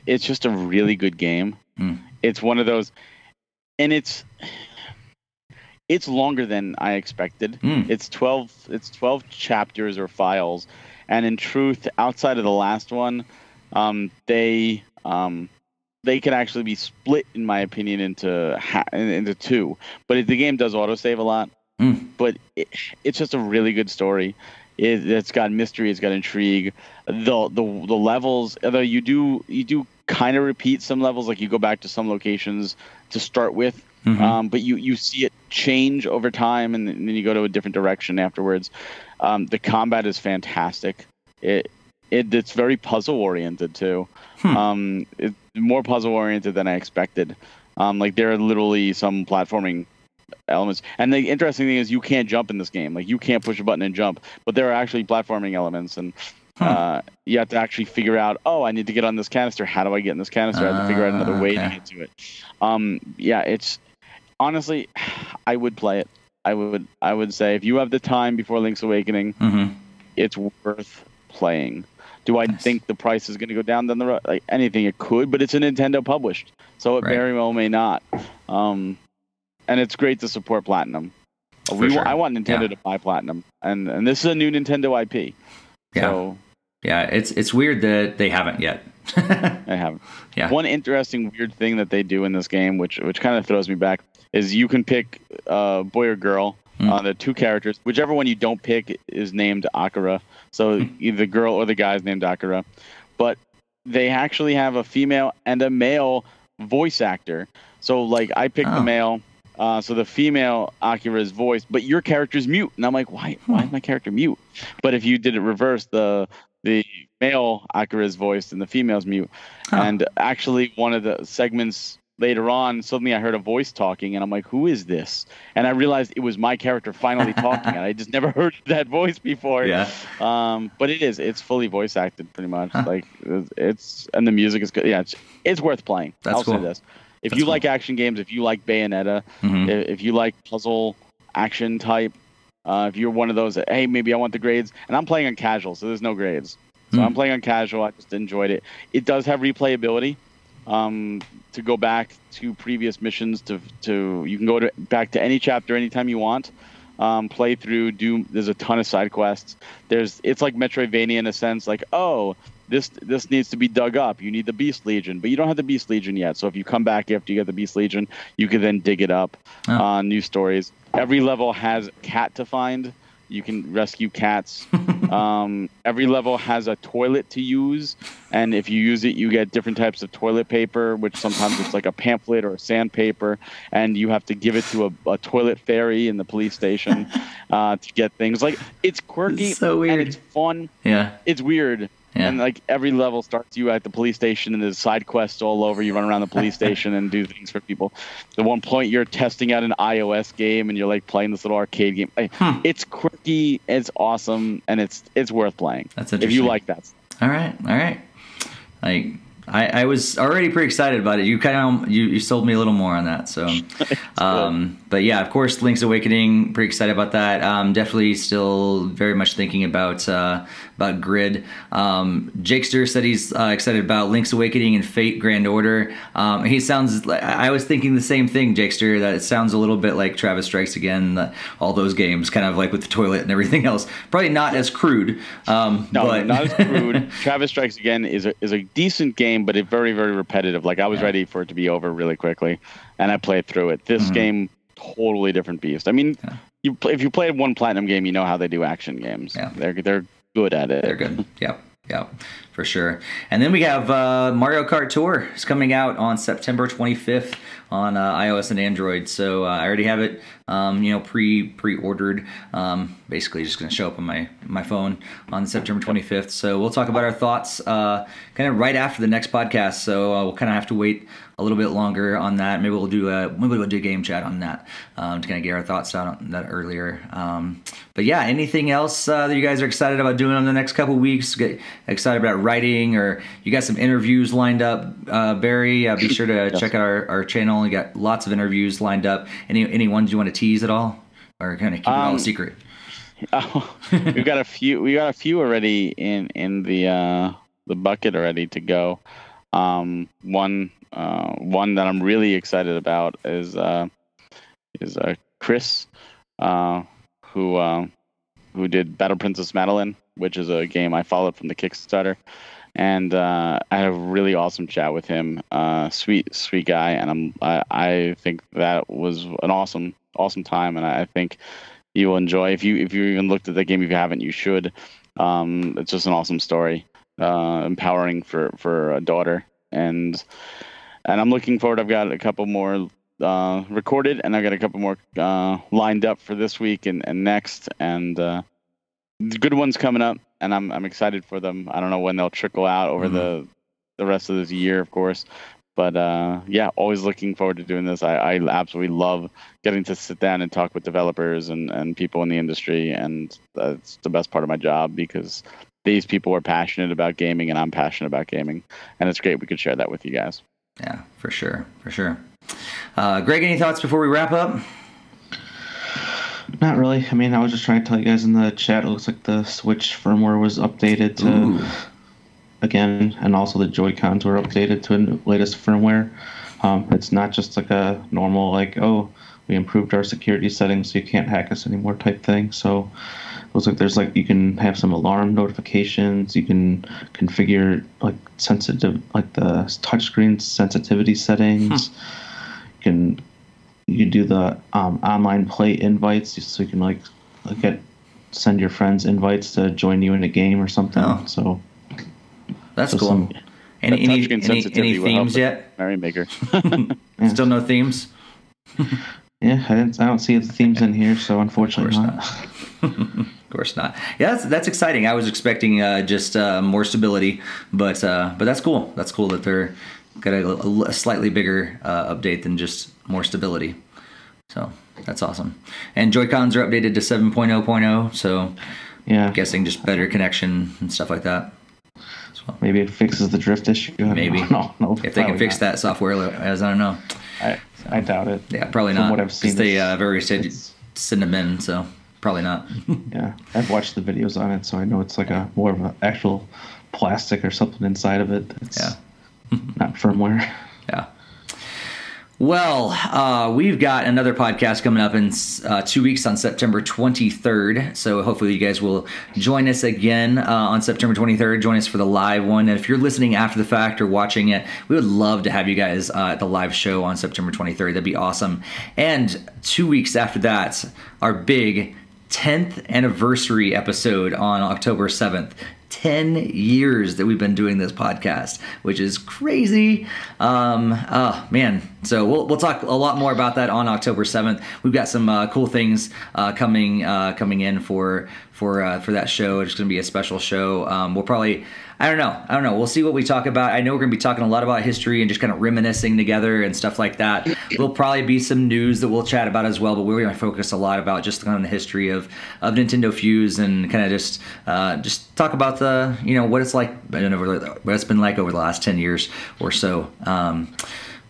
it's just a really good game. Mm. It's one of those, and it's it's longer than I expected. Mm. It's twelve it's twelve chapters or files, and in truth, outside of the last one, um, they um, they can actually be split, in my opinion, into ha- into two. But the game does autosave a lot. Mm. But it, it's just a really good story. It, has got mystery. It's got intrigue. The the the levels, although you do you do kind of repeat some levels, like you go back to some locations to start with. Mm-hmm. Um, but you, you see it change over time, and, and then you go to a different direction afterwards. Um, the combat is fantastic. It, it it's very puzzle oriented too. Hmm. Um, it's more puzzle oriented than I expected. Um, like there are literally some platforming elements. And the interesting thing is you can't jump in this game. Like you can't push a button and jump, but there are actually platforming elements and uh, you have to actually figure out, oh, I need to get on this canister. How do I get in this canister? I have to figure out another way okay. to get to it. Um, yeah, it's honestly, I would play it. I would I would say if you have the time before Link's Awakening, mm-hmm. it's worth playing. Do I think the price is going to go down down the road? Like anything, it could, but it's a Nintendo published, so it right. very well may not. Um, and it's great to support Platinum. we, sure. I want Nintendo yeah. to buy Platinum, and and this is a new Nintendo IP. Yeah. So, yeah, it's it's weird that they haven't yet. I haven't. Yeah. One interesting weird thing that they do in this game, which which kind of throws me back, is you can pick uh, boy or girl Mm. Uh, the two characters, whichever one you don't pick is named Akira. So mm. either the girl or the guy is named Akira. But they actually have a female and a male voice actor. So like I picked oh. the male, uh, so the female Akira's voice, but your character's mute. And I'm like, why? Why is hmm. my character mute? But if you did it reverse, the the male Akira's voice and the female's mute. Huh. And actually, one of the segments later on, suddenly I heard a voice talking, and I'm like, "Who is this?" And I realized it was my character finally talking, and I just never heard that voice before. Yeah. Um, but it is. It's fully voice acted, pretty much. Huh. Like it's and the music is good. Yeah, it's, it's worth playing. That's I'll cool. say this: if That's you cool. like action games, if you like Bayonetta, mm-hmm. if, if, you like puzzle action type, uh, if you're one of those that hey maybe I want the grades, and I'm playing on casual, so there's no grades. So mm. I'm playing on casual. I just enjoyed it. It does have replayability um, to go back to previous missions. To to you can go to, back to any chapter anytime you want. Um, play through. Do there's a ton of side quests. There's it's like Metroidvania in a sense. Like oh this this needs to be dug up. You need the Beast Legion, but you don't have the Beast Legion yet. So if you come back after you get the Beast Legion, you can then dig it up. Oh. Uh, new stories. Every level has cat to find. You can rescue cats. um, every level has a toilet to use, and if you use it, you get different types of toilet paper, which sometimes it's like a pamphlet or a sandpaper, and you have to give it to a, a toilet fairy in the police station uh, to get things. Like it's quirky, it's so weird. and it's fun. Yeah, it's weird. Yeah. And like every level starts you at the police station, and there's side quests all over. You run around the police station and do things for people. At one point, you're testing out an iOS game, and you're like playing this little arcade game. Hmm. It's quirky, it's awesome, and it's it's worth playing. That's interesting. If you like that. All right, all right. Like I, I was already pretty excited about it. You kind of you, you sold me a little more on that. So, um, but yeah, of course, Link's Awakening. Pretty excited about that. Um, definitely still very much thinking about uh, about Grid. Um, Jakester said he's uh, excited about Link's Awakening and Fate Grand Order. Um, he sounds. Like, I was thinking the same thing, Jakester. That it sounds a little bit like Travis Strikes Again. The, all those games, kind of like with the toilet and everything else. Probably not as crude. Um, no, but... not as crude. Travis Strikes Again is a, is a decent game game, but it's very, very repetitive. Like I was yeah. ready for it to be over really quickly, and I played through it. This mm-hmm. game, totally different beast. I mean, yeah. you if you play one platinum game, you know how they do action games. Yeah. They're they're good at it. They're good. Yep. Yeah, for sure. And then we have uh, Mario Kart Tour is coming out on September 25th on uh, iOS and Android. So uh, I already have it um, you know, pre pre ordered. Um, basically, just going to show up on my my phone on September 25th. So we'll talk about our thoughts uh, kind of right after the next podcast. So uh, we'll kind of have to wait a little bit longer on that. Maybe we'll do a maybe we'll do a game chat on that um, to kind of get our thoughts out on that earlier. Um, but yeah, anything else uh, that you guys are excited about doing in the next couple weeks? Get excited about writing, or you got some interviews lined up, uh, Barry? Uh, be sure to check out our, our channel. We got lots of interviews lined up. Any any ones you want to tease at all, or kind of keep um, it all a um, secret? Oh, we've got a few. We got a few already in in the uh, the bucket already to go. Um, one uh, one that I'm really excited about is uh, is uh, Chris, uh, who uh, who did Battle Princess Madeline, which is a game I followed from the Kickstarter, and uh, I had a really awesome chat with him. sweet, sweet guy, and I'm I, I think that was an awesome, awesome time, and I think you will enjoy. If you if you even looked at the game, if you haven't, you should. Um, it's just an awesome story, empowering for for a daughter, and and I'm looking forward. I've got a couple more uh, recorded, and I've got a couple more uh, lined up for this week and, and next, and uh, good ones coming up, and I'm I'm excited for them. I don't know when they'll trickle out over mm-hmm. the the rest of this year, of course, but uh, yeah, always looking forward to doing this. I, I absolutely love getting to sit down and talk with developers and, and people in the industry, and that's the best part of my job because these people are passionate about gaming, and I'm passionate about gaming, and it's great we could share that with you guys. Yeah, for sure, for sure. Uh, Greg, any thoughts before we wrap up? Not really. I mean, I was just trying to tell you guys in the chat. It looks like the Switch firmware was updated to Ooh. again, and also the Joy Cons were updated to the latest firmware. Um, it's not just like a normal like, oh, we improved our security settings so you can't hack us anymore type thing. So looks like there's like you can have some alarm notifications. You can configure like sensitive like the touchscreen sensitivity settings. Hmm. You can you can do the um, online play invites so you can like get send your friends invites to join you in a game or something. Oh. So that's so cool. Some, any any, any, any themes yet? Mario Maker. yeah. Still no themes. yeah, I, I, don't see the themes in here, so unfortunately not. not. Of course not. Yeah, that's, that's exciting. I was expecting uh, just uh, more stability, but uh, but that's cool. That's cool that they're got a, a slightly bigger uh, update than just more stability. So that's awesome. And Joy Cons are updated to 7.0.0, so yeah, I'm guessing just better connection and stuff like that. So, Maybe it fixes the drift issue. Maybe. No, no, if they can fix not. that software, as I don't know. I, I doubt it. Yeah, probably From not. What I've seen, they uh, very said send them in, so Probably not. yeah, I've watched the videos on it, so I know it's like a more of an actual plastic or something inside of it. It's yeah. not firmware. Yeah. Well, uh, we've got another podcast coming up in uh, two weeks on September 23rd. So hopefully you guys will join us again uh, on September 23rd. Join us for the live one. And if you're listening after the fact or watching it, we would love to have you guys uh, at the live show on September 23rd. That'd be awesome. And two weeks after that, our big 10th anniversary episode on October 7th. 10 years that we've been doing this podcast, which is crazy. Um, oh, man. So we'll, we'll talk a lot more about that on October 7th. We've got some uh, cool things uh, coming uh, coming in for for uh, for that show. It's going to be a special show. Um, we'll probably I don't know. I don't know. We'll see what we talk about. I know we're going to be talking a lot about history and just kind of reminiscing together and stuff like that. There'll probably be some news that we'll chat about as well, but we're going to focus a lot about just kind of the history of, of Nintendo Fuse and kind of just uh, just talk about the you know what it's like I don't know what it's been like over the last ten years or so. Um,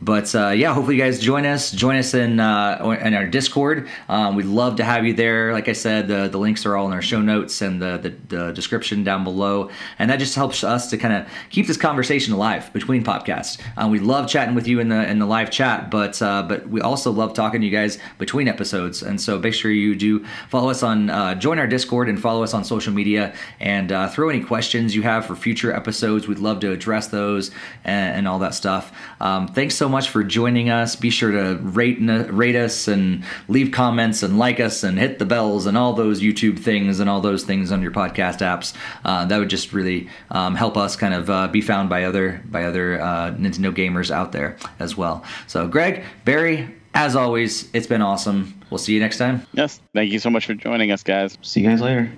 but uh, yeah, hopefully you guys join us. Join us in uh, in our Discord. Um, we'd love to have you there. Like I said, the, the links are all in our show notes and the, the, the description down below. And that just helps us to kind of keep this conversation alive between podcasts. Um, we love chatting with you in the in the live chat, but uh, but we also love talking to you guys between episodes. And so make sure you do follow us on uh, join our Discord and follow us on social media and uh, throw any questions you have for future episodes. We'd love to address those and, and all that stuff. Um, thanks so much for joining us. Be sure to rate rate us and leave comments and like us and hit the bells and all those YouTube things and all those things on your podcast apps. Uh, that would just really um, help us kind of uh, be found by other by other uh, Nintendo gamers out there as well. So, Greg, Barry, As always, it's been awesome. We'll see you next time. Yes. Thank you so much for joining us, guys. See you guys later.